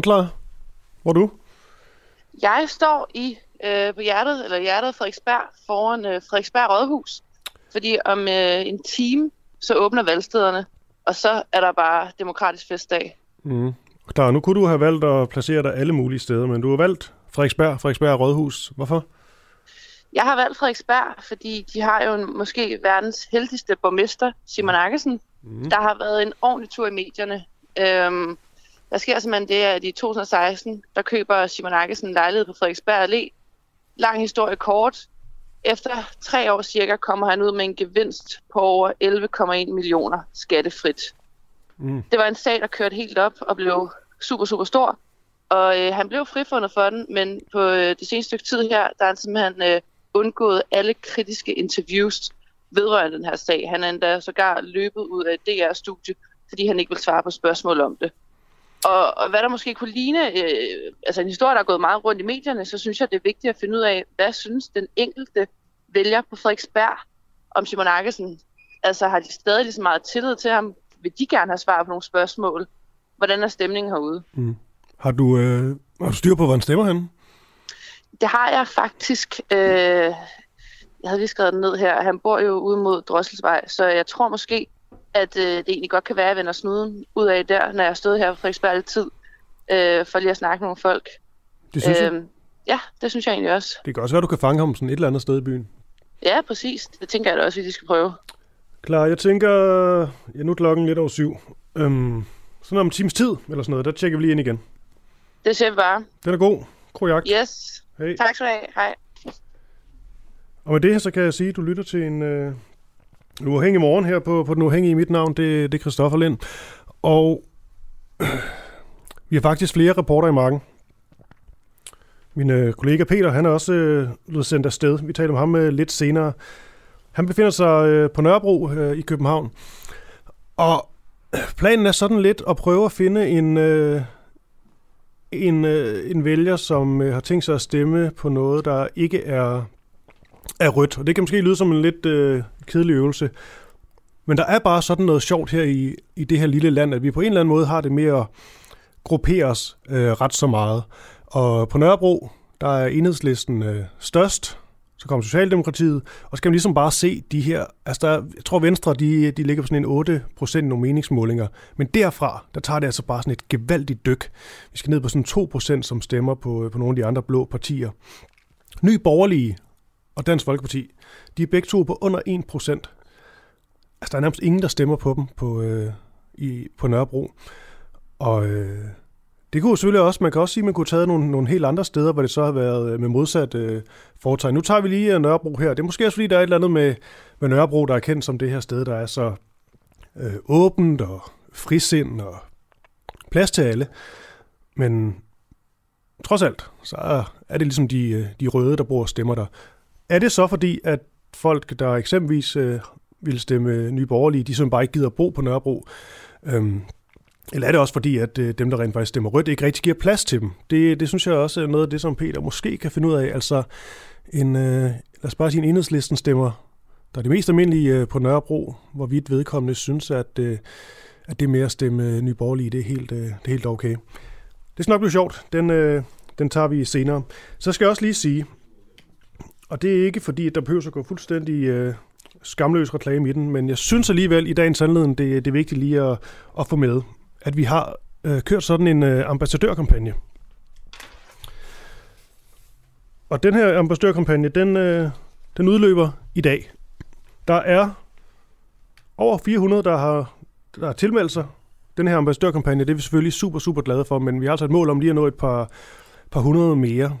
Clara. Hvor du? Jeg står i øh, på hjertet, eller hjertet Frederiksberg, foran øh, Frederiksberg Rådhus. Fordi om øh, en time, så åbner valgstederne, og så er der bare demokratisk festdag. Mm. Klar, nu kunne du have valgt at placere dig alle mulige steder, men du har valgt Frederiksberg, Frederiksberg Rådhus. Hvorfor? Jeg har valgt Frederiksberg, fordi de har jo en, måske verdens heldigste borgmester, Simon Akkesen, mm. der har været en ordentlig tur i medierne. Øhm, der sker simpelthen det, at i 2016, der køber Simon Akkesen en lejlighed på Frederiksberg Allé. Lang historie kort. Efter tre år cirka kommer han ud med en gevinst på over 11,1 millioner skattefrit. Mm. Det var en sag, der kørte helt op og blev super, super stor. Og øh, han blev frifundet for den, men på øh, det seneste stykke tid her, der er han simpelthen øh, undgået alle kritiske interviews vedrørende den her sag. Han er endda sågar løbet ud af DR-studie, fordi han ikke vil svare på spørgsmål om det. Og, og hvad der måske kunne ligne, øh, altså en historie, der er gået meget rundt i medierne, så synes jeg, det er vigtigt at finde ud af, hvad synes den enkelte vælger på Frederiksberg om Simon Akkesen? Altså har de stadig lige så meget tillid til ham? Vil de gerne have svar på nogle spørgsmål? Hvordan er stemningen herude? Mm. Har, du, øh, har du styr på, hvordan stemmer han? Det har jeg faktisk. Øh, jeg havde lige skrevet ned her. Han bor jo ude mod Drosselsvej, så jeg tror måske, at øh, det egentlig godt kan være, at jeg vender snuden ud af der, når jeg stod her på Frederiksberg altid, øh, for lige at snakke med nogle folk. Det synes øh, jeg? Ja, det synes jeg egentlig også. Det kan også være, at du kan fange ham sådan et eller andet sted i byen. Ja, præcis. Det tænker jeg da også, at vi skal prøve. Klar, jeg tænker, ja, nu er klokken lidt over syv. Øhm, sådan om en times tid, eller sådan noget, der tjekker vi lige ind igen. Det ser vi bare. Den er god. God jagt. Yes. Hey. Tak skal du have. Hej. Og med det så kan jeg sige, at du lytter til en, øh, en uafhængig morgen her på, på Den Uafhængige. Mit navn det, det er Christoffer Lind. Og øh, vi har faktisk flere reporter i marken. Min øh, kollega Peter, han er også øh, blevet sendt afsted. Vi taler om ham øh, lidt senere. Han befinder sig øh, på Nørrebro øh, i København. Og planen er sådan lidt at prøve at finde en, øh, en, øh, en vælger, som øh, har tænkt sig at stemme på noget, der ikke er, er rødt. Og det kan måske lyde som en lidt øh, kedelig øvelse. Men der er bare sådan noget sjovt her i, i det her lille land, at vi på en eller anden måde har det med at gruppere os øh, ret så meget. Og på Nørrebro, der er enhedslisten øh, størst, så kommer Socialdemokratiet, og så kan man ligesom bare se de her, altså der, jeg tror Venstre, de, de ligger på sådan en 8 procent nogle meningsmålinger, men derfra, der tager det altså bare sådan et gevaldigt dyk. Vi skal ned på sådan 2 procent, som stemmer på, øh, på nogle af de andre blå partier. Ny Borgerlige og Dansk Folkeparti, de er begge to på under 1 procent. Altså der er nærmest ingen, der stemmer på dem på, øh, i, på Nørrebro. Og øh, det kunne selvfølgelig også, man kan også sige, at man kunne have taget nogle, nogle helt andre steder, hvor det så har været øh, med modsat øh, foretegn. Nu tager vi lige øh, Nørrebro her. Det er måske også, fordi der er et eller andet med, med Nørrebro, der er kendt som det her sted, der er så øh, åbent og frisind og plads til alle. Men trods alt, så er det ligesom de, øh, de røde, der bruger stemmer der. Er det så fordi, at folk, der eksempelvis øh, vil stemme Nye Borgerlige, de som bare ikke gider bo på Nørrebro, øhm, eller er det også fordi, at øh, dem, der rent faktisk stemmer rødt, ikke rigtig giver plads til dem? Det, det synes jeg også er noget af det, som Peter måske kan finde ud af. Altså, en, øh, lad os bare sige, en enhedslisten stemmer, der er det mest almindelige øh, på Nørrebro, hvor vidt vedkommende synes, at, øh, at det med at stemme øh, Nye Borgerlige, det er helt, øh, det er helt okay. Det skal nok blive sjovt. Den, øh, den tager vi senere. Så skal jeg også lige sige, og det er ikke fordi, at der behøver at gå fuldstændig øh, skamløs reklame i den, men jeg synes alligevel i dagens anledning, det, det er vigtigt lige at, at få med at vi har øh, kørt sådan en øh, ambassadørkampagne. Og den her ambassadørkampagne, den, øh, den udløber i dag. Der er over 400, der har, der har tilmeldt sig den her ambassadørkampagne. Det er vi selvfølgelig super, super glade for, men vi har altså et mål om lige at nå et par, par hundrede mere.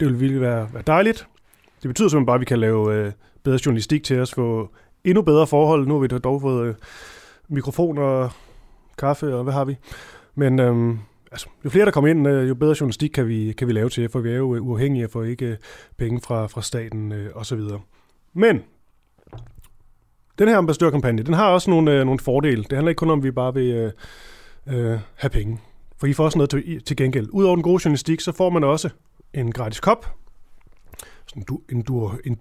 Det vil virkelig være, være dejligt. Det betyder simpelthen bare, at vi kan lave øh, bedre journalistik til os, få endnu bedre forhold. Nu har vi dog fået øh, mikrofoner kaffe, og hvad har vi? Men øhm, altså, jo flere der kommer ind, øh, jo bedre journalistik kan vi, kan vi lave til, for vi er jo øh, uafhængige for ikke øh, penge fra, fra staten øh, osv. Men den her ambassadørkampagne, den har også nogle, øh, nogle fordele. Det handler ikke kun om, at vi bare vil øh, øh, have penge. For I får også noget til, til gengæld. Udover den gode journalistik, så får man også en gratis kop. En, du, en, du, en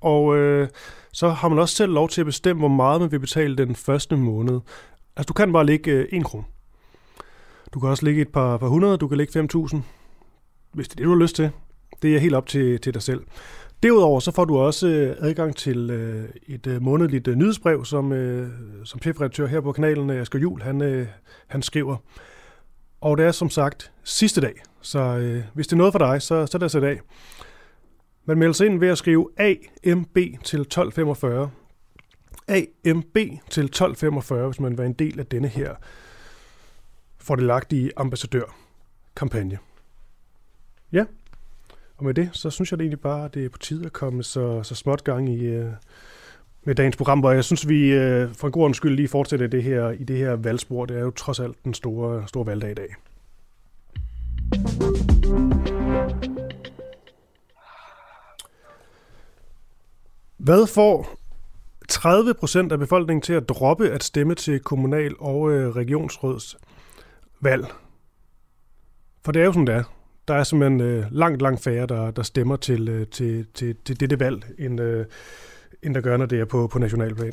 Og øh, så har man også selv lov til at bestemme, hvor meget man vil betale den første måned. Altså, du kan bare lægge øh, 1 krone. Du kan også lægge et par, par hundrede, du kan lægge 5.000, hvis det er det, du har lyst til. Det er helt op til, til dig selv. Derudover så får du også øh, adgang til øh, et øh, månedligt øh, nyhedsbrev, som, øh, som chefredaktør her på kanalen, øh, Asger Jul, han, han skriver. Og det er som sagt sidste dag, så øh, hvis det er noget for dig, så, så er det altså i dag. Man melder sig ind ved at skrive AMB til 1245. AMB til 1245, hvis man vil være en del af denne her fordelagtige ambassadør-kampagne. Ja, og med det, så synes jeg det egentlig bare, at det er på tide at komme så, så småt gang i øh, med dagens program, hvor jeg synes, vi uh, for en god skyld lige fortsætter det her, i det her valgspor. Det er jo trods alt den store, store valgdag i dag. Hvad får 30 procent af befolkningen til at droppe at stemme til kommunal- og øh, regionsrådsvalg? For det er jo sådan, det er. Der er simpelthen øh, langt, langt færre, der, der stemmer til, øh, til, til, til dette valg, end, øh, end der gør, når det er på, på nationalplan.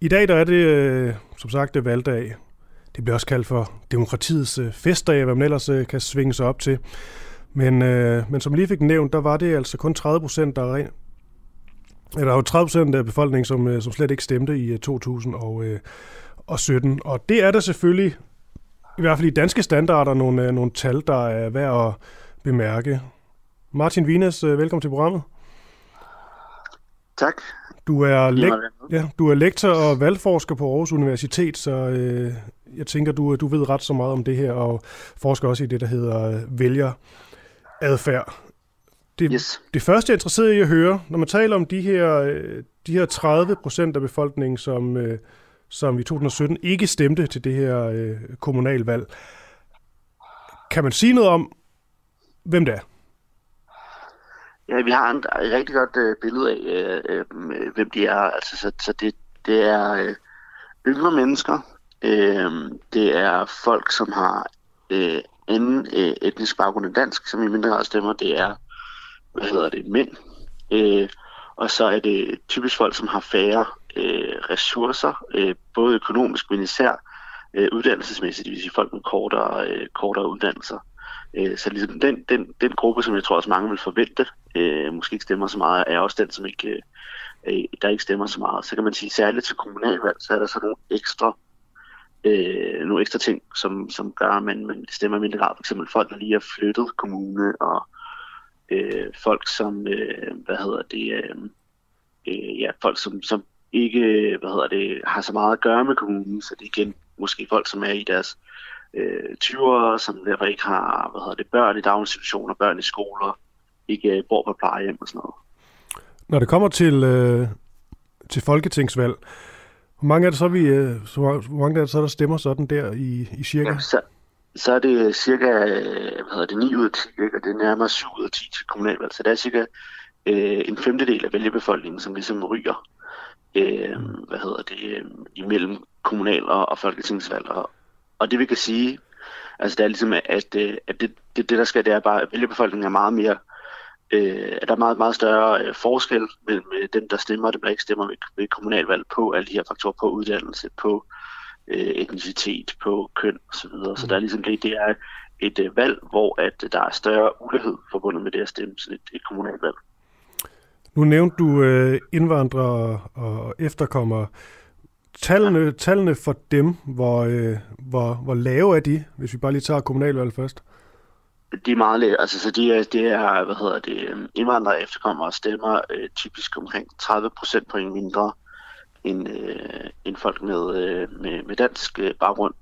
I dag der er det, øh, som sagt, det valgdag. Det bliver også kaldt for demokratiets øh, festdag, hvad man ellers øh, kan svinge sig op til. Men, øh, men som lige fik nævnt, der var det altså kun 30 procent, der der er jo 30 procent af befolkningen, som, øh, som slet ikke stemte i 2017. Øh, og det er der selvfølgelig, i hvert fald i danske standarder, nogle, øh, nogle tal, der er værd at bemærke. Martin Vines, velkommen til programmet. Tak. Du er, lek- ja, du er lektor og valgforsker på Aarhus Universitet, så øh, jeg tænker, du, du ved ret så meget om det her, og forsker også i det, der hedder vælgeradfærd. Det, yes. det første, jeg er interesseret i at høre, når man taler om de her, øh, de her 30 procent af befolkningen, som, øh, som i 2017 ikke stemte til det her øh, kommunalvalg, kan man sige noget om, hvem det er? Ja, vi har et rigtig godt øh, billede af, øh, øh, hvem de er. Altså, så, så det, det er øh, yngre mennesker. Øh, det er folk, som har øh, anden øh, etnisk baggrund end dansk, som i mindre grad stemmer. Det er hvad hedder det, mænd. Øh, og så er det typisk folk, som har færre øh, ressourcer, øh, både økonomisk, men især øh, uddannelsesmæssigt, det vil sige folk med kortere, øh, kortere uddannelser. Øh, så ligesom den, den, den gruppe, som jeg tror også mange vil forvente, øh, måske ikke stemmer så meget, er også den, som ikke, øh, øh der ikke stemmer så meget. Så kan man sige, særligt til kommunalvalg, så er der så nogle ekstra øh, nogle ekstra ting, som, som gør, at man, man stemmer mindre grad. For eksempel folk, der lige har flyttet kommune og øh, folk, som, øh, hvad hedder det, øh, øh, ja, folk, som, som ikke, hvad hedder det, har så meget at gøre med kommunen, så det er igen måske folk, som er i deres øh, 20'ere, som derfor ikke har, hvad hedder det, børn i daginstitutioner, børn i skoler, ikke øh, bor på plejehjem og sådan noget. Når det kommer til, øh, til folketingsvalg, hvor mange er det så, vi, øh, hvor mange er det så, der stemmer sådan der i, i cirka? Ja, så, så er det cirka øh, hvad hedder det, 9 ud af 10, ikke? og det er nærmere 7 ud af 10 til kommunalvalg. Så det er cirka øh, en femtedel af vælgerbefolkningen, som ligesom ryger øh, hvad hedder det, øh, imellem kommunal- og, og folketingsvalg. Og, og det vi kan sige, altså det er ligesom, at, øh, at det, det, det der skal, det er bare, at vælgerbefolkningen er meget mere øh, at der er meget, meget større øh, forskel mellem øh, dem, der stemmer og dem, der ikke stemmer ved, ved kommunalvalg på alle de her faktorer, på uddannelse, på øh, etnicitet, på køn osv. Så, videre. så der er ligesom det, det er et øh, valg, hvor at der er større ulighed forbundet med det at stemme sådan et, et kommunalt valg. Nu nævnte du øh, indvandrere og efterkommere. Tallene, tallene for dem, hvor, øh, hvor, hvor lave er de, hvis vi bare lige tager kommunalvalg først? De er meget lave. Altså, så de er, det er, hvad hedder det, indvandrere og efterkommere stemmer øh, typisk omkring 30 procent point mindre end, øh, end folk med, øh, med, med dansk øh, baggrund.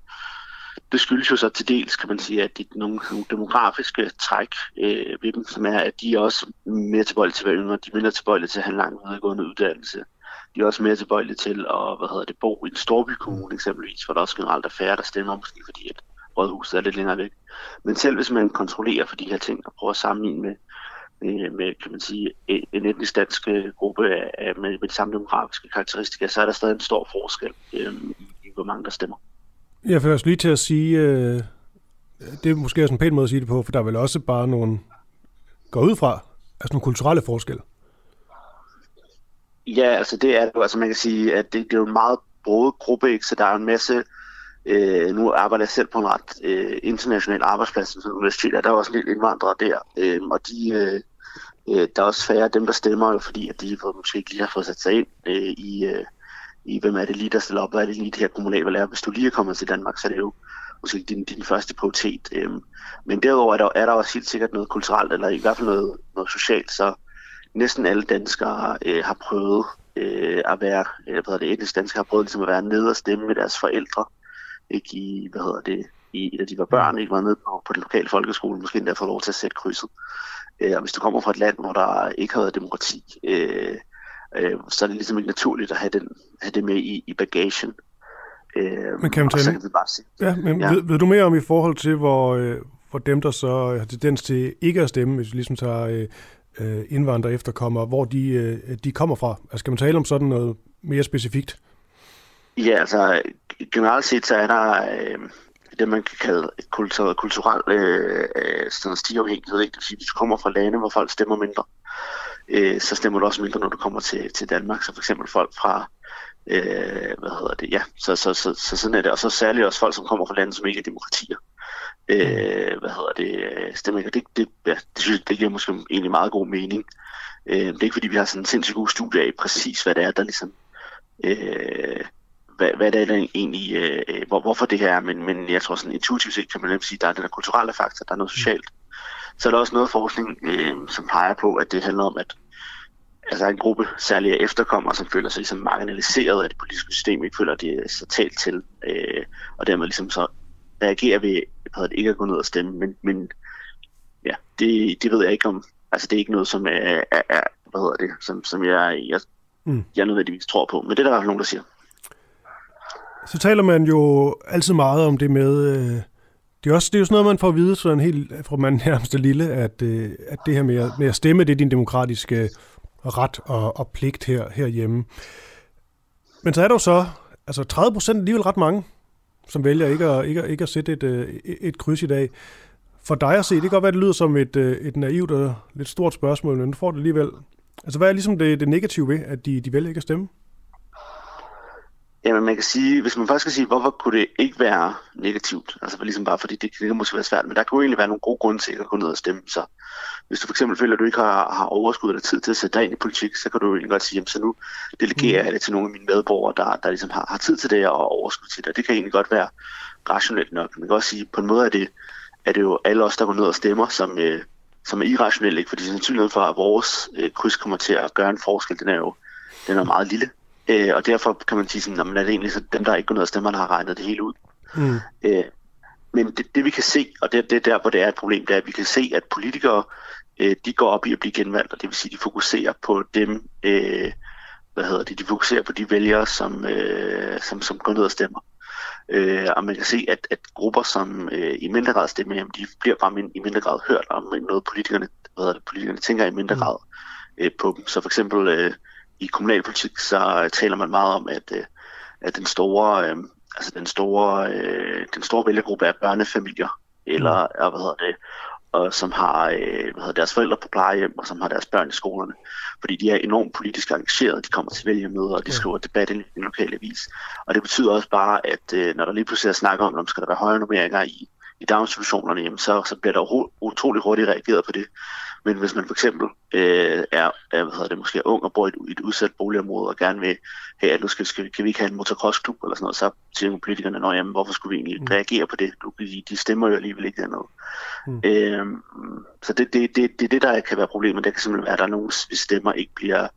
Det skyldes jo så til dels, kan man sige, at det er nogle, nogle demografiske træk øh, ved dem, som er, at de er også mere tilbøjelige til at være yngre, de er mindre tilbøjelige til at have en lang videregående uddannelse. De er også mere tilbøjelige til at hvad hedder det, bo i en storbykommune eksempelvis, hvor der også generelt er færre, der stemmer, måske fordi at rådhuset er lidt længere væk. Men selv hvis man kontrollerer for de her ting og prøver at sammenligne med, med, med kan man sige, en etnisk dansk øh, gruppe af, med, med de samme demografiske karakteristika, så er der stadig en stor forskel øh, i, hvor mange der stemmer. Jeg også lige til at sige, øh, det er måske også en pæn måde at sige det på, for der er vel også bare nogle, går ud fra, altså nogle kulturelle forskelle. Ja, altså det er jo, altså man kan sige, at det, det er jo en meget broet gruppe, ikke? så der er en masse Øh, nu arbejder jeg selv på en ret øh, international arbejdsplads som universitet, og der er også en indvandrere der, øh, og de, øh, øh, der er også færre af dem, der stemmer, jo, fordi at de måske ikke lige har fået sat sig ind øh, i, øh, i, hvem er det lige, der stiller op, hvad er det lige, det her kommunalvalg er. Hvis du lige er kommet til Danmark, så er det jo måske din, din første prioritet. Øh, men derudover er der, er der også helt sikkert noget kulturelt, eller i hvert fald noget, noget socialt, så næsten alle danskere øh, har prøvet øh, at være, eller hvad det, etnisk danskere har prøvet ligesom at være nede og stemme med deres forældre, ikke i, hvad hedder det, i, da de var børn, ikke var nede på, på den lokale folkeskole, måske endda få lov til at sætte krydset. Øh, og hvis du kommer fra et land, hvor der ikke har været demokrati, øh, øh, så er det ligesom ikke naturligt at have, den, have det med i, i bagagen. Øh, men kan man tage kan bare se. Ja, men ja. Ved, ved, du mere om i forhold til, hvor, øh, hvor dem, der så har tendens til ikke at stemme, hvis vi ligesom tager øh, øh indvandrere efterkommer, hvor de, øh, de kommer fra? Altså, skal man tale om sådan noget mere specifikt? Ja, altså generelt set så er der øh, det, man kan kalde kultur, kulturel øh, øh sådan. Ikke? Det vil sige, hvis du kommer fra lande, hvor folk stemmer mindre, øh, så stemmer du også mindre, når du kommer til, til Danmark. Så for eksempel folk fra, øh, hvad hedder det, ja, så, så, så, så sådan er det. Og så særligt også folk, som kommer fra lande, som ikke er demokratier. Øh, hvad hedder det, stemmer ikke. Det, det, ja, det synes det giver måske egentlig meget god mening. Øh, det er ikke fordi, vi har sådan en sindssygt god studie af præcis, hvad det er, der ligesom øh, hvad, hvad det er egentlig, øh, hvor, hvorfor det her er, men, men jeg tror sådan intuitivt set kan man nemt sige, at der er den der kulturelle faktor, der er noget socialt. Så er der også noget forskning, øh, som peger på, at det handler om, at altså en gruppe særligt af efterkommere, som føler sig ligesom marginaliseret af det politiske system, ikke føler, at det er så talt til, øh, og dermed ligesom så reagerer ved at ikke at gå ned og stemme, men, men ja, det, det ved jeg ikke om, altså det er ikke noget, som er, er, er hvad hedder det, som, som jeg, jeg, mm. jeg nødvendigvis tror på, men det er der i hvert fald nogen, der siger. Så taler man jo altid meget om det med, øh, det er, også, det er jo sådan noget, man får at vide sådan helt fra man nærmest er lille, at, øh, at det her med at, med at stemme, det er din demokratiske ret og, og pligt her, herhjemme. Men så er der jo så, altså 30 procent alligevel ret mange, som vælger ikke at, ikke, ikke at sætte et, øh, et kryds i dag. For dig at se, det kan godt være, det lyder som et, øh, et naivt og lidt stort spørgsmål, men du får det alligevel. Altså hvad er ligesom det, det negative ved, at de, de vælger ikke at stemme? Jamen man kan sige, hvis man først skal sige, hvorfor kunne det ikke være negativt, altså ligesom bare fordi det, det kan måske være svært, men der kunne egentlig være nogle gode grunde til at gå ned og stemme. Så hvis du for eksempel føler, at du ikke har, har overskud eller tid til at sætte dig ind i politik, så kan du egentlig godt sige, jamen så nu delegerer mm. jeg det til nogle af mine medborgere, der, der ligesom har, har tid til det og overskud til det. Det kan egentlig godt være rationelt nok. Man kan også sige, at på en måde er det, er det jo alle os, der går ned og stemmer, som, øh, som er irrationelle, ikke? fordi sandsynligheden for, at vores øh, kryds kommer til at gøre en forskel, den er jo den er meget lille. Øh, og derfor kan man sige sådan, at det egentlig så dem, der ikke går ned og stemmer, der har regnet det hele ud. Mm. Øh, men det, det vi kan se, og det, det er der, hvor det er et problem, det er, at vi kan se, at politikere, øh, de går op i at blive genvalgt, og det vil sige, at de fokuserer på dem, øh, hvad hedder det, de fokuserer på de vælgere, som, øh, som, som går ned og stemmer. Øh, og man kan se, at, at grupper, som øh, i mindre grad stemmer, jamen, de bliver bare min, i mindre grad hørt om noget, politikerne, hvad hedder det, politikerne tænker i mindre mm. grad øh, på dem. Så for eksempel øh, i kommunalpolitik, så øh, taler man meget om, at, øh, at den store, øh, altså den store, øh, den store vælgergruppe er børnefamilier, eller mm. hvad hedder det, og som har øh, hvad hedder, deres forældre på plejehjem, og som har deres børn i skolerne. Fordi de er enormt politisk engagerede, de kommer til vælgermøder, og de skriver debat i den lokale avis. Og det betyder også bare, at øh, når der lige pludselig er snak om, om skal der være højere nummeringer i, i daginstitutionerne, jamen så, så bliver der utrolig hurtigt reageret på det. Men hvis man for eksempel øh, er, er hvad hedder det, måske er ung og bor i et, et udsat boligområde og gerne vil have, at nu skal, skal, kan vi ikke have en motocrossklub eller sådan noget, så siger politikerne, Nå, jamen, hvorfor skulle vi egentlig mm. reagere på det? Du, de, de stemmer jo alligevel ikke dernede. Mm. Øhm, så det er det, det, det, det, der kan være problemet. Det kan simpelthen være, at der er nogen, hvis stemmer ikke bliver,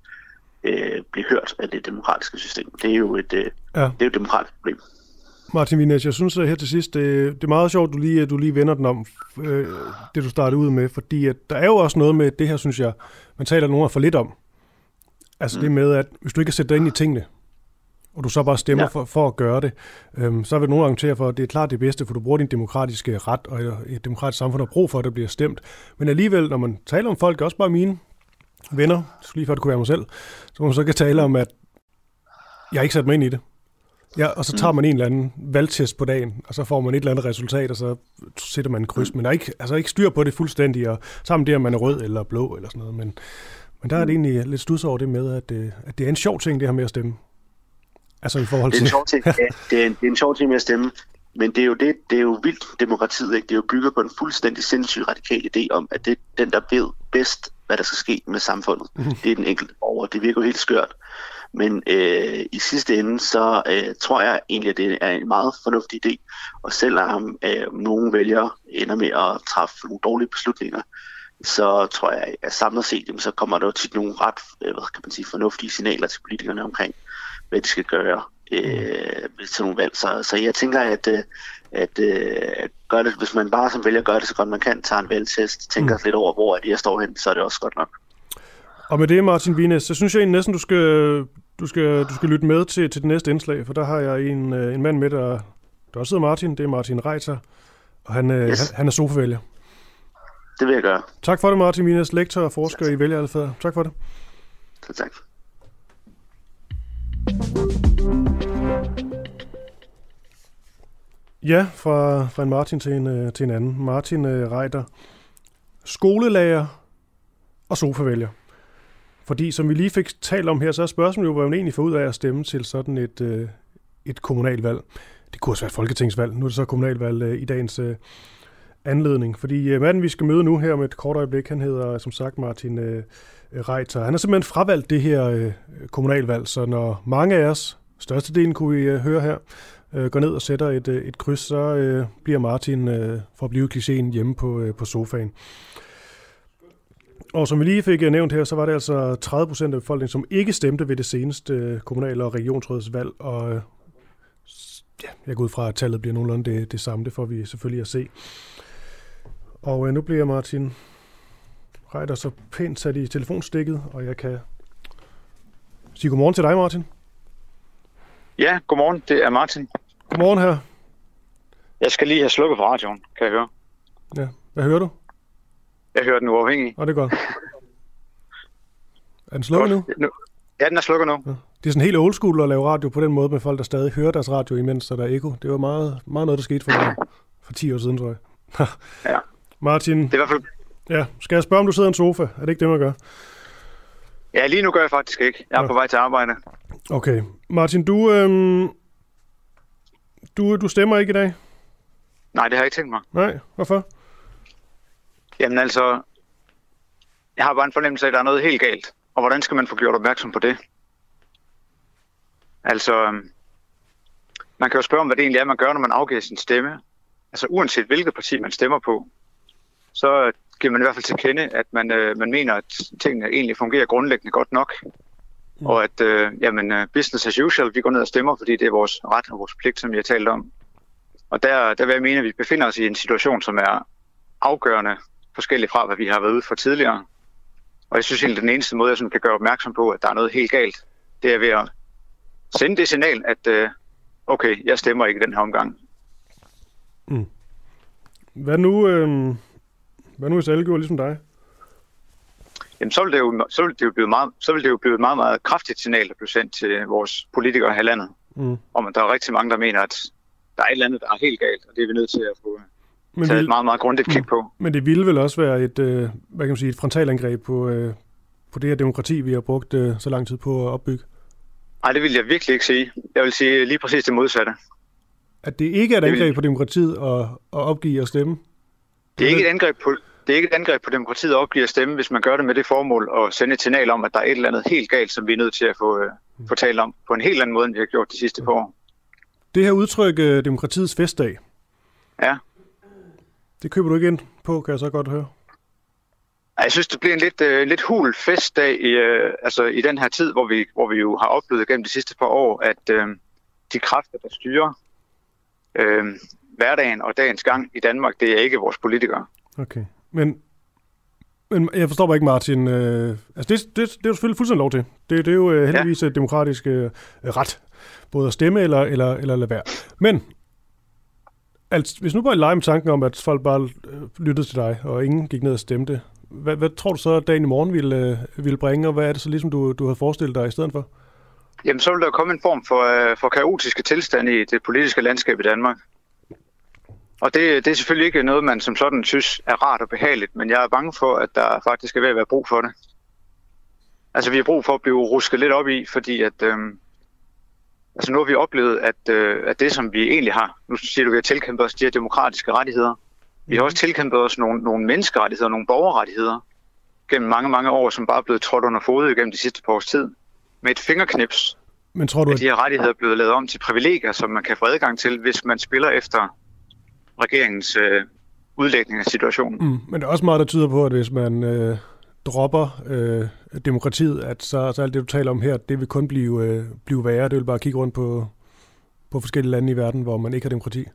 øh, bliver hørt af det demokratiske system. Det er jo et, øh, ja. det er jo et demokratisk problem. Martin Vines, jeg synes at her til sidst, det, det er meget sjovt, du lige, du lige vender den om, øh, det du startede ud med, fordi at der er jo også noget med det her, synes jeg, man taler nogen for lidt om. Altså mm. det med, at hvis du ikke kan sætte dig ind i tingene, og du så bare stemmer ja. for, for at gøre det, øhm, så vil nogen argumentere for, at det er klart det bedste, for du bruger din demokratiske ret, og et demokratisk samfund har brug for, at det bliver stemt. Men alligevel, når man taler om folk, også bare mine venner, lige før det kunne være mig selv, så man så kan tale om, at jeg ikke sat mig ind i det. Ja, og så tager mm. man en eller anden valgtest på dagen, og så får man et eller andet resultat, og så sætter man en kryds. Mm. Men der er ikke, altså ikke styr på det fuldstændig, og sammen det, om man er rød eller blå eller sådan noget. Men, men der er det mm. egentlig lidt studs over det med, at, øh, at det er en sjov ting, det her med at stemme. Altså i forhold til... Det er en sjov ting, ja, det er en, det er en sjov ting med at stemme. men det er jo det, det er jo vildt demokratiet, ikke? Det er jo bygget på en fuldstændig sindssyg radikal idé om, at det er den, der ved bedst, hvad der skal ske med samfundet. Mm. Det er den enkelte borger. Det virker jo helt skørt. Men øh, i sidste ende, så øh, tror jeg egentlig, at det er en meget fornuftig idé. Og selvom øh, nogen vælger ender med at træffe nogle dårlige beslutninger, så tror jeg, at samlet set, jamen, så kommer der jo tit nogle ret øh, hvad kan man sige, fornuftige signaler til politikerne omkring, hvad de skal gøre øh, til nogle valg. Så, så jeg tænker, at, øh, at, øh, at gøre det, hvis man bare som vælger gør det så godt man kan, tager en valgtest, tænker mm. lidt over, hvor er det, jeg står hen, så er det også godt nok. Og med det, Martin Vines, så synes jeg egentlig næsten, du skal, du skal, du skal lytte med til, til det næste indslag, for der har jeg en, øh, en mand med, der, der også hedder Martin. Det er Martin Reiter, og han, øh, yes. han, han er sofavælger. Det vil jeg gøre. Tak for det, Martin Vines, lektor og forsker tak. i vælgeradfærd. Tak for det. Tak, tak. Ja, fra, fra en Martin til en, øh, til en anden. Martin Reiter, skolelærer og sofavælger. Fordi som vi lige fik talt om her, så er spørgsmålet jo, hvad man egentlig får ud af at stemme til sådan et, øh, et kommunalvalg. Det kunne også være et folketingsvalg. Nu er det så kommunalvalg øh, i dagens øh, anledning. Fordi øh, manden, vi skal møde nu her med et kort øjeblik, han hedder som sagt Martin øh, Reiter. Han har simpelthen fravalgt det her øh, kommunalvalg, så når mange af os, størstedelen kunne vi øh, høre her, øh, går ned og sætter et, øh, et kryds, så øh, bliver Martin, øh, for at blive klichéen, hjemme på, øh, på sofaen. Og som vi lige fik nævnt her, så var det altså 30 procent af befolkningen, som ikke stemte ved det seneste kommunal- og regionsrådsvalg, og ja, jeg går ud fra, at tallet bliver nogenlunde det, det samme. Det får vi selvfølgelig at se. Og øh, nu bliver Martin Reiter så pænt sat i telefonstikket, og jeg kan sige godmorgen til dig, Martin. Ja, godmorgen. Det er Martin. Godmorgen her. Jeg skal lige have slukket for radioen, kan jeg høre. Ja, hvad hører du? Jeg hører den uafhængig. Og det er godt. Er den slukket nu? nu? Ja, den er slukket nu. Ja. Det er sådan helt old school at lave radio på den måde med folk, der stadig hører deres radio imens, der er ekko. Det var meget, meget noget, der skete for, for 10 år siden, tror jeg. ja. Martin. Det er i hvert fald... Ja, skal jeg spørge, om du sidder i en sofa? Er det ikke det, man gør? Ja, lige nu gør jeg faktisk ikke. Jeg er ja. på vej til arbejde. Okay. Martin, du, øhm, du, du stemmer ikke i dag? Nej, det har jeg ikke tænkt mig. Nej, hvorfor? Jamen altså, jeg har bare en fornemmelse af, at der er noget helt galt. Og hvordan skal man få gjort opmærksom på det? Altså, øhm, man kan jo spørge om, hvad det egentlig er, man gør, når man afgiver sin stemme. Altså uanset hvilket parti man stemmer på, så giver man i hvert fald til kende, at man, øh, man mener, at tingene egentlig fungerer grundlæggende godt nok. Mm. Og at øh, jamen, øh, business as usual, vi går ned og stemmer, fordi det er vores ret og vores pligt, som vi har talt om. Og der, der vil jeg mene, at vi befinder os i en situation, som er afgørende forskellig fra, hvad vi har været ude for tidligere. Og jeg synes egentlig, den eneste måde, jeg sådan kan gøre opmærksom på, at der er noget helt galt, det er ved at sende det signal, at øh, okay, jeg stemmer ikke den her omgang. Mm. Hvad nu, øh, hvad nu hvis alle gjorde ligesom dig? Jamen, så vil det jo, så vil det jo blive meget, så vil det jo blive et meget, meget kraftigt signal, der bliver sendt til vores politikere her landet. Mm. Om at der er rigtig mange, der mener, at der er et eller andet, der er helt galt, og det er vi nødt til at få men taget vil, et meget, meget grundigt kig på. Men det ville vel også være et, øh, hvad kan man sige, et frontalangreb på, øh, på det her demokrati, vi har brugt øh, så lang tid på at opbygge? Nej, det vil jeg virkelig ikke sige. Jeg vil sige lige præcis det modsatte. At det ikke er et angreb vil... på demokratiet at, at opgive og stemme? Det er ikke et angreb på, det er ikke et angreb på demokratiet at opgive at stemme, hvis man gør det med det formål at sende et signal om, at der er et eller andet helt galt, som vi er nødt til at få, øh, mm. få talt om på en helt anden måde, end vi har gjort de sidste par år. Det her udtryk, øh, demokratiets festdag, ja. Det køber du ikke ind på, kan jeg så godt høre. Jeg synes, det bliver en lidt, uh, lidt hul festdag i, uh, altså i den her tid, hvor vi, hvor vi jo har oplevet gennem de sidste par år, at uh, de kræfter, der styrer uh, hverdagen og dagens gang i Danmark, det er ikke vores politikere. Okay, men, men jeg forstår bare ikke, Martin. Uh, altså det, det, det er jo selvfølgelig fuldstændig lov til. Det, det er jo uh, heldigvis ja. et demokratisk uh, ret, både at stemme eller, eller, eller lade være. Men altså, hvis nu bare leger med tanken om, at folk bare øh, lyttede til dig, og ingen gik ned og stemte, hvad, hvad tror du så, at dagen i morgen ville, øh, ville bringe, og hvad er det så ligesom, du, du har forestillet dig i stedet for? Jamen, så vil der komme en form for, øh, for kaotiske tilstand i det politiske landskab i Danmark. Og det, det er selvfølgelig ikke noget, man som sådan synes er rart og behageligt, men jeg er bange for, at der faktisk er ved at være brug for det. Altså, vi har brug for at blive rusket lidt op i, fordi at, øhm, Altså nu har vi oplevet, at, øh, at det, som vi egentlig har, nu siger du, at vi har tilkæmpet os de her demokratiske rettigheder. Vi har også tilkæmpet os nogle, nogle menneskerettigheder, nogle borgerrettigheder gennem mange, mange år, som bare er blevet trådt under fodet gennem de sidste par års tid. Med et fingerknips Men tror du, at de her rettigheder er blevet lavet om til privilegier, som man kan få adgang til, hvis man spiller efter regeringens øh, udlægning af situationen. Mm, men der er også meget, der tyder på, at hvis man øh, dropper øh, demokratiet, at så, så alt det, du taler om her, det vil kun blive, øh, blive værre. Det vil bare kigge rundt på, på forskellige lande i verden, hvor man ikke har demokrati.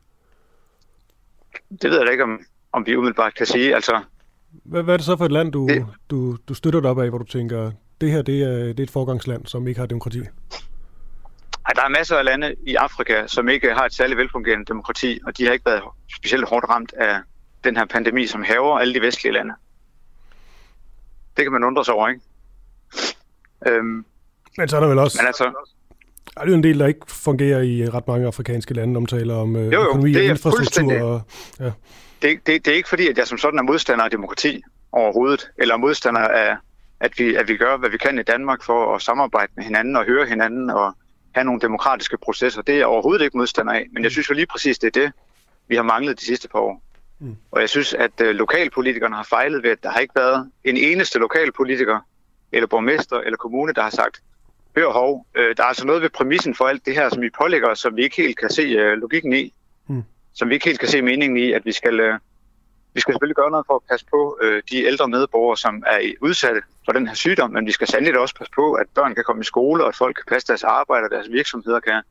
Det ved jeg da ikke, om, om vi umiddelbart kan sige. Altså, Hvad, hvad er det så for et land, du, Det- du, du støtter dig op af, hvor du tænker, det her det er, det er et forgangsland, som ikke har demokrati? at der er masser af lande i Afrika, som ikke har et særligt velfungerende demokrati, og de har ikke været specielt hårdt ramt af den her pandemi, som hæver alle de vestlige lande. Det kan man undre sig over, ikke? Øhm, Men så er der vel også men altså, er det jo en del, der ikke fungerer i ret mange afrikanske lande, om taler om øh, Jo, jo, økonomi det og er infrastruktur. Og, ja. det, det, det er ikke fordi, at jeg som sådan er modstander af demokrati overhovedet, eller modstander af, at vi, at vi gør, hvad vi kan i Danmark for at samarbejde med hinanden og høre hinanden og have nogle demokratiske processer. Det er jeg overhovedet ikke modstander af, men jeg synes jo lige præcis, det er det, vi har manglet de sidste par år. Mm. Og jeg synes, at øh, lokalpolitikerne har fejlet ved, at der har ikke været en eneste lokalpolitiker, eller borgmester, eller kommune, der har sagt, hør hov, øh, der er altså noget ved præmissen for alt det her, som vi pålægger som vi ikke helt kan se øh, logikken i. Mm. Som vi ikke helt kan se meningen i, at vi skal, øh, vi skal selvfølgelig gøre noget for at passe på øh, de ældre medborgere, som er udsatte for den her sygdom, men vi skal sandelig også passe på, at børn kan komme i skole, og at folk kan passe deres arbejde, og deres virksomheder kan,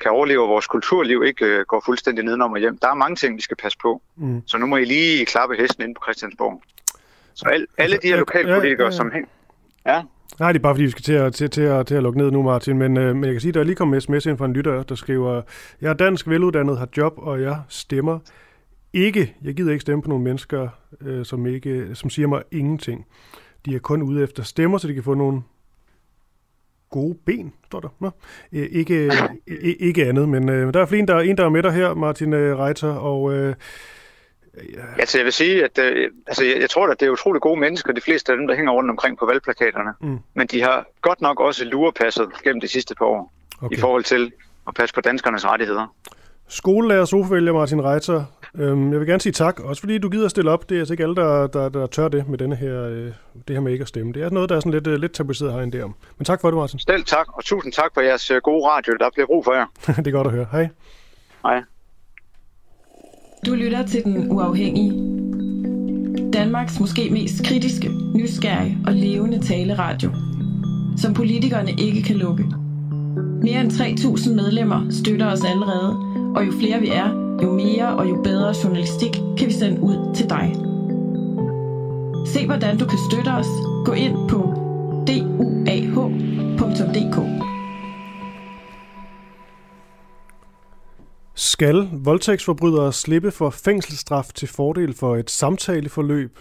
kan overleve, og vores kulturliv ikke øh, går fuldstændig nedenom og hjem. Der er mange ting, vi skal passe på. Mm. Så nu må I lige klappe hesten ind på Christiansborg. Så al, alle de her Ja, lokalpolitikere, ja, ja. som hæng... Ja, Nej, det er bare fordi, vi skal til at, til, til at, til at lukke ned nu, Martin. Men, øh, men jeg kan sige, at der er lige kommet en sms ind fra en lytter, der skriver, jeg er dansk, veluddannet, har job, og jeg stemmer ikke. Jeg gider ikke stemme på nogle mennesker, øh, som, ikke, som siger mig ingenting. De er kun ude efter stemmer, så de kan få nogle gode ben, står der. Nå. Ikke, ikke andet, men øh, der er flere, der, en, der er med dig her, Martin øh, Reiter, og øh, altså jeg vil sige, at øh, altså, jeg, jeg tror, at det er utrolig gode mennesker, de fleste af dem, der hænger rundt omkring på valgplakaterne. Mm. Men de har godt nok også lurepasset gennem de sidste par år, okay. i forhold til at passe på danskernes rettigheder. Skolelærer, sofavælger Martin Reiter. Øhm, jeg vil gerne sige tak, også fordi du gider at stille op. Det er altså ikke alle, der, der, der tør det med denne her, øh, det her med ikke at stemme. Det er noget, der er sådan lidt, øh, lidt tabuiseret herinde der om. Men tak for det, Martin. Selv tak, og tusind tak for jeres øh, gode radio. Der bliver brug for jer. det er godt at høre. Hej. Hej. Du lytter til Den Uafhængige. Danmarks måske mest kritiske, nysgerrige og levende taleradio. Som politikerne ikke kan lukke. Mere end 3.000 medlemmer støtter os allerede, og jo flere vi er, jo mere og jo bedre journalistik kan vi sende ud til dig. Se hvordan du kan støtte os. Gå ind på duah.dk. Skal voldtægtsforbrydere slippe for fængselsstraf til fordel for et samtaleforløb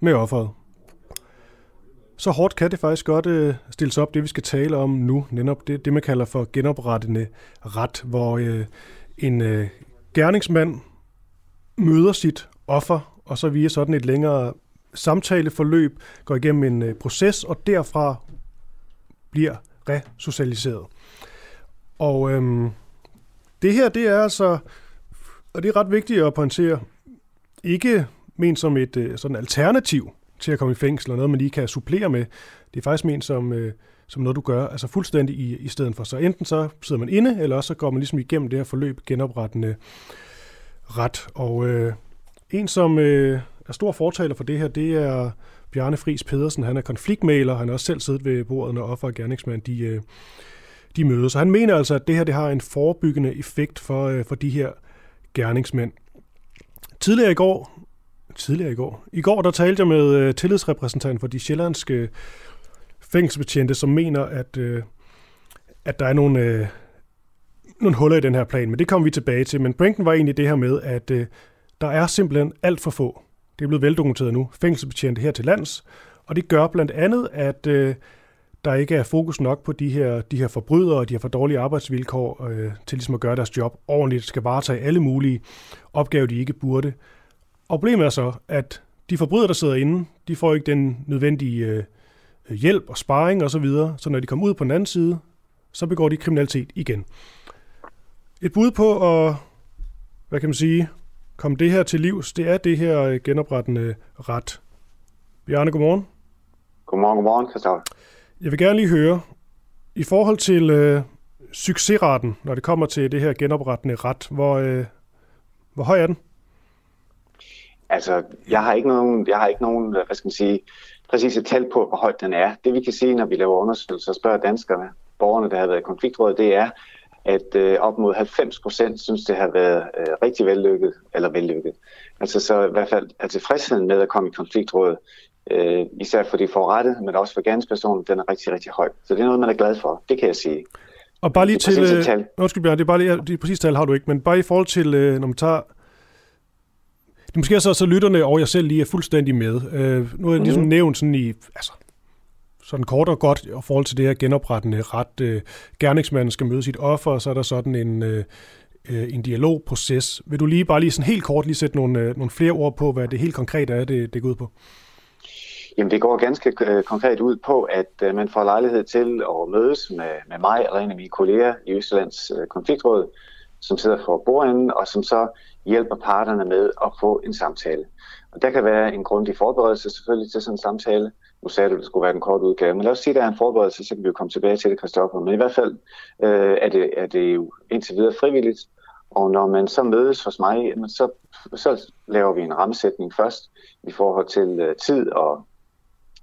med offeret? Så hårdt kan det faktisk godt øh, stilles op, det vi skal tale om nu, netop det, det man kalder for genoprettende ret, hvor øh, en øh, gerningsmand møder sit offer, og så via sådan et længere samtaleforløb går igennem en øh, proces, og derfra bliver resocialiseret. Og øhm, det her, det er altså, og det er ret vigtigt at pointere, ikke ment som et øh, sådan alternativ til at komme i fængsel, eller noget, man lige kan supplere med. Det er faktisk ment som, øh, som noget, du gør, altså fuldstændig i, i stedet for. Så enten så sidder man inde, eller også så går man ligesom igennem det her forløb genoprettende ret. Og øh, en, som øh, er stor fortaler for det her, det er Bjarne Friis Pedersen. Han er konfliktmaler, han har også selv siddet ved bordet, når offer og gerningsmand, de, øh, de mødes. Så han mener altså, at det her det har en forebyggende effekt for, øh, for de her gerningsmænd. Tidligere i går, tidligere i går, i går der talte jeg med øh, tillidsrepræsentanten for de sjællandske fængselsbetjente, som mener, at, øh, at der er nogle, øh, nogle huller i den her plan, men det kommer vi tilbage til. Men pointen var egentlig det her med, at øh, der er simpelthen alt for få, det er blevet veldokumenteret nu, fængselsbetjente her til lands, og det gør blandt andet, at øh, der ikke er fokus nok på de her, de her forbrydere og de har for dårlige arbejdsvilkår øh, til ligesom at gøre deres job ordentligt, skal varetage alle mulige opgaver, de ikke burde. Og problemet er så, at de forbrydere, der sidder inde, de får ikke den nødvendige øh, hjælp og sparring osv., så, så når de kommer ud på den anden side, så begår de kriminalitet igen. Et bud på at, hvad kan man sige, komme det her til livs, det er det her øh, genoprettende ret. Bjarne, godmorgen. Godmorgen, godmorgen, Christoffer. Jeg vil gerne lige høre, i forhold til øh, succesraten, når det kommer til det her genoprettende ret, hvor, øh, hvor høj er den? Altså, jeg har ikke nogen, jeg har ikke nogen hvad skal man sige, præcis et tal på, hvor højt den er. Det vi kan sige, når vi laver undersøgelser og spørger danskerne, borgerne, der har været i konfliktrådet, det er, at øh, op mod 90 procent synes, det har været øh, rigtig vellykket, eller vellykket. Altså så i hvert fald er tilfredsheden med at komme i konfliktrådet, øh, især for de forrettet, men også for gerningspersonen, den er rigtig, rigtig høj. Så det er noget, man er glad for, det kan jeg sige. Og bare lige til... Øh, tal. Undskyld Bjørn, det er bare lige, det præcis tal har du ikke, men bare i forhold til, øh, når man tager det er måske så, så lytterne og jeg selv lige er fuldstændig med. Øh, nu har jeg ligesom mm. nævnt sådan i, altså, sådan kort og godt i forhold til det her genoprettende ret. Øh, gerningsmanden skal møde sit offer, og så er der sådan en, øh, øh, en dialogproces. Vil du lige bare lige sådan helt kort lige sætte nogle, øh, nogle flere ord på, hvad det helt konkret er, det, det går ud på? Jamen det går ganske øh, konkret ud på, at øh, man får lejlighed til at mødes med, med mig eller en af mine kolleger i Østlands øh, konfliktråd, som sidder for bordenden, og som så hjælper parterne med at få en samtale. Og der kan være en grundig forberedelse selvfølgelig til sådan en samtale. Nu sagde du, at det skulle være en kort udgave, men lad os sige, at der er en forberedelse, så kan vi jo komme tilbage til det, Kristoffer. Men i hvert fald øh, er, det, er det jo indtil videre frivilligt, og når man så mødes hos mig, så, så laver vi en rammesætning først i forhold til øh, tid og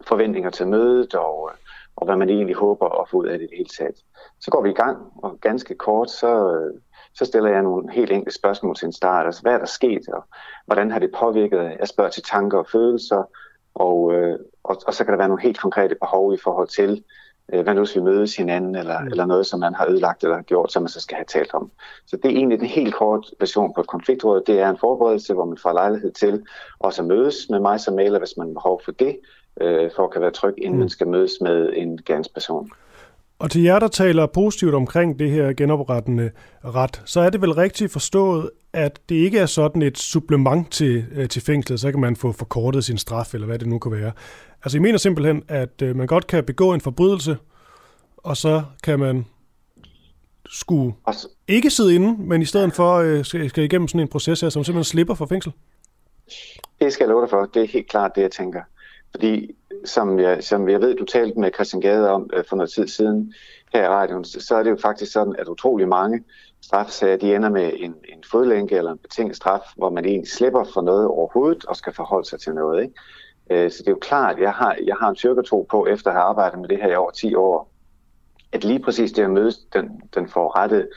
forventninger til mødet, og, og hvad man egentlig håber at få ud af det det hele taget. Så går vi i gang, og ganske kort, så, øh, så stiller jeg nogle helt enkle spørgsmål til en start. Altså, hvad er der sket, og hvordan har det påvirket? Jeg spørger til tanker og følelser, og, øh, og, og så kan der være nogle helt konkrete behov i forhold til, øh, hvad nu hvis vi mødes hinanden, eller, mm. eller noget, som man har ødelagt eller gjort, som man så skal have talt om. Så det er egentlig den helt kort version på et konfliktråd. Det er en forberedelse, hvor man får lejlighed til også at mødes med mig som mailer, hvis man har behov for det, øh, for at kan være tryg, inden mm. man skal mødes med en gerningsperson. Og til jer, der taler positivt omkring det her genoprettende ret, så er det vel rigtigt forstået, at det ikke er sådan et supplement til, øh, til fængslet, så kan man få forkortet sin straf, eller hvad det nu kan være. Altså, jeg mener simpelthen, at øh, man godt kan begå en forbrydelse, og så kan man skulle ikke sidde inde, men i stedet for øh, skal, skal igennem sådan en proces her, som simpelthen slipper for fængsel. Det skal jeg love dig for. Det er helt klart det, jeg tænker. Fordi som jeg, som jeg ved, du talte med Christian Gade om øh, for noget tid siden her i radioen, så er det jo faktisk sådan, at utrolig mange straffesager, de ender med en, en fodlænke eller en betinget straf, hvor man egentlig slipper for noget overhovedet og skal forholde sig til noget. Ikke? Øh, så det er jo klart, at jeg har, jeg har en tyrkertro på, efter at have arbejdet med det her i over 10 år, at lige præcis det at møde den, den forrettede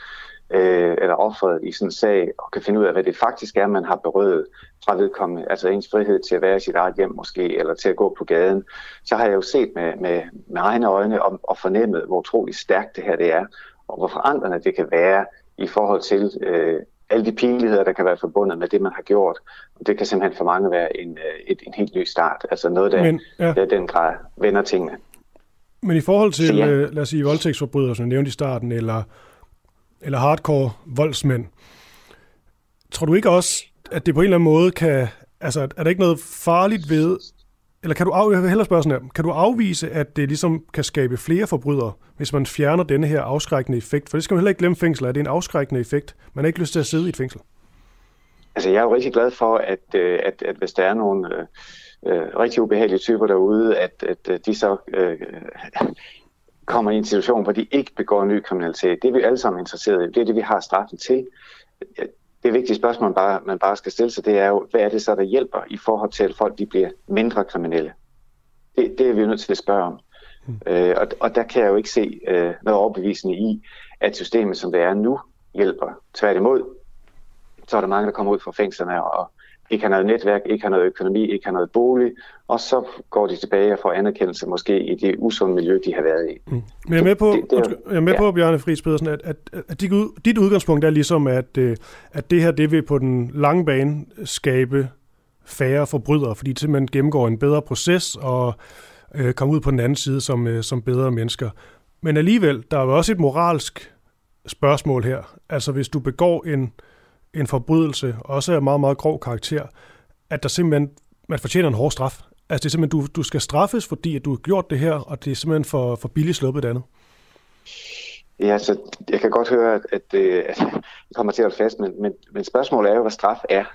øh, eller offeret i sådan en sag, og kan finde ud af, hvad det faktisk er, man har berøvet fra vedkommende, altså ens frihed til at være i sit eget hjem måske, eller til at gå på gaden, så har jeg jo set med, med, med egne øjne og, og fornemmet, hvor utroligt stærkt det her det er, og hvor forandrende det kan være i forhold til øh, alle de pinligheder, der kan være forbundet med det, man har gjort. Og det kan simpelthen for mange være en, øh, et, en helt ny start. Altså noget, der, Men, ja. der den grad vender tingene. Men i forhold til, ja. øh, lad os sige, voldtægtsforbrydere, som jeg nævnte i starten, eller eller hardcore voldsmænd. Tror du ikke også, at det på en eller anden måde kan... Altså, er der ikke noget farligt ved... Eller kan du, af, jeg vil hellere spørge sådan her, kan du afvise, at det ligesom kan skabe flere forbrydere, hvis man fjerner denne her afskrækkende effekt? For det skal man heller ikke glemme fængsel, at det er en afskrækkende effekt. Man har ikke lyst til at sidde i et fængsel. Altså, jeg er jo rigtig glad for, at, øh, at, at hvis der er nogle øh, øh rigtig ubehagelige typer derude, at, at de så øh, kommer i en situation, hvor de ikke begår ny kriminalitet. Det er vi alle sammen interesseret i. Det er det, vi har straffen til. Det vigtige spørgsmål, man bare, man bare skal stille sig, det er jo, hvad er det så, der hjælper i forhold til, at folk de bliver mindre kriminelle? Det, det er vi jo nødt til at spørge om. Mm. Øh, og, og der kan jeg jo ikke se øh, noget overbevisende i, at systemet, som det er nu, hjælper. Tværtimod, så er der mange, der kommer ud fra fængslerne og ikke har noget netværk, ikke har noget økonomi, ikke har noget bolig, og så går de tilbage og får anerkendelse måske i det usunde miljø, de har været i. Mm. Men jeg er med på, det, det, det, jeg er med ja. på Bjarne Friis Pedersen, at, at, at dit udgangspunkt er ligesom, at, øh, at det her det vil på den lange bane skabe færre forbrydere, fordi de simpelthen gennemgår en bedre proces og øh, kommer ud på den anden side som, øh, som bedre mennesker. Men alligevel, der er jo også et moralsk spørgsmål her. Altså hvis du begår en, øh, en forbrydelse, også af meget, meget grov karakter, at der simpelthen, man fortjener en hård straf. Altså det er simpelthen, du, du skal straffes, fordi at du har gjort det her, og det er simpelthen for, for billigt sluppet andet. Ja, så jeg kan godt høre, at, at, øh, at jeg kommer til at holde fast, men, men, men spørgsmålet er jo, hvad straf er.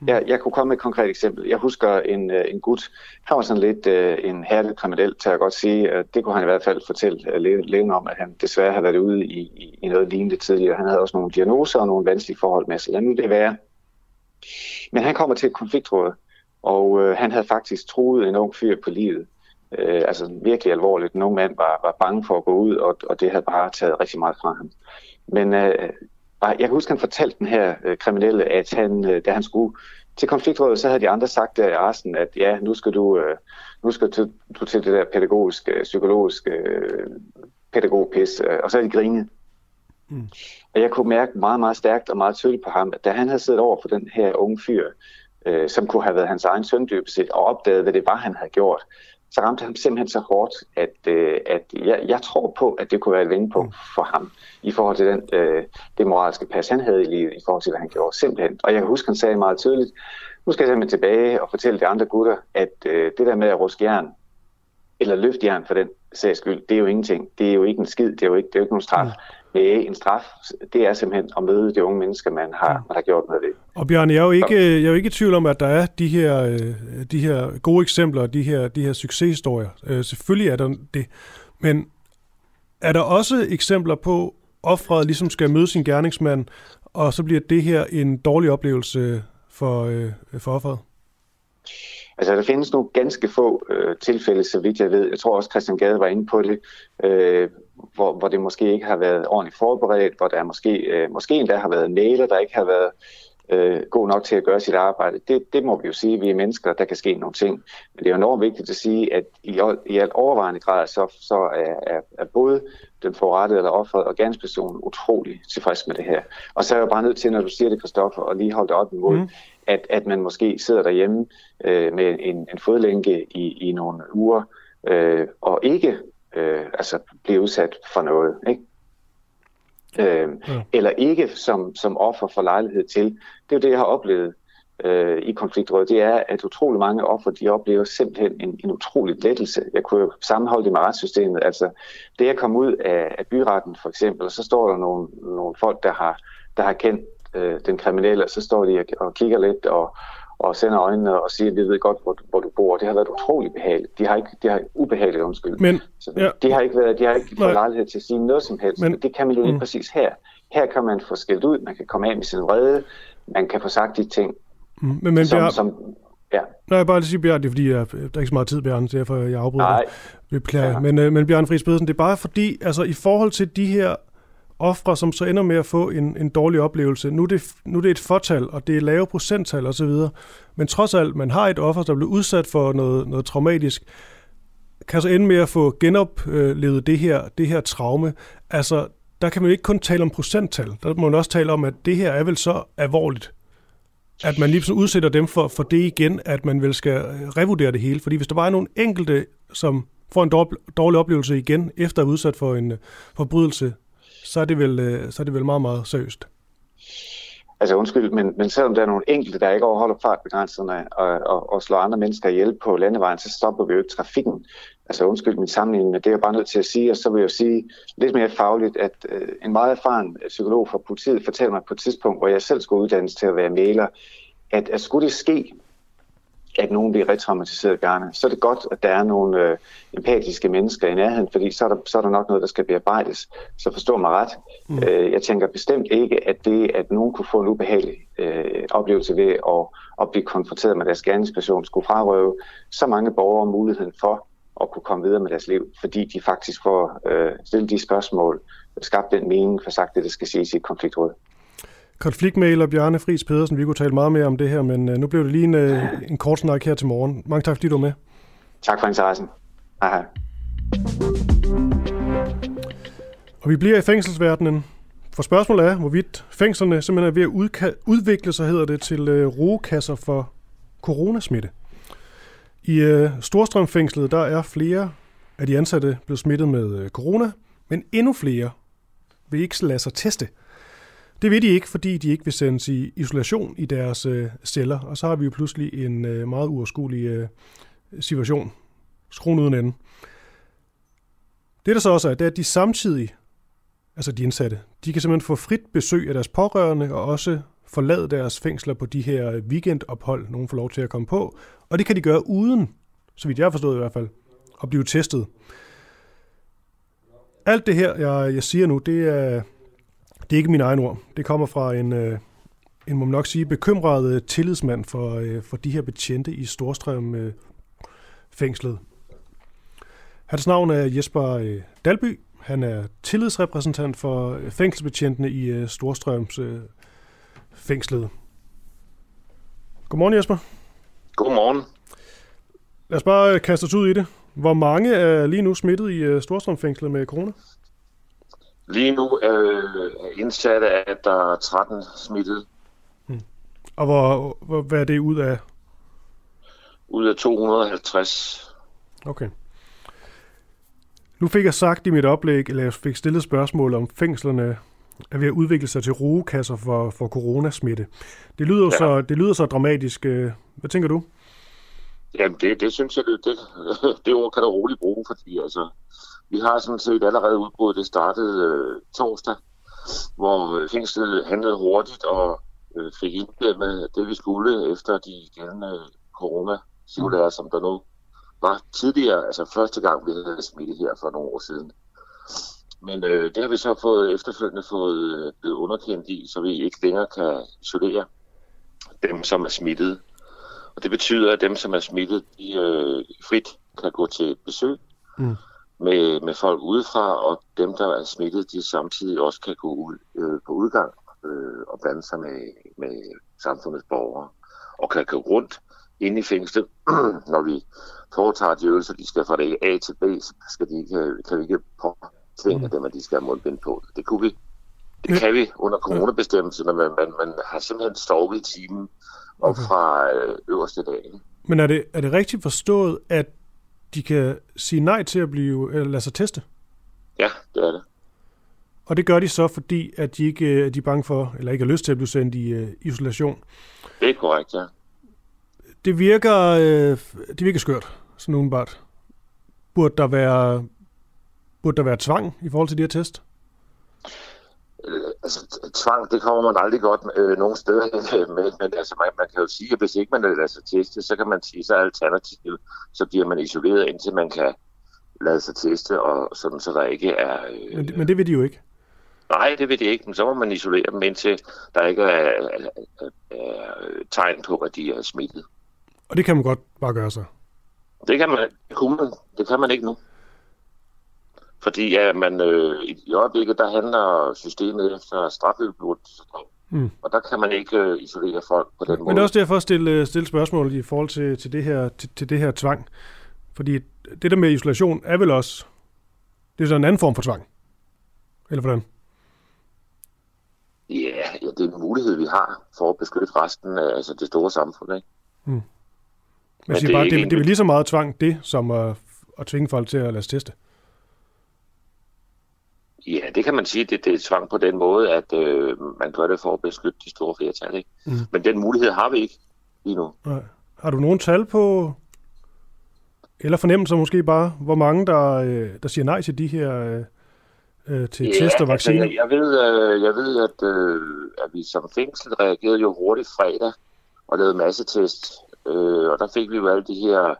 Mm. Jeg, jeg kunne komme med et konkret eksempel. Jeg husker en, øh, en gut, han var sådan lidt uh, en herlig kriminel, til at godt sige. Øh, det kunne han i hvert fald fortælle længe om, at han desværre havde været ude i, i, i noget lignende tidligere. Han havde også nogle diagnoser og nogle vanskelige forhold med sig. Lad nu det være. Men han kommer til et konfliktråd, og uh, han havde faktisk troet en ung fyr på livet. Uh, altså virkelig alvorligt. En mand var, var bange for at gå ud, og, og det havde bare taget rigtig meget fra ham. Men uh, jeg kan huske, han fortalte den her uh, kriminelle, at han, uh, da han skulle til konfliktrådet, så havde de andre sagt der i resten, at ja, nu skal du, uh, nu skal du, du til det der pædagogiske, psykologiske uh, pædagogpis, uh, og så er de grinet. Mm. Og jeg kunne mærke meget, meget stærkt og meget tydeligt på ham, at da han havde siddet over for den her unge fyr, uh, som kunne have været hans egen søn set, og opdaget, hvad det var, han havde gjort, så ramte han simpelthen så hårdt, at, øh, at jeg, jeg tror på, at det kunne være et vendepunkt for ham i forhold til den, øh, det moralske pas, han havde i livet, i forhold til, hvad han gjorde simpelthen. Og jeg kan huske, han sagde meget tydeligt, nu skal jeg simpelthen tilbage og fortælle de andre gutter, at øh, det der med at ruske jern, eller løfte jern for den sags skyld, det er jo ingenting. Det er jo ikke en skid, det er jo ikke, det er jo ikke nogen straf. Mm. Det er en straf, det er simpelthen at møde de unge mennesker, man har, man har gjort noget ved. Og Bjørn, jeg er jo ikke, jeg er jo ikke i tvivl om, at der er de her, øh, de her gode eksempler, de her, de her succeshistorier. Øh, selvfølgelig er der det. Men er der også eksempler på, offeret ligesom skal møde sin gerningsmand, og så bliver det her en dårlig oplevelse for, øh, for offeret? Altså, der findes nogle ganske få øh, tilfælde, så vidt jeg ved. Jeg tror også, Christian Gade var inde på det, øh, hvor, hvor det måske ikke har været ordentligt forberedt, hvor der måske, øh, måske endda har været næler, der ikke har været øh, god nok til at gøre sit arbejde. Det, det må vi jo sige, vi er mennesker, der kan ske nogle ting. Men det er jo enormt vigtigt at sige, at i, i alt overvejende grad, så, så er, er, er både den forrettede eller offeret og gerningspersonen utrolig tilfreds med det her. Og så er jeg jo bare nødt til, når du siger det, Kristoffer, og lige holde det op imod, mm. at, at man måske sidder derhjemme øh, med en, en fodlænke i, i nogle uger, øh, og ikke øh, altså bliver udsat for noget. Ikke? Øh, ja. Eller ikke som, som offer for lejlighed til. Det er jo det, jeg har oplevet øh, i konfliktrådet. Det er, at utrolig mange offer, de oplever simpelthen en, en utrolig lettelse. Jeg kunne jo sammenholde det med retssystemet. Altså, det at komme ud af, af byretten for eksempel, og så står der nogle, nogle folk, der har, der har kendt øh, den kriminelle, og så står de og, og kigger lidt og, og sender øjnene og siger, at vi ved godt, hvor, hvor du bor. Det har været utrolig behageligt. De har ikke, de har ubehageligt, undskyld. Men, så ja. de har ikke, været, de har ikke fået lejlighed til at sige noget som helst. Men, det kan man jo lige mm. præcis her. Her kan man få skilt ud, man kan komme af med sin vrede, man kan få sagt de ting, mm. men, men, som, Bjørn, som, ja. Nej, jeg bare lige sige, Bjørn, det er fordi, jeg, der er ikke så meget tid, Bjørn, derfor jeg afbryder Nej. Beklager. Ja. Men, øh, men Bjørn Friis Pedersen, det er bare fordi, altså i forhold til de her ofre, som så ender med at få en, en dårlig oplevelse. Nu er, det, nu er det et fortal, og det er lave procenttal osv., men trods alt, man har et offer, der bliver udsat for noget, noget traumatisk, kan så ende med at få genoplevet det her, det her traume. Altså, der kan man jo ikke kun tale om procenttal. Der må man også tale om, at det her er vel så alvorligt, at man lige udsætter dem for, for det igen, at man vel skal revurdere det hele. Fordi hvis der bare er nogle enkelte, som får en dårlig oplevelse igen, efter at udsat for en øh, forbrydelse, så er det vel, øh, så er det vel meget, meget seriøst. Altså undskyld, men, men selvom der er nogle enkelte, der ikke overholder fartbegrænserne og, og, og slår andre mennesker ihjel på landevejen, så stopper vi jo ikke trafikken. Altså undskyld min sammenligning, men det er jeg bare nødt til at sige, og så vil jeg jo sige lidt mere fagligt, at øh, en meget erfaren psykolog fra politiet fortæller mig på et tidspunkt, hvor jeg selv skulle uddannes til at være maler, at, at skulle det ske, at nogen bliver retraumatiseret gerne, så er det godt, at der er nogle øh, empatiske mennesker i nærheden, fordi så er, der, så er der nok noget, der skal bearbejdes. Så forstår mig ret. Mm. Øh, jeg tænker bestemt ikke, at det, at nogen kunne få en ubehagelig øh, oplevelse ved at, at blive konfronteret med deres gerningsperson, skulle frarøve så mange borgere muligheden for at kunne komme videre med deres liv, fordi de faktisk får øh, stillet de spørgsmål, skabt den mening, for sagt det, der skal siges i et konfliktråd konfliktmailer Bjarne Friis Pedersen. Vi kunne tale meget mere om det her, men øh, nu blev det lige en, øh, en kort snak her til morgen. Mange tak, fordi du var med. Tak for interessen. Hej hej. Og vi bliver i fængselsverdenen. For spørgsmålet er, hvorvidt fængslerne simpelthen er ved at udvikle sig, hedder det, til øh, rogekasser for coronasmitte. I øh, Storstrømfængslet der er flere af de ansatte blevet smittet med øh, corona, men endnu flere vil ikke lade sig teste – det vil de ikke, fordi de ikke vil sendes i isolation i deres øh, celler, og så har vi jo pludselig en øh, meget uoverskuelig øh, situation. Skruen uden ende. Det der så også er, det er, at de samtidig altså de indsatte, de kan simpelthen få frit besøg af deres pårørende og også forlade deres fængsler på de her øh, weekendophold, nogen får lov til at komme på. Og det kan de gøre uden, så vidt jeg har forstået i hvert fald, at blive testet. Alt det her, jeg, jeg siger nu, det er, det er ikke min egen ord. Det kommer fra en, øh, en må man nok sige, bekymret tillidsmand for, øh, for de her betjente i Storstrøm øh, fængslet. Hans navn er Jesper Dalby. Han er tillidsrepræsentant for fængselsbetjentene i Storstrøms fængslet. Godmorgen Jesper. Godmorgen. Lad os bare kaste os ud i det. Hvor mange er lige nu smittet i Storstrømfængslet med corona? Lige nu øh, er indsatte, at der er 13 smittet. Hmm. Og hvor, hvor, hvad er det ud af? Ud af 250. Okay. Nu fik jeg sagt i mit oplæg, eller jeg fik stillet spørgsmål om fængslerne er ved at udvikle sig til rugekasser for, for coronasmitte. Det lyder, ja. så, det lyder så dramatisk. Øh, hvad tænker du? Jamen, det, det synes jeg, det, det, det ord kan du roligt bruge, fordi altså, vi har sådan set allerede udbrud. Det startede øh, torsdag, hvor øh, fængslet handlede hurtigt og øh, fik med det, vi skulle efter de gældende corona mm. som der nu var tidligere, altså første gang, vi havde smitte her for nogle år siden. Men øh, det har vi så fået efterfølgende fået øh, blevet underkendt i, så vi ikke længere kan isolere dem, som er smittet. Og det betyder, at dem, som er smittet, de øh, frit kan gå til besøg mm med, med folk udefra, og dem, der er smittet, de samtidig også kan gå ud øh, på udgang øh, og blande sig med, med samfundets borgere, og kan gå rundt inde i fængslet, når vi foretager de øvelser, de skal fra det A til B, så skal de ikke, kan vi ikke påtvinge mm. dem, at de skal have mundbind på. Det kunne vi. Det kan vi under coronabestemmelserne, men man, man har simpelthen stovet i timen og okay. fra øh, øverste dag. Men er det, er det rigtigt forstået, at de kan sige nej til at blive, eller lade sig teste? Ja, det er det. Og det gør de så, fordi at de ikke øh, de er bange for, eller ikke har lyst til at blive sendt i uh, isolation. Det er korrekt, ja. Det virker, uh, det virker skørt, sådan udenbart. Burde der være, burde der være tvang i forhold til de her test? Altså, tvang, det kommer man aldrig godt øh, nogen steder med, men altså, man, man kan jo sige, at hvis ikke man lader sig teste, så kan man sige, så er alternativet, så bliver man isoleret, indtil man kan lade sig teste, og sådan, så der ikke er... Øh, men, men det vil de jo ikke. Nej, det vil de ikke, men så må man isolere dem, indtil der ikke er, er, er, er tegn på, at de er smittet. Og det kan man godt bare gøre så? Det kan man, det, kunne man, det kan man ikke nu. Fordi ja, man, øh, i øjeblikket, der handler systemet efter strafudbud, mm. og der kan man ikke øh, isolere folk på den måde. Men det er også derfor at stille, øh, stille spørgsmål i forhold til, til, det her, til, til det her tvang. Fordi det der med isolation er vel også, det er så en anden form for tvang. Eller hvordan? Ja, ja, det er en mulighed, vi har for at beskytte resten af altså det store samfund. Ikke? Mm. Men, Men det, bare, det, det er vel lige så meget tvang det, som at, at tvinge folk til at lade sig teste? Ja, det kan man sige. Det, det er tvang på den måde, at øh, man gør det for at beskytte de store flertal. Ikke? Mm. Men den mulighed har vi ikke lige nu. Nej. Har du nogen tal på, eller fornemmelser måske bare, hvor mange, der, øh, der siger nej til de her øh, øh til ja, test og vacciner? Altså, jeg, ved, øh, jeg ved at, øh, at vi som fængsel reagerede jo hurtigt fredag og lavede masse test. Øh, og der fik vi jo alle de her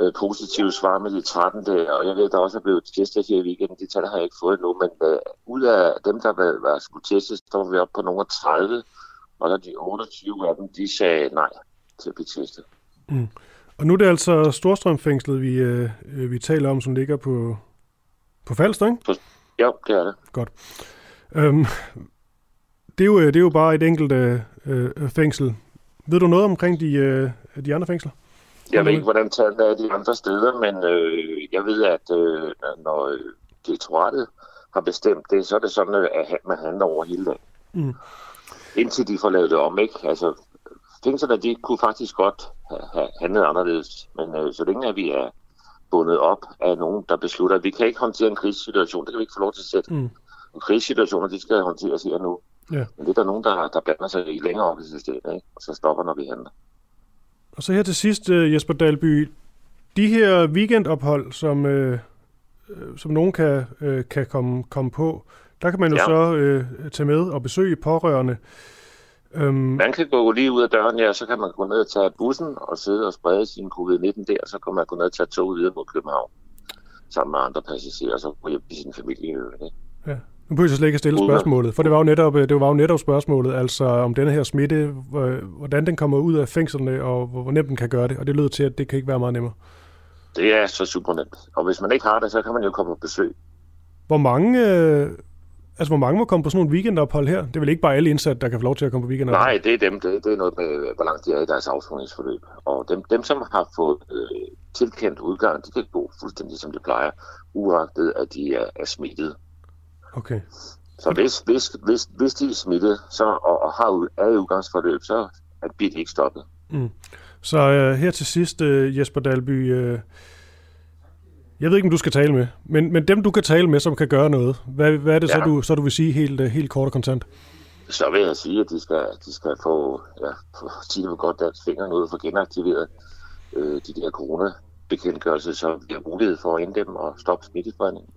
øh, positive svar med de 13 der, og jeg ved, der også er blevet testet her i weekenden. De tal har jeg ikke fået endnu, men øh, ud af dem, der var, var skulle testes, der var vi oppe på nogle af 30, og der de 28 af dem, de sagde nej til at blive testet. Mm. Og nu er det altså Storstrømfængslet, vi, øh, vi taler om, som ligger på, på Falster, ikke? På, ja, det er det. Godt. Øhm, det, er jo, det er jo bare et enkelt øh, øh, fængsel. Ved du noget omkring de, øh, de andre fængsler? Jeg ved ikke, hvordan tallene er de andre steder, men øh, jeg ved, at øh, når direktoratet har bestemt det, så er det sådan, at man handler over hele dagen. Mm. Indtil de får lavet det om, ikke? Altså, fængslerne, de kunne faktisk godt have, have handlet anderledes, men øh, så længe at vi er bundet op af nogen, der beslutter, at vi kan ikke håndtere en krisesituation, det kan vi ikke få lov til at sætte. Mm. Og krisesituationer, de skal håndteres her nu. Ja. Men det er der nogen, der, der blander sig i længere op i systemet, ikke? og så stopper, når vi handler. Og så her til sidst, øh, Jesper Dalby, de her weekendophold, som, øh, øh, som nogen kan, øh, kan komme, komme på, Der kan man jo Ja. så øh, tage med og besøge pårørende. Øhm, Man kan gå lige ud af døren, ja, så kan man gå ned og tage bussen og sidde og sprede sin covid-19 der, så kan man gå ned og tage toget videre mod København sammen med andre passagerer, og så til sin familie. i øvrigt, ikke? Ja. Nu behøver jeg slet ikke at stille spørgsmålet, for det var jo netop, øh, det var jo netop spørgsmålet, altså om denne her smitte, hvor- hvordan den kommer ud af fængslerne, og hvor nemt den kan gøre det, og det lød til, at det kan ikke være meget nemmere. Det er så super nemt. Og hvis man ikke har det, så kan man jo komme på besøg. Hvor mange, øh, altså hvor mange må komme på sådan nogle weekendophold her? Det er vel ikke bare alle indsatte, der kan få lov til at komme på weekendophold? Nej, det er dem. Det, det er noget med, hvor langt de er i deres afsoningsforløb. Og dem, dem som har fået øh, tilkendt udgang, de kan gå fuldstændig som de plejer, uagtet at de er, er smittet. Okay. Så hvis, hvis, hvis, hvis de er smittet så, og, og har, er i udgangsforløb, så er de ikke stoppet. Så øh, her til sidst, øh, Jesper Dalby, øh, jeg ved ikke, om du skal tale med, men, men dem, du kan tale med, som kan gøre noget, hvad, hvad er det så, Ja. du, så du vil sige helt, øh, helt kort og kontant? Så vil jeg sige, at de skal, de skal få, ja, få sige på godt dansk fingrene ud for genaktiveret øh, de der coronabekendtgørelser, så vi har mulighed for at inddæmme og stoppe smittespredningen.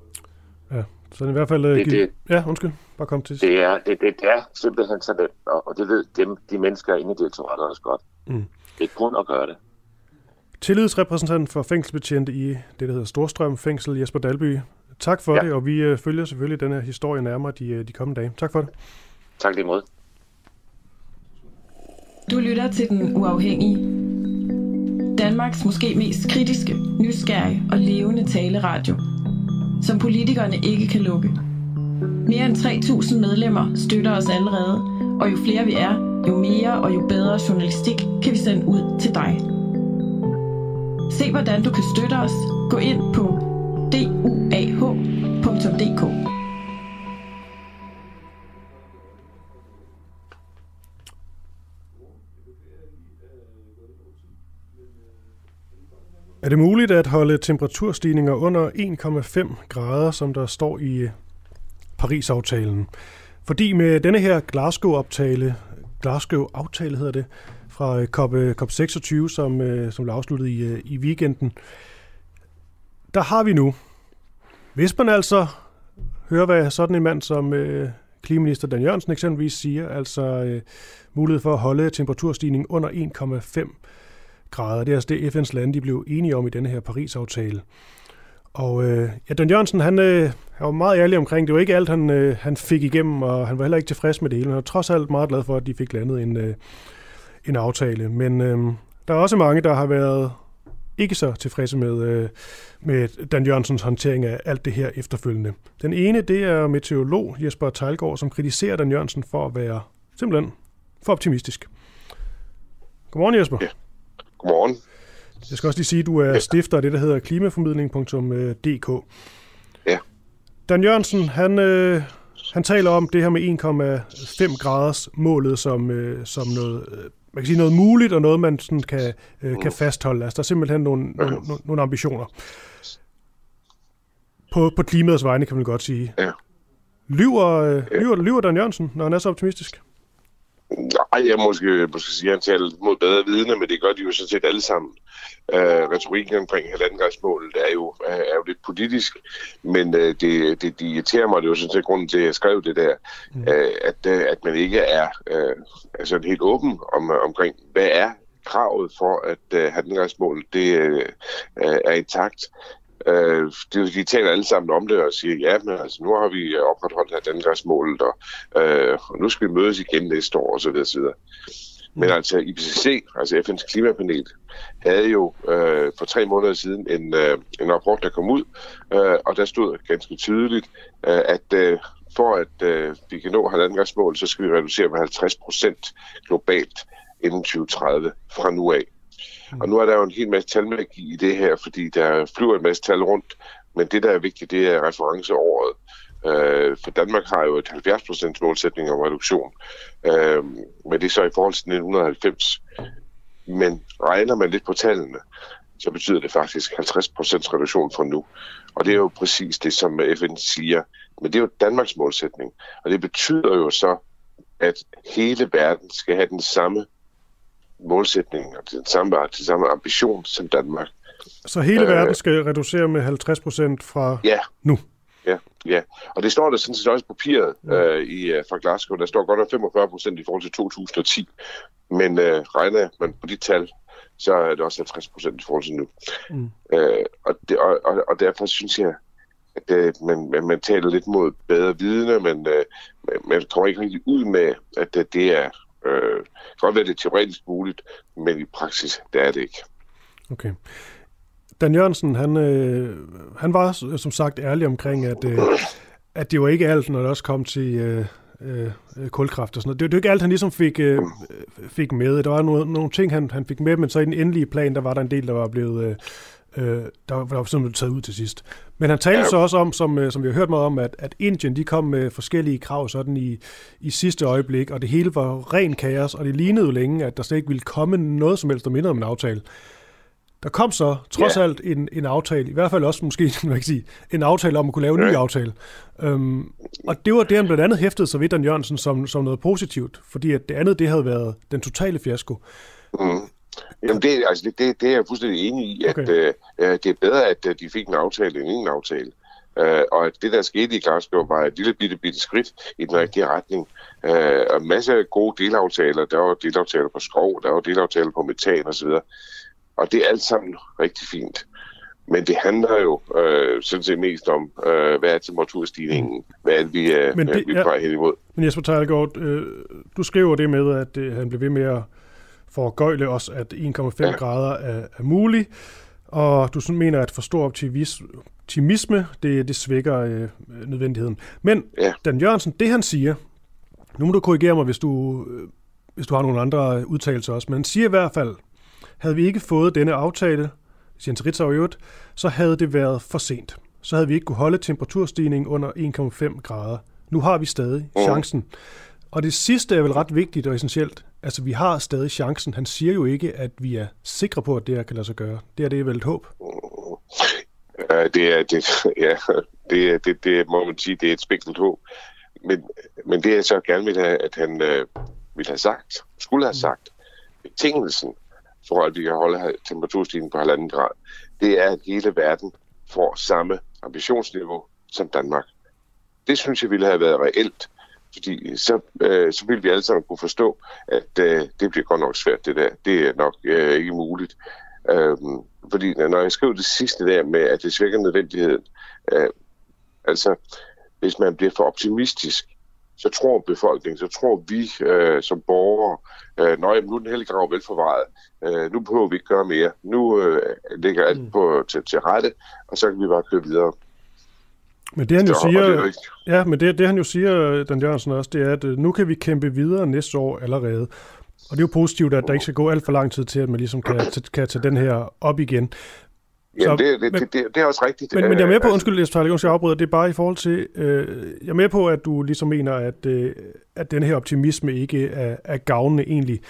Ja, så i hvert fald... Øh, Det- give- det- Ja, undskyld. Bare kom til. Det er, det, det er simpelthen så nemt, og, og det ved dem, de mennesker inde i direktoratet også godt. Mm. Det er kun at gøre det. Tillidsrepræsentant for fængselsbetjente i det, der hedder Storstrøm Fængsel, Jesper Dalby. Tak for ja. Ja. det, og vi øh, følger selvfølgelig den her historie nærmere de, øh, de kommende dage. Tak for det. Tak lige måde. Du lytter til Den Uafhængige. Danmarks måske mest kritiske, nysgerrige og levende taleradio. Som politikerne ikke kan lukke. Mere end 3.000 medlemmer støtter os allerede, og jo flere vi er, jo mere og jo bedre journalistik kan vi sende ud til dig. Se hvordan du kan støtte os. Gå ind på duah.dk. Er det muligt at holde temperaturstigninger under 1,5 grader, som der står i Paris-aftalen? Fordi med denne her Glasgow-aftale, Glasgow-aftale hedder det, fra øh, COP, øh, COP26, som, øh, som blev afsluttet i, i weekenden, der har vi nu, hvis man altså hører, hvad sådan en mand som øh, klimaminister Dan Jørgensen eksempelvis siger, altså øh, mulighed for at holde temperaturstigningen under 1,5 grader. Det er altså det, FN's lande de blev enige om i denne her Paris-aftale. Og øh, ja, Don Jørgensen, han, øh, han var meget ærlig omkring, det var ikke alt, han, øh, han fik igennem, og han var heller ikke tilfreds med det hele. Han var trods alt meget glad for, at de fik landet en, øh, en aftale. Men øh, der er også mange, der har været ikke så tilfredse med, øh, med Dan Jørgensens håndtering af alt det her efterfølgende. Den ene, det er meteorolog Jesper Tejlgaard, som kritiserer Dan Jørgensen for at være simpelthen for optimistisk. Godmorgen Jesper. Ja. Godmorgen. Jeg skal også lige sige, at du er stifter af det, der hedder klimaformidling.dk. Ja. Dan Jørgensen, han, øh, han taler om det her med 1,5 graders målet som, øh, som noget, øh, man kan sige noget muligt, og noget, man sådan kan, øh, kan fastholde. Altså, der er simpelthen nogle, nogle, nogle- nogle ambitioner. På, på klimaets vegne, kan man godt sige. Ja. Lyver, øh, lyver, lyver Dan Jørgensen, når han er så optimistisk? Nej, jeg måske, måske sige, at han taler mod bedre vidne, men det gør de jo sådan set alle sammen. Uh, retorikken omkring halvandengradsmålet er jo, er, jo lidt politisk, men uh, det, det, det irriterer mig, det er jo sådan set grunden til, at jeg skrev det der, mm. uh, at, uh, at man ikke er uh, altså helt åben om, omkring, hvad er kravet for, at uh, halvandengradsmålet det, uh, er intakt. Øh, det, de taler alle sammen om det og siger, ja, men altså, nu har vi opretholdt her Danmarksmålet, og, øh, og nu skal vi mødes igen næste år, osv. osv. Men altså IPCC, altså FN's klimapanel, havde jo øh, for tre måneder siden en, øh, en rapport, der kom ud, øh, og der stod ganske tydeligt, øh, at øh, for at øh, vi kan nå halvandengradsmål, så skal vi reducere med 50 procent globalt inden 2030 fra nu af. Og nu er der jo en hel masse talmagi i det her, fordi der flyver en masse tal rundt, men det, der er vigtigt, det er referenceåret. Øh, for Danmark har jo et 70% målsætning om reduktion, øh, men det er så i forhold til 1990. Men regner man lidt på tallene, så betyder det faktisk 50% reduktion fra nu. Og det er jo præcis det, som FN siger. Men det er jo Danmarks målsætning. Og det betyder jo så, at hele verden skal have den samme målsætning og den samme, den samme ambition som Danmark. Så hele Øh. verden skal reducere med 50 procent fra Ja, nu? Ja, ja. Og det står der sådan set også på papiret mm. øh, i, uh, fra Glasgow. Der står godt nok 45 procent i forhold til 2010. Men øh, regner man på de tal, så er det også 50 procent i forhold til nu. Mm. Øh, og, det, og, og, og derfor synes jeg, at øh, man, man, man taler lidt mod bedre vidne, men øh, man kommer ikke rigtig ud med, at øh, det er øh, godt være det er teoretisk muligt, men i praksis, der er det ikke. Okay. Dan Jørgensen, han, øh, han var som sagt ærlig omkring, at, øh, at det var ikke alt, når det også kom til øh, øh, kulkraft og sådan noget. Det var ikke alt, han ligesom fik, øh, fik med. Der var nogle, nogle ting, han, han fik med, men så i den endelige plan, der var der en del, der var blevet... Øh, øh, der var, simpelthen taget ud til sidst. Men han talte ja. så også om, som, øh, som vi har hørt meget om, at, at Indien de kom med forskellige krav sådan i, i sidste øjeblik, og det hele var ren kaos, og det lignede jo længe, at der slet ikke ville komme noget som helst, der mindede om en aftale. Der kom så trods yeah. alt en, en aftale, i hvert fald også måske man kan sige, en aftale om at kunne lave en ny aftale. Um, og det var det, han blandt andet hæftede sig ved Dan Jørgensen som, som noget positivt, fordi at det andet, det havde været den totale fiasko. Mm. Jamen det, altså det, det, det er jeg fuldstændig enig i, at okay. uh, det er bedre, at uh, de fik en aftale end ingen aftale. Uh, og at det, der skete i Glasgow, var et lille bitte, bitte skridt i den rigtige retning. Uh, og masser af gode delaftaler. Der var delaftaler på skov, der var delaftaler på metan osv. Og det er alt sammen rigtig fint. Men det handler jo øh, sådan set mest om, øh, hvad er temperaturstigningen? Hvad er det, vi, øh, men det, vi er på hen imod? Men Jesper Tejlgaard, øh, du skriver det med, at øh, han blev ved med at forgøjle os, at 1,5 ja. grader er, er mulig, og du mener, at for stor optimisme, det, det svækker øh, nødvendigheden. Men ja. Dan Jørgensen, det han siger, nu må du korrigere mig, hvis du, øh, hvis du har nogle andre udtalelser også, men han siger i hvert fald, havde vi ikke fået denne aftale, Jens Ritzau i øvrigt, så havde det været for sent. Så havde vi ikke kunne holde temperaturstigningen under 1,5 grader. Nu har vi stadig chancen. Og det sidste er vel ret vigtigt og essentielt. Altså, vi har stadig chancen. Han siger jo ikke, at vi er sikre på, at det her kan lade sig gøre. Det er det vel et håb? Ja, det er, det, ja, det, det, det må man sige, det er et spinkelt håb. Men, men det jeg så gerne vil have, at han øh, ville have sagt, skulle have sagt, betingelsen for at vi kan holde temperaturstigningen på halvanden grad, det er, at hele verden får samme ambitionsniveau som Danmark. Det synes jeg ville have været reelt, fordi så, øh, så ville vi alle sammen kunne forstå, at øh, det bliver godt nok svært det der. Det er nok øh, ikke muligt. Øhm, fordi når jeg skriver det sidste der med, at det svækker nødvendigheden, øh, altså hvis man bliver for optimistisk, så tror befolkningen, så tror vi øh, som borgere, øh, når nu er den hellige grav velforvaret, øh, nu behøver vi ikke gøre mere. Nu øh, ligger alt mm. på, til, til rette, og så kan vi bare køre videre. Men det han jo så, siger, det ja, men det, det han jo siger, Dan Jørgensen også, det er, at øh, nu kan vi kæmpe videre næste år allerede. Og det er jo positivt, at der ikke skal gå alt for lang tid til, at man ligesom kan, kan tage den her op igen. Jamen, så, det, det, men, det, det, det er også rigtigt. Men, men jeg er med på, øh, undskyld, Jesper Tejle, jeg afbryder, det er bare i forhold til, øh, jeg er med på, at du ligesom mener, at, øh, at den her optimisme ikke er, er gavnende egentlig.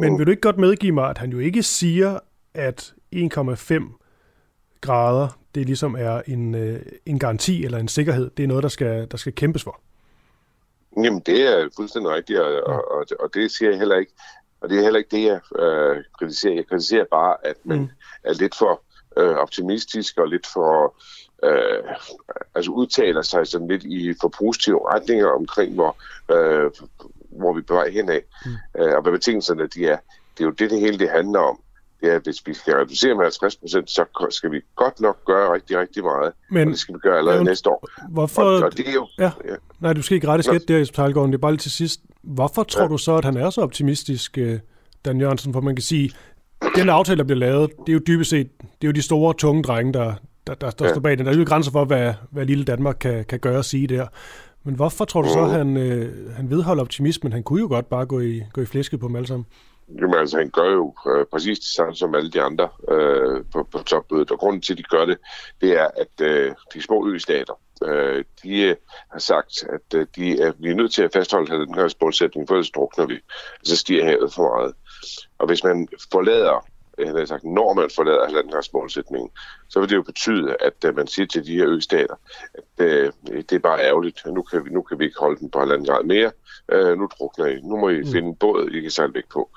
Men mm. vil du ikke godt medgive mig, at han jo ikke siger, at 1,5 grader, det ligesom er en, øh, en garanti eller en sikkerhed. Det er noget, der skal, der skal kæmpes for. Jamen, det er fuldstændig rigtigt, og, og, og, og det siger jeg heller ikke. Og det er heller ikke det, jeg øh, kritiserer. Jeg kritiserer bare, at man mm. er lidt for øh, optimistisk og lidt for øh, altså udtaler sig sådan lidt i for positive retninger omkring, hvor, øh, hvor vi er på vej henad, mm. øh, og hvad betingelserne de er. Det er jo det, det hele det handler om. Det er, at hvis vi skal reducere med 50 procent, så skal vi godt nok gøre rigtig, rigtig meget. Men, og det skal vi gøre allerede ja, næste år. Hvorfor? Og, og det er jo, ja. Ja. Nej, du skal ikke rette skæt der, Jesper Talgaard. Det er bare lige til sidst. Hvorfor tror ja. du så, at han er så optimistisk, øh, Dan Jørgensen? For man kan sige, den aftale, der bliver lavet, det er jo dybest set, det er jo de store, tunge drenge, der, der, der, der ja. står bag den. Der er jo grænser for, hvad, hvad lille Danmark kan, kan gøre og sige der. Men hvorfor tror du så, at han, øh, han vedholder optimismen? Han kunne jo godt bare gå i, gå i flæsket på dem alle sammen. Jamen altså, han gør jo øh, præcis det samme som alle de andre øh, på, på topmødet. Og grunden til, at de gør det, det er, at øh, de små østater, øh, de øh, har sagt, at øh, de er, vi er nødt til at fastholde den her målsætning, for ellers drukner vi. Så stiger havet for meget. Og hvis man forlader jeg har sagt, når man forlader halvandengradsmålsætningen, så vil det jo betyde, at uh, man siger til de her østater, at uh, det er bare ærgerligt, nu kan, vi, nu kan vi ikke holde den på halvanden grad mere, uh, nu drukner I, nu må I mm. finde en båd, I kan sejle væk på.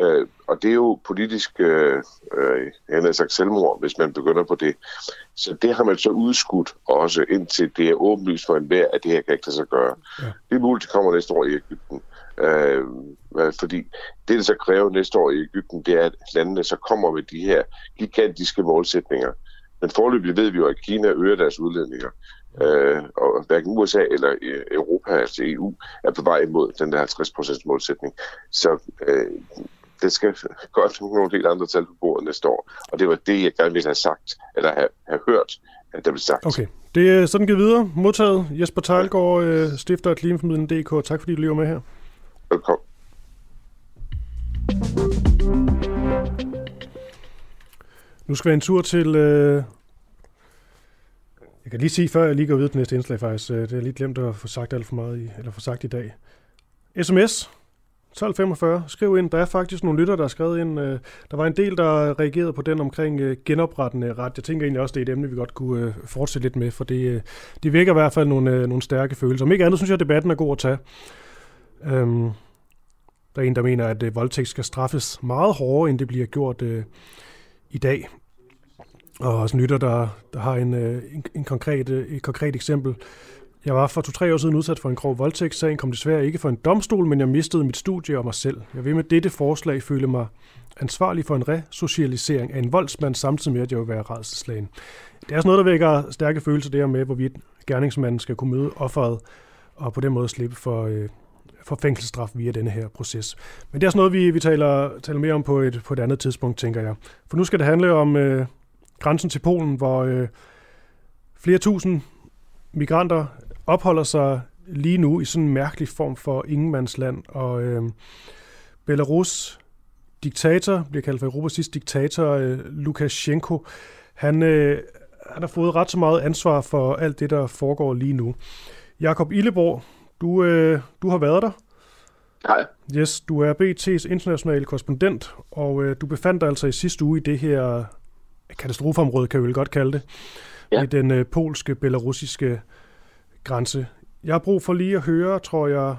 Øh, og det er jo politisk, øh, øh, han har sagt selvmord, hvis man begynder på det. Så det har man så udskudt også, indtil det er åbenlyst for enhver, at det her kan ikke lade sig gøre. Ja. Det er muligt, det kommer næste år i Ægypten. Øh, fordi det, der så kræver næste år i Ægypten, det er, at landene så kommer med de her gigantiske målsætninger. Men forløbig ved vi jo, at Kina øger deres udledninger. Øh, og hverken USA eller øh, Europa, altså EU, er på vej imod den der 50% målsætning. Så øh, det skal godt nogle helt andre tal på bordet næste år. Og det var det, jeg gerne ville have sagt, eller have, have hørt, at der blev sagt. Okay. Det er sådan givet videre. Modtaget. Jesper Tejlgaard, øh, stifter af Klimaformidlen.dk. Tak fordi du lever med her. Velkommen. Nu skal vi en tur til... Øh... Jeg kan lige sige, før jeg lige går videre til næste indslag faktisk, øh, det er lige glemt at få sagt alt for meget i, eller få sagt i dag. SMS 1245. Skriv ind. Der er faktisk nogle lytter, der har skrevet ind. Øh, der var en del, der reagerede på den omkring øh, genoprettende ret. Jeg tænker egentlig også, det er et emne, vi godt kunne øh, fortsætte lidt med, for det, øh, det virker i hvert fald nogle, øh, nogle stærke følelser. Om ikke andet, synes jeg, at debatten er god at tage. Øhm, der er en, der mener, at øh, voldtægt skal straffes meget hårdere, end det bliver gjort øh, i dag. Og også en lytter, der, der har en, en, en konkret, et konkret eksempel. Jeg var for to-tre år siden udsat for en grov voldtægt. Sagen kom desværre ikke for en domstol, men jeg mistede mit studie og mig selv. Jeg vil med dette forslag føle mig ansvarlig for en resocialisering af en voldsmand, samtidig med, at jeg vil være redselslagen. Det er sådan noget, der vækker stærke følelser der med, hvorvidt gerningsmanden skal kunne møde offeret og på den måde slippe for, øh, for fængselsstraf via denne her proces. Men det er sådan noget, vi, vi taler, taler mere om på et, på et andet tidspunkt, tænker jeg. For nu skal det handle om øh, grænsen til Polen, hvor øh, flere tusind migranter opholder sig lige nu i sådan en mærkelig form for ingenmandsland, og øh, Belarus diktator, bliver kaldt for Europas sidste diktator, øh, Lukashenko, han, øh, han har fået ret så meget ansvar for alt det, der foregår lige nu. Jakob Illeborg, du, øh, du har været der. Hej. Yes, du er BT's internationale korrespondent, og øh, du befandt dig altså i sidste uge i det her katastrofeområde, kan vi vel godt kalde det, ja. i den øh, polske, belarusiske grænse. Jeg har brug for lige at høre, tror jeg,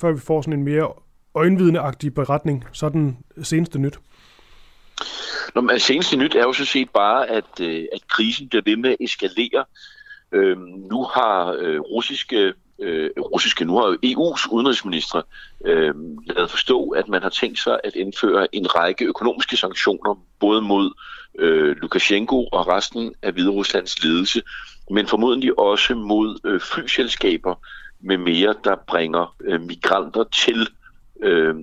før vi får sådan en mere øjenvidneagtig beretning, så den seneste nyt. Nå, men seneste nyt er jo så set bare, at, øh, at krisen bliver ved med at eskalere. Øhm, nu har øh, russiske, øh, russiske, nu har EU's udenrigsminister øh, lavet forstå, at man har tænkt sig at indføre en række økonomiske sanktioner, både mod øh, Lukashenko og resten af Hvideruslands ledelse, men formodentlig også mod øh, flyselskaber med mere, der bringer øh, migranter til øh,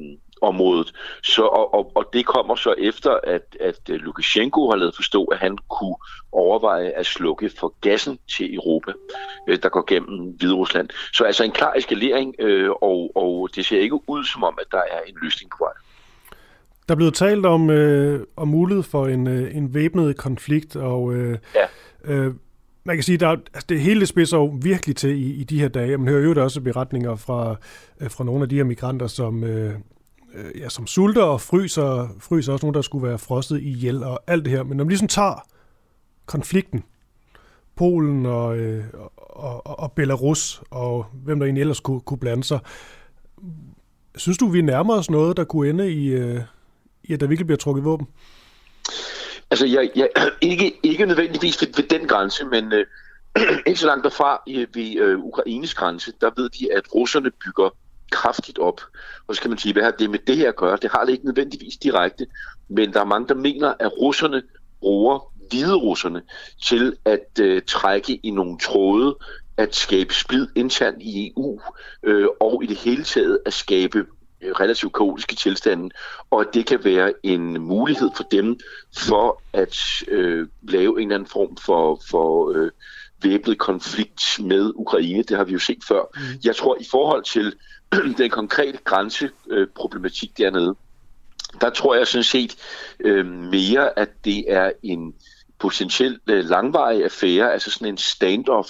området. Så, og, og, og det kommer så efter, at, at øh, Lukashenko har lavet forstå, at han kunne overveje at slukke for gassen til Europa, øh, der går gennem Hviderusland. Så altså en klar eskalering, øh, og, og det ser ikke ud som om, at der er en løsning på vej. Der er blevet talt om, øh, om mulighed for en, øh, en væbnet konflikt, og øh, ja. øh, man kan sige, der, altså det hele spidser jo virkelig til i, i de her dage. Man hører jo også beretninger fra, øh, fra nogle af de her migranter, som, øh, øh, ja, som sulter og fryser, fryser også nogle, der skulle være frostet i hjel og alt det her. Men når man ligesom tager konflikten, Polen og, øh, og, og Belarus og hvem der egentlig ellers kunne, kunne blande sig, synes du, vi nærmer os noget, der kunne ende i, øh, i at der virkelig bliver trukket våben? Altså, jeg, jeg, ikke, ikke nødvendigvis ved, ved den grænse, men øh, ikke så langt derfra ved øh, Ukraines grænse, der ved de, at russerne bygger kraftigt op. Og så kan man sige, hvad har det med det her at gøre? Det har det ikke nødvendigvis direkte, men der er mange, der mener, at russerne bruger hvide russerne til at øh, trække i nogle tråde, at skabe splid internt i EU, øh, og i det hele taget at skabe relativt kaotiske tilstande, og at det kan være en mulighed for dem for at øh, lave en eller anden form for, for øh, væbnet konflikt med Ukraine. Det har vi jo set før. Mm. Jeg tror, i forhold til den konkrete grænseproblematik dernede, der tror jeg sådan set øh, mere, at det er en potentielt øh, langvarig affære, altså sådan en standoff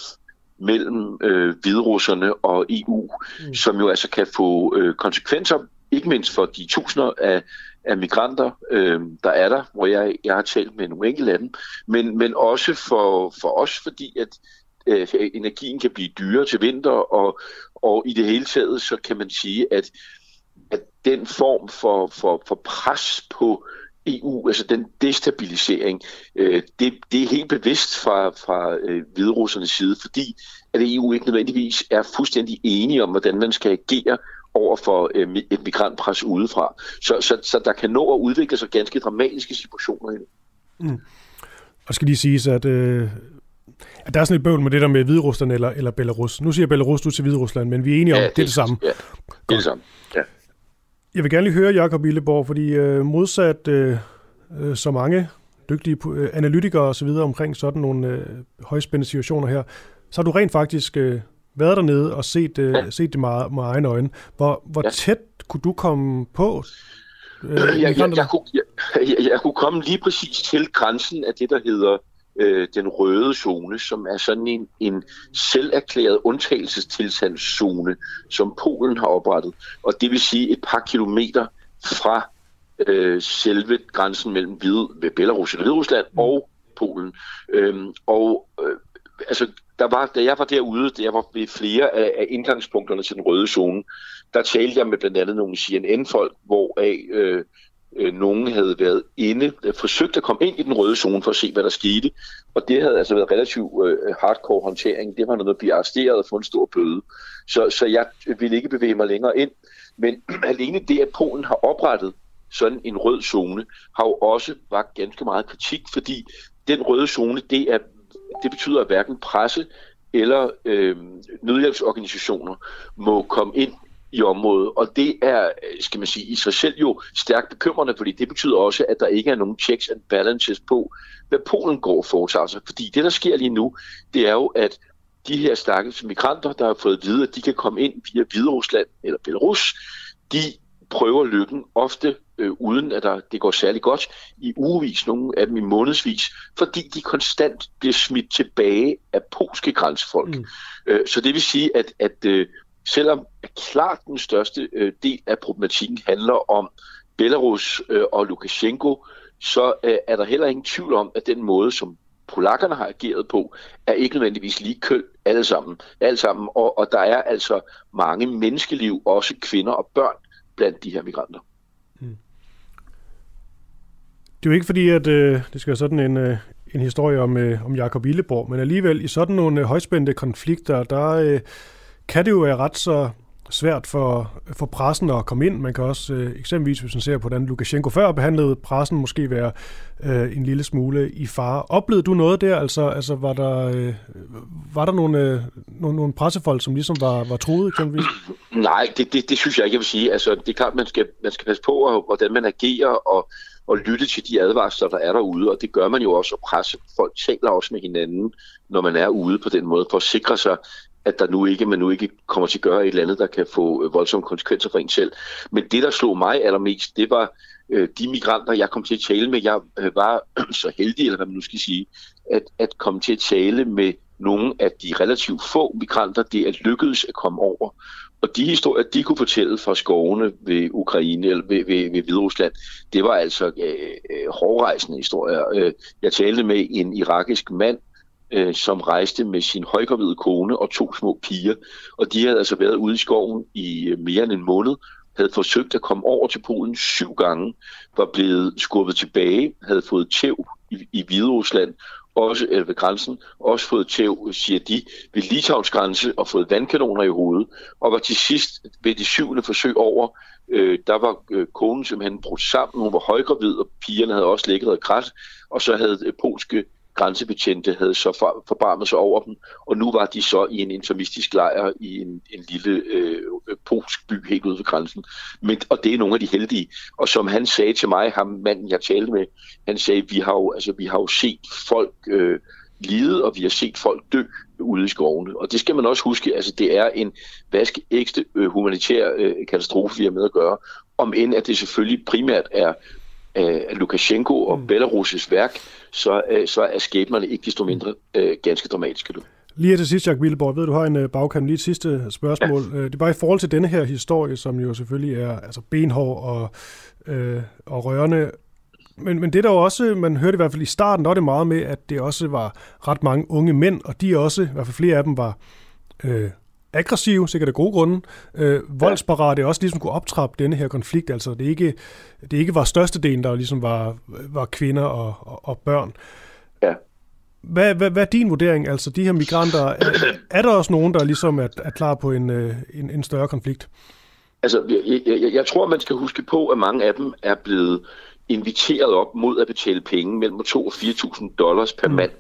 mellem øh, hviderusserne og EU, mm. som jo altså kan få øh, konsekvenser, ikke mindst for de tusinder af, af migranter, øh, der er der, hvor jeg, jeg har talt med nogle enkelte af dem, men, men også for, for os, fordi at øh, energien kan blive dyrere til vinter, og, og i det hele taget, så kan man sige, at, at den form for, for, for pres på EU, altså den destabilisering, øh, det, det er helt bevidst fra, fra øh, hviderussernes side, fordi at EU ikke nødvendigvis er fuldstændig enige om, hvordan man skal agere over for øh, et migrantpres udefra. Så, så, så der kan nå at udvikle sig ganske dramatiske situationer det. Mm. Og skal lige siges, at, øh, at der er sådan et bøvl med det der med Hviderusland eller, eller Belarus. Nu siger Belarus du til Hviderusland, men vi er enige om, ja, det, det er det samme. Ja, det er det samme. Ja. Jeg vil gerne lige høre Jakob Illeborg, fordi øh, modsat øh, øh, så mange dygtige øh, analytikere osv. omkring sådan nogle øh, højspændende situationer her, så har du rent faktisk øh, været dernede og set, øh, ja. set det med, med egne øjne. Hvor, hvor ja. tæt kunne du komme på? Øh, jeg, jeg, jeg, jeg, kunne, jeg, jeg, jeg kunne komme lige præcis til grænsen af det, der hedder øh, den røde zone, som er sådan en, en selverklæret undtagelsestilstandszone, som Polen har oprettet. Og det vil sige et par kilometer fra øh, selve grænsen mellem Hvide, Belarus eller Hviderusland mm. og Polen. Øhm, og øh, altså, der var, da jeg var derude, da jeg var ved flere af, af indgangspunkterne til den røde zone, der talte jeg med blandt andet nogle CNN-folk, hvoraf øh, øh, nogen havde været inde, øh, forsøgt at komme ind i den røde zone for at se, hvad der skete. Og det havde altså været relativt øh, hardcore håndtering. Det var noget at blive arresteret og få en stor bøde. Så, så jeg ville ikke bevæge mig længere ind. Men alene det, at Polen har oprettet sådan en rød zone, har jo også vagt ganske meget kritik, fordi den røde zone, det, er, det betyder, at hverken presse eller øh, nødhjælpsorganisationer må komme ind i området. Og det er, skal man sige, i sig selv jo stærkt bekymrende, fordi det betyder også, at der ikke er nogen checks and balances på, hvad Polen går og foretager sig. Fordi det, der sker lige nu, det er jo, at de her stakkels migranter, der har fået at vide, at de kan komme ind via Hviderusland eller Belarus, de prøver lykken ofte øh, uden at der, det går særlig godt i ugevis, nogle af dem i månedsvis, fordi de konstant bliver smidt tilbage af polske grænsefolk. Mm. Øh, så det vil sige, at, at øh, selvom klart den største øh, del af problematikken handler om Belarus øh, og Lukashenko, så øh, er der heller ingen tvivl om, at den måde, som polakkerne har ageret på, er ikke nødvendigvis lige køn alle sammen. Alle sammen. Og, og der er altså mange menneskeliv, også kvinder og børn, blandt de her migranter. Hmm. Det er jo ikke fordi, at øh, det skal være sådan en, øh, en historie om, øh, om Jakob Illeborg, men alligevel i sådan nogle øh, højspændte konflikter, der øh, kan det jo være ret så svært for, for pressen at komme ind. Man kan også øh, eksempelvis, hvis man ser på, hvordan Lukashenko før behandlede pressen, måske være øh, en lille smule i fare. Oplevede du noget der? Altså, altså var der, øh, var der nogle, øh, nogle, nogle pressefolk, som ligesom var, var troede eksempelvis? Nej, det, det, det synes jeg ikke, jeg vil sige. Altså, det er klart, man skal, man skal passe på, og, hvordan man agerer, og, og lytte til de advarsler, der er derude, og det gør man jo også, og presse folk taler også med hinanden, når man er ude på den måde, for at sikre sig, at der nu ikke, man nu ikke kommer til at gøre et eller andet, der kan få øh, voldsomme konsekvenser for en selv. Men det, der slog mig allermest, det var øh, de migranter, jeg kom til at tale med. Jeg øh, var så heldig, eller hvad man nu skal sige, at, at komme til at tale med nogle af de relativt få migranter, det er lykkedes at komme over. Og de historier, de kunne fortælle fra skovene ved Ukraine eller ved, ved, ved Hviderusland, det var altså øh, øh hårdrejsende historier. Øh, jeg talte med en irakisk mand, øh, som rejste med sin højgravide kone og to små piger. Og de havde altså været ude i skoven i øh, mere end en måned, havde forsøgt at komme over til Polen syv gange, var blevet skubbet tilbage, havde fået tæv i, i Hviderusland, også øh, ved grænsen, også fået tæv, siger de, ved Litauens grænse og fået vandkanoner i hovedet, og var til sidst ved det syvende forsøg over, øh, der var øh, konen simpelthen brudt sammen, hun var højgravid, og pigerne havde også ligget og græs, og så havde øh, polske grænsebetjente havde så for, forbarmet sig over dem, og nu var de så i en infermistisk lejr i en, en lille øh, polsk by helt ude ved grænsen. Men, og det er nogle af de heldige. Og som han sagde til mig, ham manden jeg talte med, han sagde, vi har jo, altså, vi har jo set folk øh, lide, og vi har set folk dø ude i skovene. Og det skal man også huske, altså det er en vaskeægte øh, humanitær øh, katastrofe, vi har med at gøre, om end at det selvfølgelig primært er af Lukashenko og mm. Belarus' værk, så, øh, så er skæbnerne ikke desto mindre øh, ganske dramatiske. Du. Lige til sidst, Jacob Willeborg, ved du har en øh, bagkant. Lige et sidste spørgsmål. Ja. Det er bare i forhold til denne her historie, som jo selvfølgelig er altså benhård og, øh, og rørende. Men, men det der også, man hørte i hvert fald i starten, der var det meget med, at det også var ret mange unge mænd, og de også, i hvert fald flere af dem var øh, aggressive, sikkert af gode grunde, øh, voldsparate også ligesom kunne optrappe denne her konflikt. Altså det ikke, det ikke var størstedelen, der ligesom var, var kvinder og, og, og børn. Ja. Hvad, hvad, hvad er din vurdering? Altså de her migranter, er, er der også nogen, der ligesom er, er klar på en, øh, en, en større konflikt? Altså, jeg, jeg, jeg tror, man skal huske på, at mange af dem er blevet inviteret op mod at betale penge mellem 2 og 4.000 dollars per mm. mand.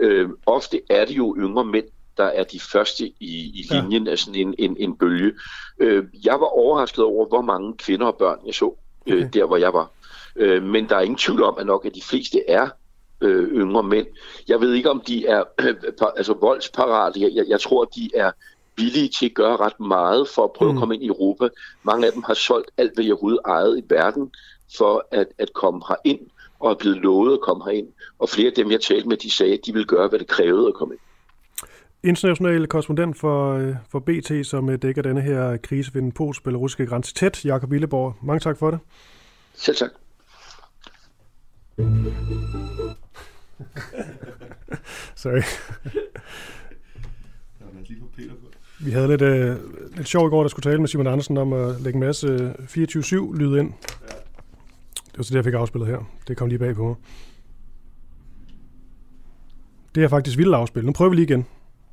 Øh, ofte er det jo yngre mænd, der er de første i, i linjen ja. af sådan en, en, en bølge. Øh, jeg var overrasket over, hvor mange kvinder og børn jeg så øh, okay. der, hvor jeg var. Øh, men der er ingen tvivl om, at nok at de fleste er øh, yngre mænd. Jeg ved ikke, om de er øh, altså voldsparate. Jeg, jeg, jeg tror, de er villige til at gøre ret meget for at prøve mm. at komme ind i Europa. Mange af dem har solgt alt, hvad de overhovedet ejet i verden for at, at komme ind og er blevet lovet at komme herind. Og flere af dem, jeg talte med, de sagde, at de ville gøre, hvad det krævede at komme ind. International korrespondent for, øh, for BT, som øh, dækker denne her krise ved den polsk-belarusiske grænse tæt, Jakob Willeborg. Mange tak for det. Selv tak. Sorry. Vi havde lidt, øh, lidt sjov i går, der skulle tale med Simon Andersen om at lægge en masse 24-7-lyd ind. Det var så det, jeg fik afspillet her. Det kom lige bag på mig. Det er faktisk vildt afspil. Nu prøver vi lige igen.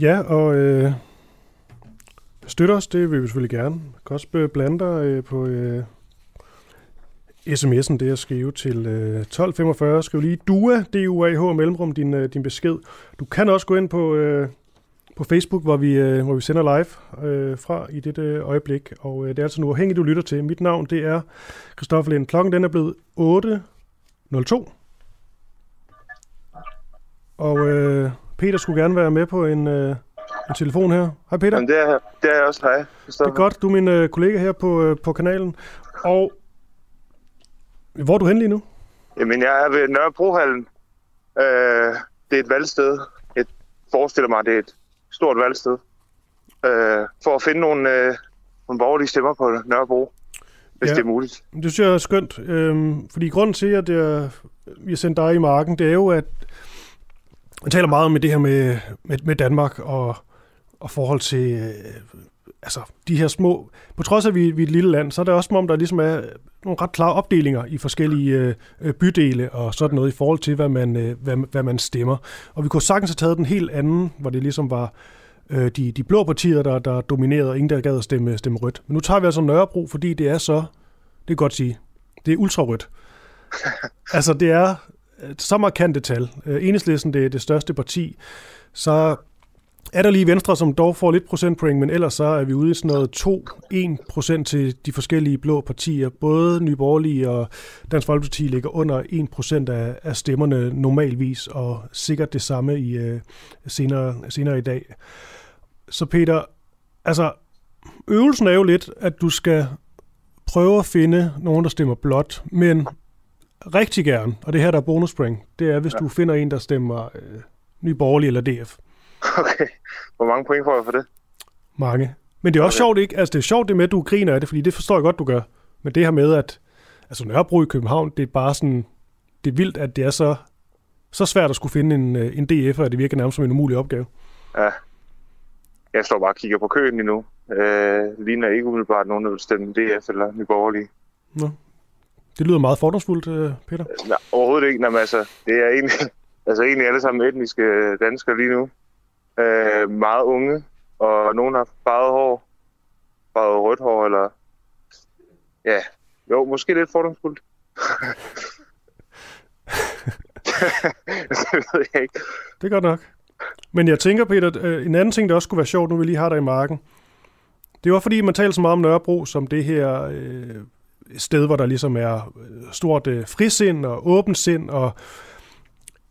Ja, og øh, støtte os, det vil vi selvfølgelig gerne. Du kan også øh, blande dig øh, på øh, sms'en, det er at skrive til øh, 1245. Skriv lige DUA, D-U-A-H, mellemrum, din, øh, din besked. Du kan også gå ind på, øh, på Facebook, hvor vi, øh, hvor vi sender live øh, fra i dette øh, øjeblik. Og øh, det er altså nu afhængigt, du lytter til. Mit navn, det er Christoffer Lind. Klokken den er blevet 8.02. Og øh, Peter skulle gerne være med på en, øh, en telefon her. Hej Peter. Jamen, det, er, det er også. Hej. Det er godt. Du er min øh, kollega her på, øh, på kanalen. Og hvor er du hen lige nu? Jamen, jeg er ved Nørrebrohallen. Øh, det er et valgsted. Jeg forestiller mig, det er et stort valgsted. Øh, for at finde nogle, øh, nogle borgerlige stemmer på Nørrebro, hvis ja, det er muligt. Det synes jeg er skønt. Øh, fordi grunden til, at jeg, vi har sendt dig i marken, det er jo, at man taler meget om det her med, med, med Danmark og, og forhold til øh, altså, de her små... På trods af, at vi, vi er et lille land, så er det også som om, der ligesom er nogle ret klare opdelinger i forskellige øh, bydele og sådan noget i forhold til, hvad man, øh, hvad, hvad man stemmer. Og vi kunne sagtens have taget den helt anden, hvor det ligesom var øh, de, de blå partier, der, der dominerede, og ingen der gad at stemme, stemme rødt. Men nu tager vi altså Nørrebro, fordi det er så... Det er godt sige. Det er ultrarødt. altså, det er Øh, så markante tal. Øh, Enhedslisten, det er det største parti. Så er der lige Venstre, som dog får lidt procentpoint, men ellers så er vi ude i sådan noget 2-1 procent til de forskellige blå partier. Både Nye Borgerlige og Dansk Folkeparti ligger under 1 procent af, af stemmerne normalvis, og sikkert det samme i uh, senere, senere i dag. Så Peter, altså øvelsen er jo lidt, at du skal prøve at finde nogen, der stemmer blot, men rigtig gerne, og det her der er bonuspoint, det er, hvis ja. du finder en, der stemmer øh, Nye Borgerlige eller DF. Okay. Hvor mange point får jeg for det? Mange. Men det er også okay. sjovt, ikke? Altså, det er sjovt det med, at du griner af det, fordi det forstår jeg godt, du gør. Men det her med, at altså, Nørrebro i København, det er bare sådan, det er vildt, at det er så, så svært at skulle finde en, øh, en DF, at det virker nærmest som en umulig opgave. Ja. Jeg står bare og kigger på køen lige nu. Øh, ligner ikke umiddelbart nogen, der vil stemme DF eller Nye Borgerlige. Nå. Det lyder meget fordomsfuldt, øh, Peter. Nej, overhovedet ikke. Jamen, altså, det er egentlig, altså, egentlig alle sammen etniske danskere lige nu øh, meget unge, og nogen har farvet hår, farvet rødt hår, eller ja, jo, måske lidt fordomsfuldt. det ved jeg ikke. Det er godt nok. Men jeg tænker, Peter, øh, en anden ting, der også skulle være sjovt, nu vi lige har dig i marken, det var fordi, man taler så meget om Nørrebro som det her øh, sted, hvor der ligesom er øh, stort øh, frisind og åbent sind, og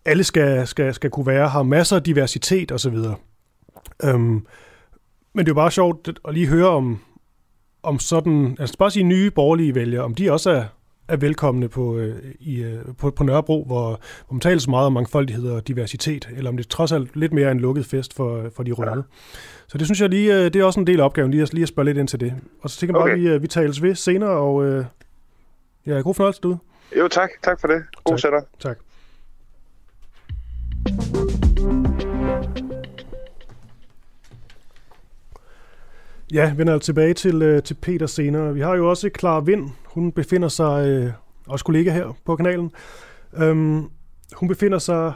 alle skal, skal, skal kunne være, har masser af diversitet osv. Øhm, men det er jo bare sjovt at lige høre om, om sådan, altså bare sige nye borgerlige vælgere, om de også er, er velkomne på, øh, i, øh, på, på Nørrebro, hvor, hvor man taler så meget om mangfoldighed og diversitet, eller om det trods alt lidt mere er en lukket fest for, for de røde. Ja. Så det synes jeg lige, øh, det er også en del af opgaven, lige at, lige at spørge lidt ind til det. Og så tænker jeg okay. bare, at vi, øh, vi tales ved senere, og øh, ja, god fornøjelse derude. Jo, tak. Tak for det. God sætter. Tak. Ja, vender altså tilbage til, øh, til Peter senere. Vi har jo også Clara Vind. Hun befinder sig, øh, også kollega her på kanalen. Øhm, hun befinder sig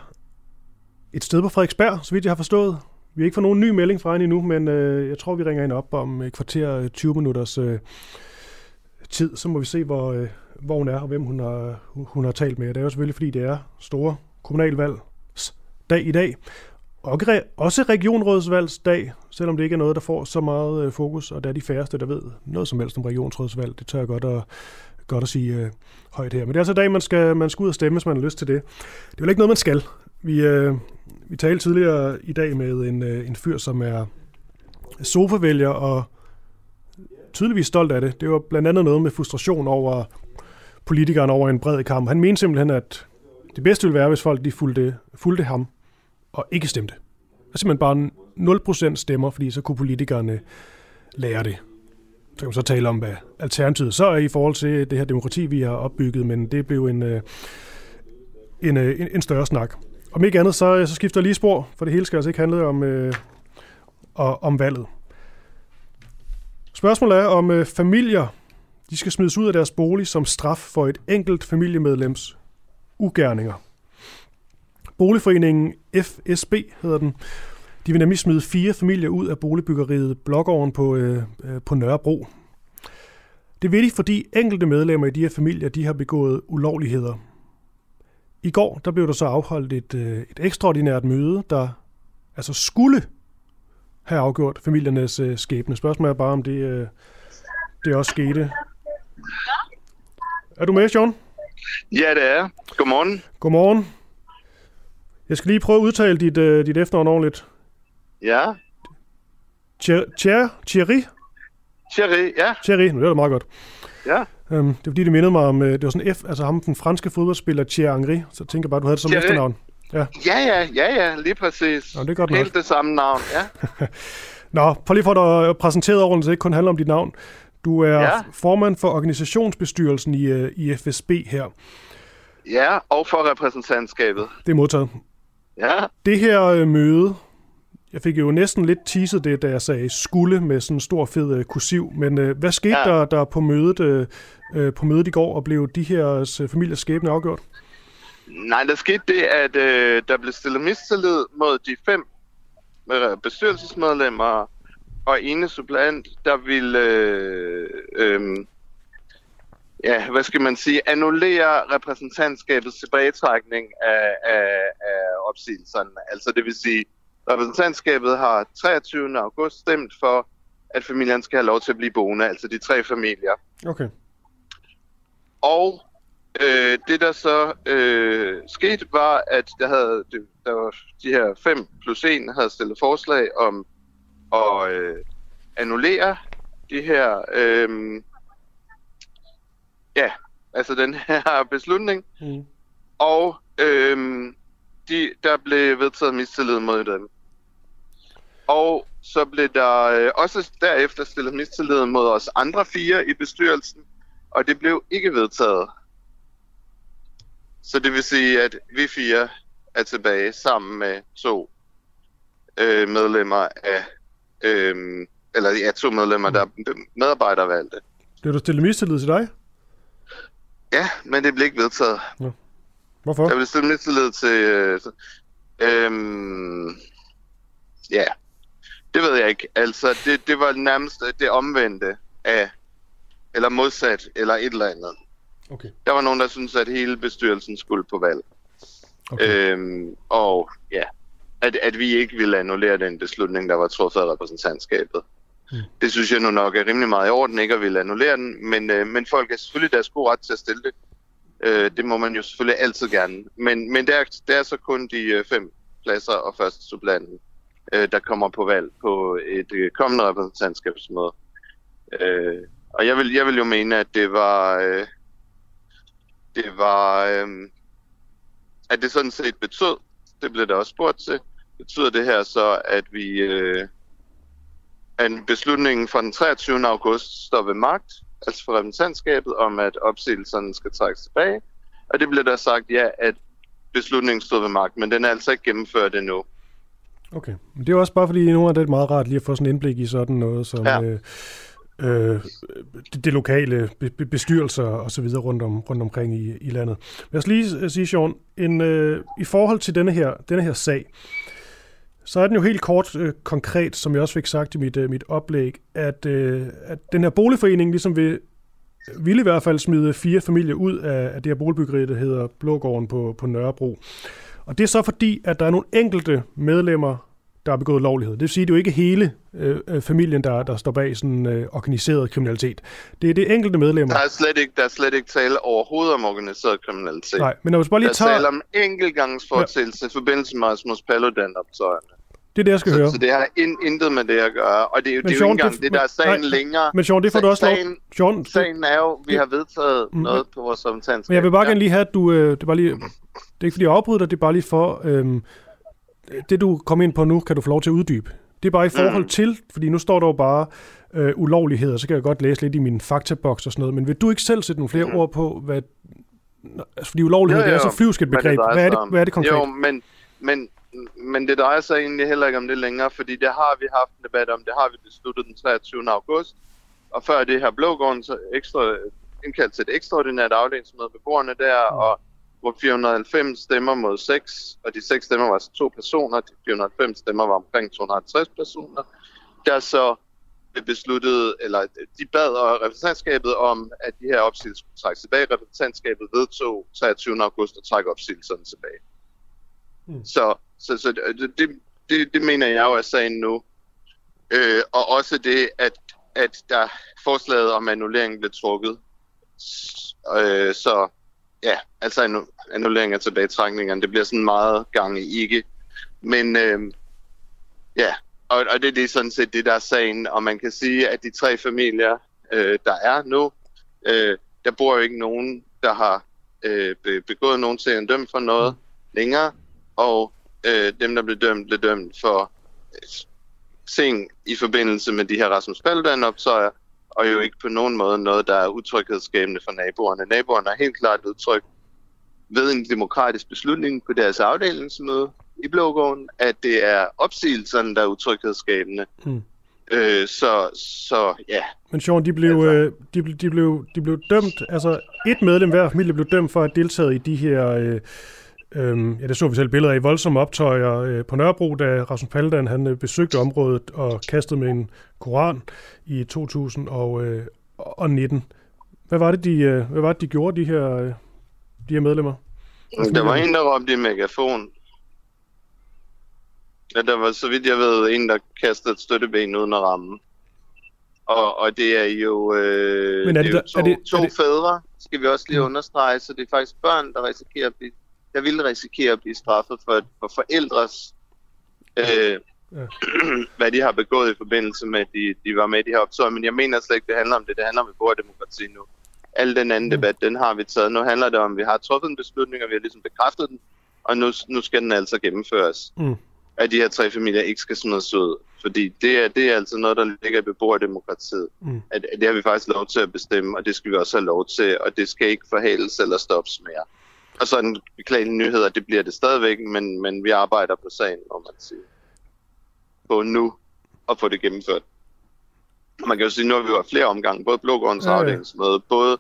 et sted på Frederiksberg, så vidt jeg har forstået. Vi har ikke fået nogen ny melding fra hende endnu, men øh, jeg tror, vi ringer hende op om et kvarter øh, 20 minutters øh, tid. Så må vi se, hvor, øh, hvor hun er og hvem hun har, hun har talt med. Det er jo selvfølgelig, fordi det er store kommunalvalg dag i dag. Og også regionrådsvalgsdag, selvom det ikke er noget, der får så meget øh, fokus, og der er de færreste, der ved noget som helst om regionsrådsvalg. Det tør jeg godt at, godt at sige øh, højt her. Men det er altså dag, man skal, man skal ud og stemme, hvis man har lyst til det. Det er vel ikke noget, man skal. Vi, øh, vi talte tidligere i dag med en, øh, en fyr, som er sofavælger og tydeligvis stolt af det. Det var blandt andet noget med frustration over politikeren over en bred kamp. Han mente simpelthen, at det bedste ville være, hvis folk de fulgte, fulgte ham og ikke stemte. Er simpelthen bare 0% stemmer, fordi så kunne politikerne lære det. Så kan man så tale om, hvad alternativet så er i forhold til det her demokrati, vi har opbygget, men det blev en, øh, en, øh, en, en større snak. Om ikke andet, så, øh, så skifter jeg lige spor, for det hele skal altså ikke handle om, øh, om valget. Spørgsmålet er, om øh, familier de skal smides ud af deres bolig som straf for et enkelt familiemedlems ugerninger. Boligforeningen FSB hedder den. De vil nemlig smide fire familier ud af boligbyggeriet Blågården på, øh, øh, på Nørrebro. Det vil de, fordi enkelte medlemmer i de her familier de har begået ulovligheder. I går der blev der så afholdt et, øh, et ekstraordinært møde, der altså skulle have afgjort familiernes øh, skæbne. Spørgsmålet er bare, om det, øh, det også skete. Er du med, Sean? Ja, det er. Godmorgen. Godmorgen. Jeg skal lige prøve at udtale dit, uh, dit efternavn ordentligt. Ja. Thierry? Thierry, ja. Thierry, nu er det meget godt. Ja. Um, det er fordi, det mindede mig om, uh, det var sådan F, altså ham, den franske fodboldspiller Thierry Henry, så jeg tænker bare, du havde det som Thierry. efternavn. Ja. ja, ja, ja, ja, lige præcis. Nå, det er godt Helt nok. det samme navn, ja. Nå, prøv lige for dig præsenteret over, så det ikke kun handler om dit navn. Du er ja. formand for organisationsbestyrelsen i, uh, i FSB her. Ja, og for repræsentantskabet. Det er modtaget. Ja. Det her øh, møde, jeg fik jo næsten lidt teaset det, da jeg sagde skulle med sådan en stor fed øh, kursiv, men øh, hvad skete ja. der, der på mødet, øh, på mødet i går, og blev de her øh, familiers skæbne afgjort? Nej, der skete det, at øh, der blev stillet mistillid mod de fem øh, bestyrelsesmedlemmer og ene supplant, der ville øh, øh, ja, hvad skal man sige, annullere repræsentantskabets tilbagetrækning af, af, af opsigelserne. Altså det vil sige, repræsentantskabet har 23. august stemt for, at familien skal have lov til at blive boende, altså de tre familier. Okay. Og øh, det der så øh, skete var, at der, havde, der var de her 5 plus 1 havde stillet forslag om at øh, annullere de her øh, ja, altså den her beslutning. Mm. Og øhm, de, der blev vedtaget mistillid mod dem. Og så blev der øh, også derefter stillet mistillid mod os andre fire i bestyrelsen, og det blev ikke vedtaget. Så det vil sige, at vi fire er tilbage sammen med to øh, medlemmer af, øh, eller ja, to medlemmer, der er medarbejdervalgte. Blev du stillet mistillid til dig? Ja, men det blev ikke vedtaget. Ja. Hvorfor? Jeg blev stillet mistillid til... Øh, øhm, ja, det ved jeg ikke. Altså, det, det var nærmest det omvendte af, eller modsat, eller et eller andet. Okay. Der var nogen, der syntes, at hele bestyrelsen skulle på valg. Okay. Øhm, og ja, at, at vi ikke ville annullere den beslutning, der var truffet af repræsentantskabet. Mm. Det synes jeg nu nok er rimelig meget i orden, ikke at ville annullere den, men, øh, men folk er selvfølgelig deres gode ret til at stille det. Øh, det må man jo selvfølgelig altid gerne. Men, men det, er, det er så kun de øh, fem pladser og første supplanten, øh, der kommer på valg på et øh, kommende repræsentantskabsmøde. Øh, og jeg vil, jeg vil jo mene, at det var... Øh, det var... Øh, at det sådan set betød, det blev der også spurgt til, betyder det her så, at vi... Øh, at beslutningen fra den 23. august står ved magt, altså for repræsentantskabet, om at opsigelserne skal trækkes tilbage. Og det blev der sagt, ja, at beslutningen stod ved magt, men den er altså ikke gennemført endnu. Okay, men det er også bare fordi, nu er det meget rart lige at få sådan en indblik i sådan noget som ja. øh, øh, det, det lokale be, bestyrelser og så videre rundt, om, rundt omkring i, i landet. Jeg skal lige sige, Sean, en, øh, i forhold til denne her, denne her sag, så er den jo helt kort øh, konkret, som jeg også fik sagt i mit, øh, mit oplæg, at, øh, at den her boligforening ligesom vil, ville i hvert fald smide fire familier ud af, af det her boligbyggeri, der hedder Blågården på, på Nørrebro. Og det er så fordi, at der er nogle enkelte medlemmer, der har begået lovlighed. Det vil sige, at det er jo ikke hele øh, øh, familien, der, der står bag sådan øh, organiseret kriminalitet. Det er det enkelte medlemmer. Der er slet ikke, der er slet ikke tale overhovedet om organiseret kriminalitet. Nej, men når vi bare lige der tager... er tale om enkeltgangsfortællelse ja. i forbindelse med Rasmus Paludan optøjerne. Det er det, jeg skal så, høre. Så det har in, intet med det at gøre. Og det er jo, det er jo ikke engang det, der er sagen nej, længere. Men Sean, det får du også sagen, lov. Sean, sagen er jo, vi har vedtaget mm, noget på vores repræsentantskab. Men jeg vil bare gerne lige have, at du... Øh, det, er bare lige, det er ikke fordi jeg afbryder dig, det er bare lige for... Øh, det du kom ind på nu, kan du få lov til at uddybe. Det er bare i forhold mm. til, fordi nu står der jo bare øh, ulovligheder, så kan jeg godt læse lidt i min faktaboks og sådan noget, men vil du ikke selv sætte nogle flere mm. ord på, hvad... Altså, fordi ulovlighed, jo, jo, det er så flyvsk et begreb. Hvad er, det, hvad er det konkret? Jo, men, men, men det drejer sig egentlig heller ikke om det længere, fordi det har vi haft en debat om, det har vi besluttet den 23. august, og før det her Blågården så ekstra, indkaldt til et ekstraordinært afdelingsmøde med borgerne der, mm. og hvor 490 stemmer mod 6, og de 6 stemmer var altså to personer, de 490 stemmer var omkring 250 personer, der så blev besluttet, eller de bad repræsentantskabet om, at de her opsigelser skulle trækkes tilbage. Repræsentantskabet vedtog 23. august at trække opsigelserne tilbage. Mm. Så, så, så det, det, det mener jeg jo er sagen nu. Øh, og også det, at, at der forslaget om annullering blev trukket. Øh, så ja, altså annullering af tilbagetrækningerne, det bliver sådan meget gang i ikke. Men øh, ja, og, og det, det er sådan set det, der er sagen. Og man kan sige, at de tre familier, øh, der er nu, øh, der bor jo ikke nogen, der har øh, begået nogen til en dømt for noget mm. længere. Og øh, dem, der blev dømt, blev dømt for øh, ting i forbindelse med de her Rasmus Paludan-optøjer, og jo ikke på nogen måde noget, der er utryghedsskabende for naboerne. Naboerne har helt klart udtrykt ved en demokratisk beslutning på deres afdelingsmøde i Blågården, at det er opsigelserne, der er utryghedsskabende. Hmm. Øh, så, så ja. Men Sean, de blev, altså. øh, de, de, blev, de blev dømt, altså et medlem hver familie blev dømt for at have deltaget i de her, øh, øh, ja det så vi selv billeder af, voldsomme optøjer øh, på Nørrebro, da Rasmus Paludan han øh, besøgte området og kastede med en koran i 2019. Hvad var det, de, øh, hvad var det, de gjorde, de her, øh, de her medlemmer? Der var en, der råbte i megafon. Ja, der var, så vidt jeg ved, en, der kastede et støtteben uden at ramme. Og, og det er jo, øh, Men er det, det er to, er det, to er det... fædre, skal vi også lige understrege, så det er faktisk børn, der risikerer at blive, der vil risikere at blive straffet for, for forældres, øh, ja. hvad de har begået i forbindelse med, at de, de var med i de her optøjer. Men jeg mener slet ikke, det handler om det. Det handler om, at vi demokrati nu. Al den anden mm. debat, den har vi taget. Nu handler det om, at vi har truffet en beslutning, og vi har ligesom bekræftet den, og nu, nu skal den altså gennemføres. Mm at de her tre familier ikke skal smides ud. Fordi det er, det er altså noget, der ligger i beboerdemokratiet. Mm. At, at det har vi faktisk lov til at bestemme, og det skal vi også have lov til, og det skal ikke forhales eller stoppes mere. Og så en beklagelig nyhed, at det bliver det stadigvæk, men, men vi arbejder på sagen, må man sige. På nu at få det gennemført. Man kan jo sige, nu har vi jo flere omgange, både Blågårdens ja, ja. afdelingsmøde, både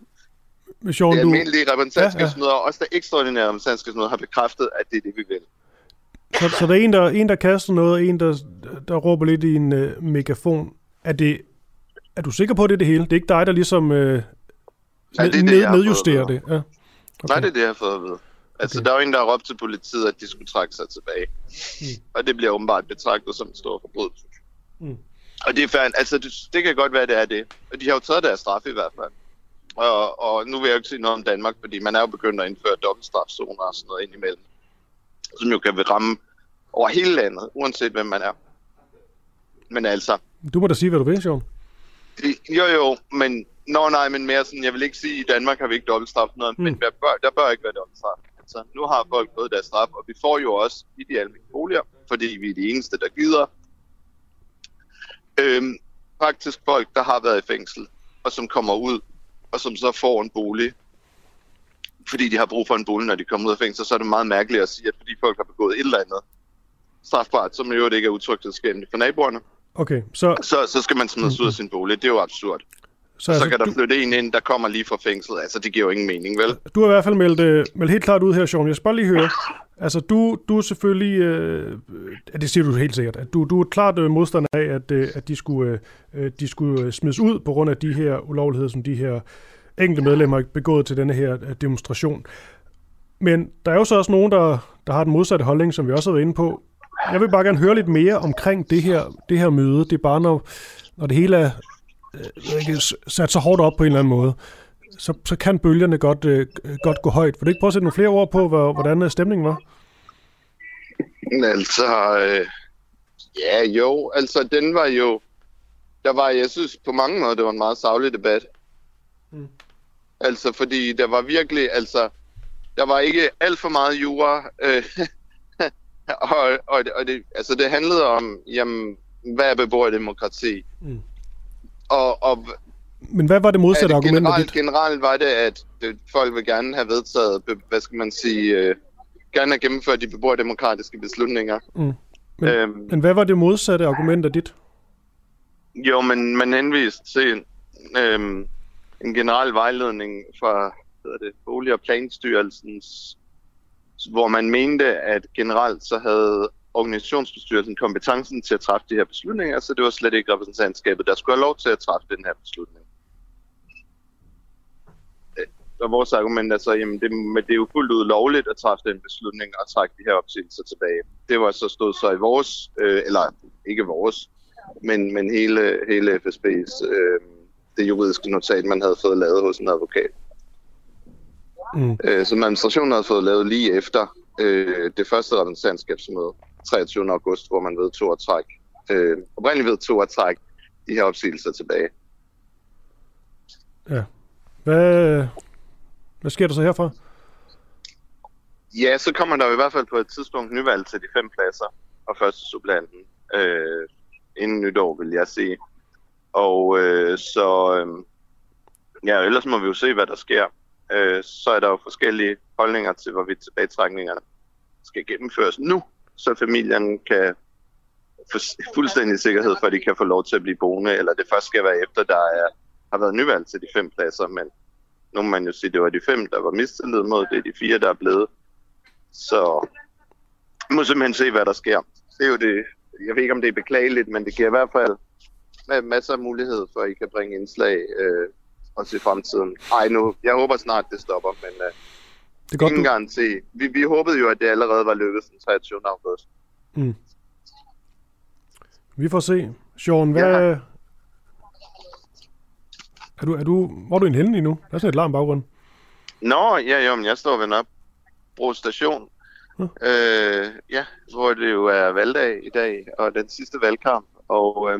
Sean, det almindelige repræsentantskabsmøde ja, ja. og også det ekstraordinære repræsentantskabsmøde har bekræftet, at det er det, vi vil. Så, så der er en, der, en, der kaster noget, og en, der, der råber lidt i en uh, megafon. Er, det, er du sikker på, at det er det hele? Det er ikke dig, der ligesom uh, ja, det er det, ned, nedjusterer det? Ja. Okay. Nej, det er det, jeg har fået at vide. Altså, okay. der er jo en, der har råbt til politiet, at de skulle trække sig tilbage. Mm. Og det bliver åbenbart betragtet som en stor forbrydelse. Mm. Og det er færdigt. Altså, det, det kan godt være, det er det. Og de har jo taget deres straf i hvert fald. Og, og nu vil jeg jo ikke sige noget om Danmark, fordi man er jo begyndt at indføre dobbeltstrafzoner og sådan noget indimellem som jo kan ramme over hele landet, uanset hvem man er. Men altså, Du må da sige, hvad du vil, Sean. Jo jo, men Nå nej, men mere sådan, jeg vil ikke sige, at i Danmark har vi ikke dobbeltstraf noget, mm. men der bør, der bør ikke være dobbeltstraf. Altså, nu har folk fået deres straf, og vi får jo også i de almindelige boliger, fordi vi er de eneste, der gider. Øhm, faktisk folk, der har været i fængsel, og som kommer ud, og som så får en bolig, fordi de har brug for en bolig, når de kommer ud af fængsel, så er det meget mærkeligt at sige, at fordi folk har begået et eller andet strafbart, som i øvrigt ikke er utryghedsskabende for naboerne, Okay, så, så, så skal man smides ud af sin bolig. Det er jo absurd. så, Så, altså, så kan der du, flytte en ind, der kommer lige fra fængslet. Altså, det giver jo ingen mening, vel? du har i hvert fald meldt, øh, meldt helt klart ud her, Sean. Jeg skal bare lige høre. Altså, du, du er selvfølgelig, øh, øh, det siger du helt sikkert, at du, du er klart øh, modstander af, at, øh, at de skulle, øh, øh, de skulle øh, smides ud på grund af de her ulovligheder, som de her enkelte medlemmer har begået til denne her øh, demonstration. Men der er jo så også nogen, der, der har den modsatte holdning, som vi også har været inde på. Jeg vil bare gerne høre lidt mere omkring det her, det her møde. Det er bare, når, når det hele er øh, sat så hårdt op på en eller anden måde, så, så kan bølgerne godt, øh, godt gå højt. Vil du ikke prøve at sætte nogle flere ord på, hvor, hvordan øh, stemningen var? Altså, øh, ja jo, altså den var jo, der var, jeg synes på mange måder, det var en meget savlig debat. Mm. Altså, fordi der var virkelig, altså, der var ikke alt for meget jura, øh, og, og, og det, altså det handlede om, jamen, hvad er beboerdemokrati? Mm. Og, og Men hvad var det modsatte argument generelt, dit? generelt var det, at folk vil gerne have vedtaget, hvad skal man sige, øh, gerne have gennemført de beboerdemokratiske beslutninger. Mm. Men, Øhm, men hvad var det modsatte argument af dit? jo, men man henviste til øhm, en generel vejledning fra hvad det, Bolig- og Planstyrelsens, hvor man mente, at generelt så havde organisationsbestyrelsen kompetencen til at træffe de her beslutninger, så det var slet ikke repræsentantskabet, der skulle have lov til at træffe den her beslutning. Øh, og vores argument er så, jamen det, men det er jo fuldt ud lovligt at træffe den beslutning og trække de her opsigelser tilbage. Det var så stod så i vores, øh, eller ikke vores, men, men hele, hele FSB's, øh, det juridiske notat, man havde fået lavet hos en advokat. Mm. Øh, som administrationen havde fået lavet lige efter øh, det første repræsentantskabsmøde, 23. august, hvor man vedtog at trække, øh, oprindeligt vedtog at trække de her opsigelser tilbage. Ja. Hvad, hvad sker der så herfra? Ja, så kommer der jo i hvert fald på et tidspunkt nyvalg til de fem pladser og første supplanten øh, inden nytår, vil jeg sige. Og øh, så, øh, ja, ellers må vi jo se, hvad der sker. Øh, så er der jo forskellige holdninger til, hvorvidt tilbagetrækningerne skal gennemføres nu, så familien kan få fuldstændig sikkerhed for, at de kan få lov til at blive boende, eller det først skal være efter, der er, har været nyvalg til de fem pladser, men nu må man jo sige, at det var de fem, der var mistillid mod, det er de fire, der er blevet. Så vi må simpelthen se, hvad der sker. Det er jo det, jeg ved ikke, om det er beklageligt, men det giver i hvert fald masser af mulighed for, at I kan bringe indslag øh, også i fremtiden. Ej nu, jeg håber snart, det stopper, men øh, Det er godt, ingen du... garanti. Vi, vi håbede jo, at det allerede var lykkedes den 23. august. Mm. Vi får se. Sean, hvad... Ja. Er du, er du, hvor er du en henne lige nu? Der er sådan et larm baggrund. Nå, ja, jo, men jeg står ved op. Bro station. Hm. Øh, ja, hvor det jo er valgdag i dag, og den sidste valgkamp. Og øh,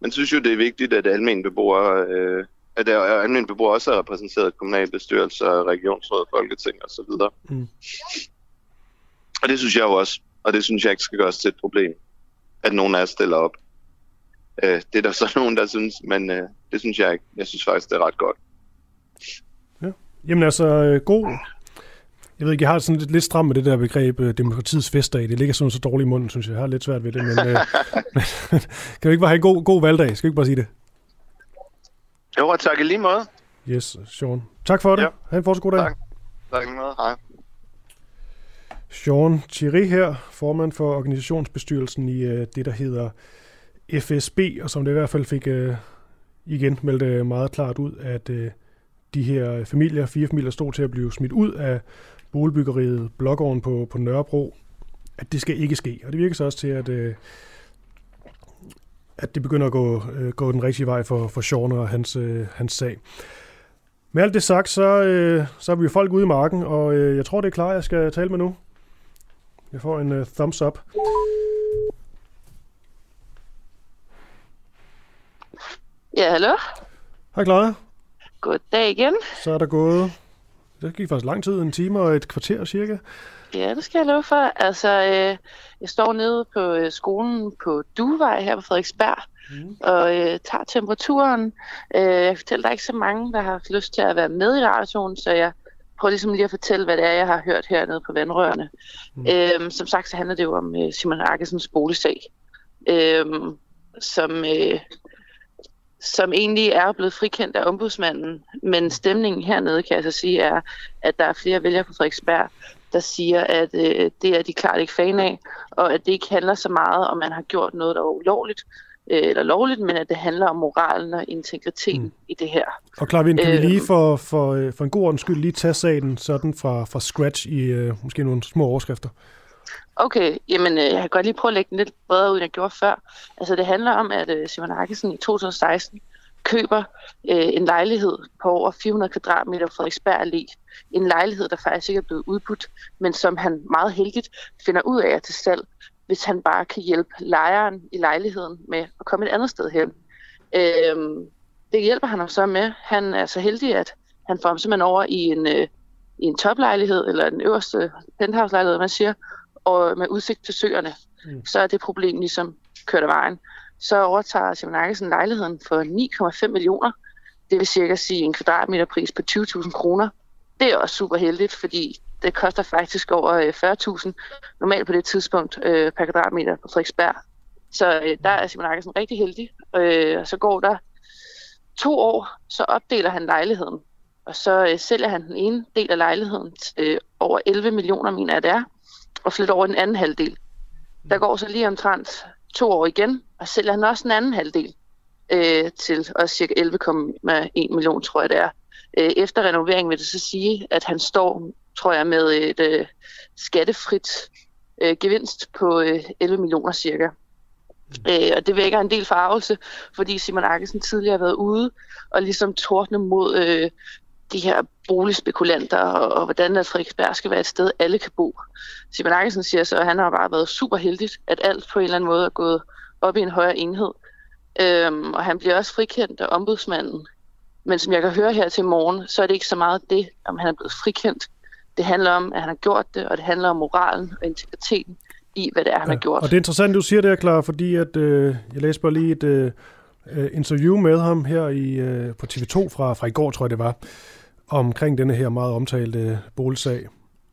man synes jo, det er vigtigt, at almindelige beboere, øh, at der er almindelige beboere også er repræsenteret i kommunalbestyrelser, regionsråd, folketing osv. Mm. Og det synes jeg jo også. Og det synes jeg ikke skal gøres til et problem, at nogen af os stiller op. Øh, det er der så nogen, der synes, men øh, det synes jeg ikke. Jeg synes faktisk, det er ret godt. Jamen altså, øh, god... Jeg ved ikke, jeg har sådan lidt, lidt stramt med det der begreb øh, demokratiets festdag. Det ligger sådan så dårligt i munden, synes jeg. Jeg har lidt svært ved det, men... Øh, kan vi ikke bare have en god, god valgdag? Skal vi ikke bare sige det? Jo, og tak i lige måde. Yes, Sean. Tak for det. Ja. Ha' en fortsat god dag. Tak. Tak måde. Hej. Sean Thierry her, formand for organisationsbestyrelsen i øh, det, der hedder FSB, og som det i hvert fald fik øh, igen meldt øh, meget klart ud, at øh, de her familier, fire familier, stod til at blive smidt ud af boligbyggeriet Blågården på, på Nørrebro, at det skal ikke ske. Og det virker så også til, at, øh, at det begynder at gå, øh, gå den rigtige vej for, for Sean og hans, øh, hans sag. Med alt det sagt, så, øh, så er vi jo folk ude i marken, og øh, jeg tror, det er klar, jeg skal tale med nu. Jeg får en uh, thumbs up. Ja, hallo? Hej Clara. Goddag igen. Så er der gået, det gik faktisk lang tid, en time og et kvarter cirka. Ja, det skal jeg love for. Altså, øh, jeg står nede på øh, skolen på Duvej her på Frederiksberg mm. og øh, tager temperaturen. Øh, jeg kan fortælle, der er ikke så mange, der har haft lyst til at være med i radioen, så jeg prøver ligesom lige at fortælle, hvad det er, jeg har hørt hernede på vandrørene. Mm. Øh, som sagt, så handler det jo om øh, Simon Arkesens boligsag, øh, som... Øh, som egentlig er blevet frikendt af ombudsmanden. Men stemningen hernede, kan jeg så sige, er, at der er flere vælgere på Frederiksberg, der siger, at øh, det er de klart ikke fan af, og at det ikke handler så meget om, man har gjort noget, der var ulovligt, øh, eller lovligt, men at det handler om moralen og integriteten mm. i det her. Og klar, kan øh, vi lige for, for, øh, for en god ordens skyld lige tage sagen sådan fra, fra scratch i øh, måske nogle små overskrifter? Okay, jamen øh, jeg kan godt lige prøve at lægge den lidt bredere ud, end jeg gjorde før. Altså det handler om, at øh, Simon Arkesen i 2016 køber øh, en lejlighed på over 400 kvadratmeter på Frederiksberg Allé. En lejlighed, der faktisk ikke er blevet udbudt, men som han meget heldigt finder ud af at til salg, hvis han bare kan hjælpe lejeren i lejligheden med at komme et andet sted hen. Øh, det hjælper han ham så med. Han er så heldig, at han får ham simpelthen over i en, øh, i en toplejlighed, eller den øverste penthouse-lejlighed, man siger, og med udsigt til søerne, mm. så er det problem ligesom kørt af vejen. Så overtager Simon Arkesen lejligheden for 9,5 millioner. Det vil cirka sige en kvadratmeter pris på 20.000 kroner. Det er også super heldigt, fordi det koster faktisk over øh, 40.000 normalt på det tidspunkt øh, per kvadratmeter på Frederiksberg. Så øh, der er Simon Arkesen rigtig heldig. Øh, og så går der to år, så opdeler han lejligheden. Og så øh, sælger han den ene del af lejligheden til øh, over 11 millioner, mener jeg det er og flytter over den anden halvdel. Der går så lige omtrent to år igen, og sælger han også den anden halvdel øh, til også cirka 11,1 millioner, tror jeg det er. Øh, efter renoveringen vil det så sige, at han står, tror jeg, med et øh, skattefrit øh, gevinst på øh, 11 millioner cirka. Øh, og det vækker en del farvelse, fordi Simon Arkesen tidligere har været ude og ligesom tordne mod øh, de her boligspekulanter, og, og hvordan at Frederiksberg skal være et sted, alle kan bo. Simon Arkesen siger så, at han har bare været super heldig, at alt på en eller anden måde er gået op i en højere enhed. Øhm, og han bliver også frikendt af ombudsmanden. Men som jeg kan høre her til morgen, så er det ikke så meget det, om han er blevet frikendt. Det handler om, at han har gjort det, og det handler om moralen og integriteten i, hvad det er, han ja, har gjort. Og det er interessant, du siger det, klar, fordi at, øh, jeg læste bare lige et øh, øh, interview med ham her i, øh, på TV2 fra, fra i går, tror jeg det var, omkring denne her meget omtalte boligsag.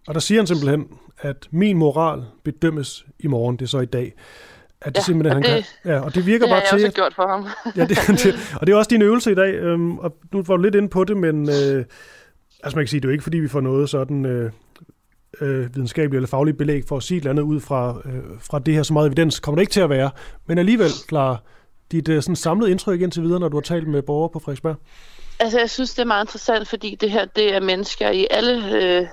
Og der siger han simpelthen, at min moral bedømmes i morgen, det er så i dag. At det ja, simpelthen, han det, kan, ja, og det virker det bare har til... jeg også gjort for ham. ja, det, det, og det er også din øvelse i dag, øhm, og nu var du lidt inde på det, men øh, altså man kan sige, det er jo ikke, fordi vi får noget sådan øh, øh, videnskabeligt eller fagligt belæg for at sige et eller andet ud fra, øh, fra det her, så meget evidens kommer det ikke til at være. Men alligevel, klar, dit øh, sådan samlede indtryk indtil videre, når du har talt med borgere på Frederiksberg? Altså, jeg synes, det er meget interessant, fordi det her, det er mennesker i alle øh,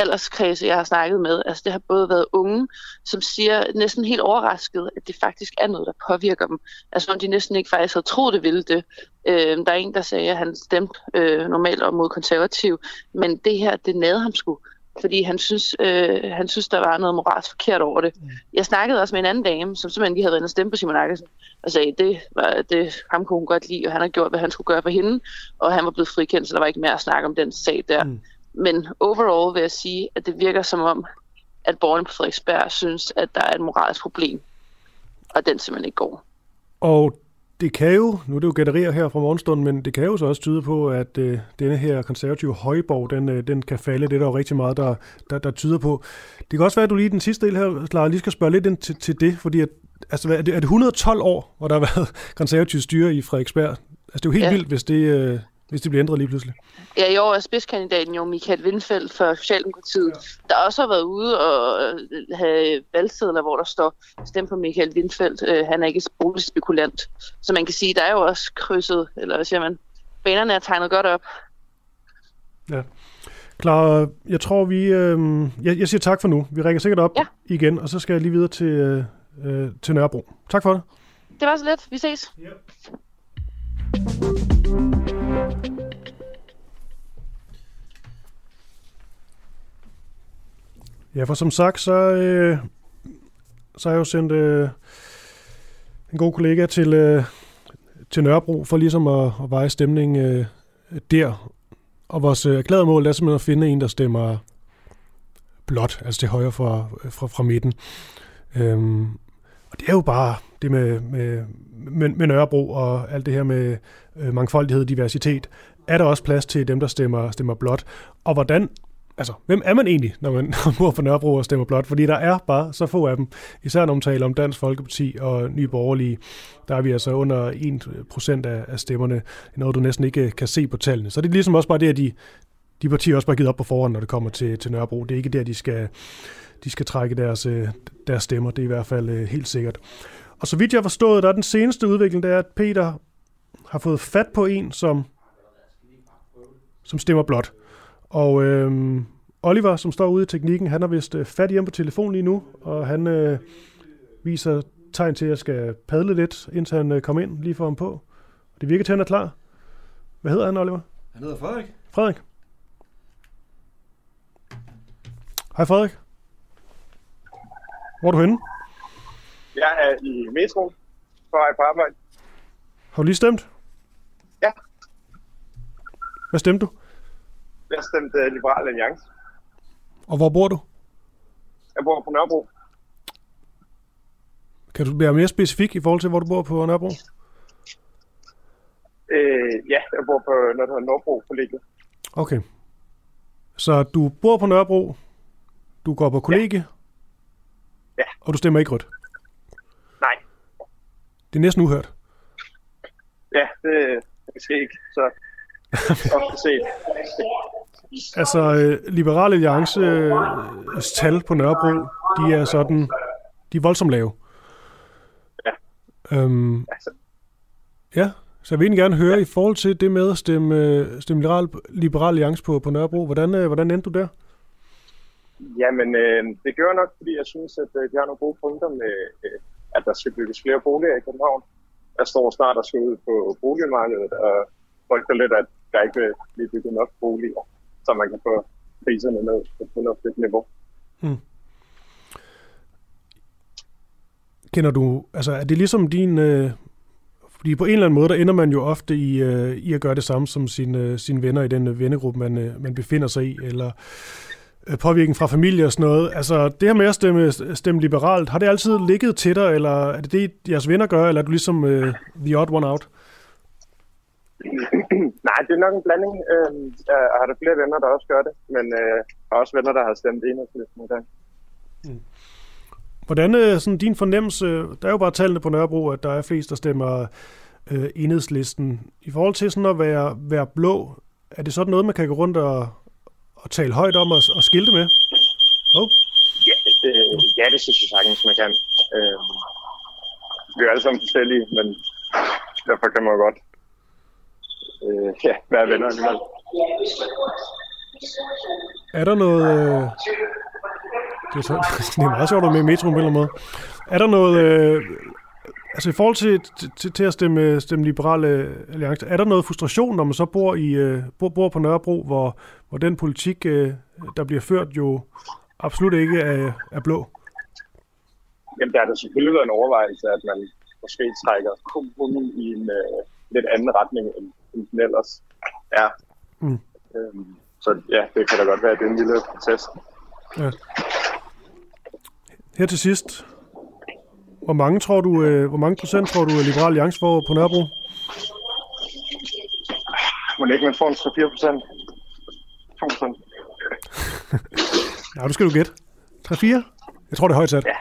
alderskredse, jeg har snakket med. Altså, det har både været unge, som siger næsten helt overrasket, at det faktisk er noget, der påvirker dem. Altså, om de næsten ikke faktisk havde troet, det ville det. Øh, der er en, der sagde, at han stemte øh, normalt om mod konservativ, men det her, det nade ham sgu fordi han synes, øh, han synes, der var noget moralsk forkert over det. Mm. Jeg snakkede også med en anden dame, som simpelthen lige havde været en stemme på Simon Akkesen, og sagde, det var det, ham kunne hun godt lide, og han har gjort, hvad han skulle gøre for hende, og han var blevet frikendt, så der var ikke mere at snakke om den sag der. Mm. Men overall vil jeg sige, at det virker som om, at borgerne på Frederiksberg synes, at der er et moralsk problem, og den simpelthen ikke går. Og det kan jo, nu er det jo gætterier her fra morgenstunden, men det kan jo så også tyde på, at øh, denne her konservative højborg, den, øh, den kan falde. Det er der jo rigtig meget, der, der, der tyder på. Det kan også være, at du lige den sidste del her, Clara, lige skal spørge lidt ind til, til det, fordi at, altså, er, det, er det 112 år, hvor der har været konservativ styre i Frederiksberg? Altså, det er jo helt ja. vildt, hvis det, øh, hvis det bliver ændret lige pludselig. Ja, i år er spidskandidaten jo Michael Windfeldt for Socialdemokratiet, ja. der også har været ude og øh, have valgsedler, hvor der står stem på Michael Windfeldt. Øh, han er ikke boligspekulant. Så man kan sige, der er jo også krydset, eller hvad siger man, banerne er tegnet godt op. Ja. Klar, jeg tror vi... Øh, jeg, jeg siger tak for nu. Vi rækker sikkert op ja. igen, og så skal jeg lige videre til, øh, øh til Nørrebro. Tak for det. Det var så let. Vi ses. Ja. Ja, for som sagt, så, øh, så har jeg jo sendt øh, en god kollega til, øh, til Nørrebro for ligesom at, at veje stemningen øh, der. Og vores øh, erklærede mål er simpelthen at finde en, der stemmer blot, altså til højre fra, øh, fra, fra midten. Øhm, og det er jo bare det med, med, med, med Nørrebro og alt det her med øh, mangfoldighed og diversitet. Er der også plads til dem, der stemmer, stemmer blot? Og hvordan altså, hvem er man egentlig, når man bor på Nørrebro og stemmer blot? Fordi der er bare så få af dem. Især når man taler om Dansk Folkeparti og Nye Borgerlige, der er vi altså under 1% af, af stemmerne. Noget, du næsten ikke kan se på tallene. Så det er ligesom også bare det, at de, de partier også bare givet op på forhånd, når det kommer til, til Nørrebro. Det er ikke der, de skal, de skal trække deres, øh, deres stemmer. Det er i hvert fald øh, helt sikkert. Og så vidt jeg har forstået, der er den seneste udvikling, det er, at Peter har fået fat på en, som, som stemmer blot. Og øh, Oliver, som står ude i teknikken, han har vist øh, fat hjemme på telefon lige nu, og han øh, viser tegn til, at jeg skal padle lidt, indtil han øh, kommer ind lige for ham på. Det virker til, at han er klar. Hvad hedder han, Oliver? Han hedder Frederik. Frederik. Hej Frederik. Hvor er du henne? Jeg er i metro på vej på arbejde. Har du lige stemt? Ja. Hvad stemte du? Jeg stemte uh, Liberal Alliance. Og hvor bor du? Jeg bor på Nørrebro. Kan du være mere specifik i forhold til, hvor du bor på Nørrebro? Øh, ja, jeg bor på noget, der hedder Nørrebro kollegiet. Okay. Så du bor på Nørrebro, du går på kollegie, ja. og du stemmer ikke rødt? Det er næsten uhørt. Ja, det, det sker ikke. Så ofte set. Altså, øh, Liberal Alliance øh, tal på Nørrebro, de er sådan, de er voldsomt lave. Ja. Øhm, ja, så jeg vil egentlig gerne høre ja. i forhold til det med at stemme, øh, stemme Liberal, Liberal Alliance på, på Nørrebro. Hvordan, hvordan endte du der? Jamen, øh, det gør nok, fordi jeg synes, at øh, de har nogle gode punkter med, øh, at der skal bygges flere boliger i København. Jeg står snart og skal ud på boligmarkedet, og frygter lidt, at der ikke vil blive bygget nok boliger, så man kan få priserne ned på et fornuftigt niveau. Hmm. Kender du, altså er det ligesom din, øh, fordi på en eller anden måde, der ender man jo ofte i, øh, i at gøre det samme som øh, sine, øh, sin venner i den øh, vennegruppe, man, øh, man befinder sig i, eller påvirkning fra familie og sådan noget. Altså det her med at stemme, stemme liberalt, har det altid ligget til dig, eller er det det, jeres venner gør, eller er du ligesom øh, the odd one out? Nej, det er nok en blanding. Øh, jeg har der flere venner, der også gør det, men øh, har også venner, der har stemt enhedslisten i dag. Mm. Hvordan er sådan din fornemmelse, der er jo bare tallene på Nørrebro, at der er flest, der stemmer øh, enhedslisten. I forhold til sådan at være, være blå, er det sådan noget, man kan gå rundt og, og tale højt om og, og skilte med? Oh. Ja, øh, ja, det synes jeg sagtens, man kan. Øh, vi er alle sammen forskellige, men derfor kan man godt øh, ja, være venner alligevel. Er der noget... Øh, det, er så, det er meget sjovt med metroen på en eller anden måde. Er der noget... Øh, altså i forhold til, til, til at stemme, stemme liberale alliance, er der noget frustration, når man så bor, i, øh, bor, bor på Nørrebro, hvor, hvor den politik, øh, der bliver ført, jo absolut ikke er, er blå? Jamen, der er der selvfølgelig været en overvejelse, at man måske trækker kompromis i en øh, lidt anden retning, end, end den ellers er. Mm. Øhm, så ja, det kan da godt være, at det er en lille proces. Ja. Her til sidst, hvor mange tror du, øh, hvor mange procent tror du, at Liberal Alliance får på Nørrebro? Må ikke man får en 3-4 procent? 2 procent? ja, du skal du gætte. 3-4? Jeg tror, det er højt sat. Ja.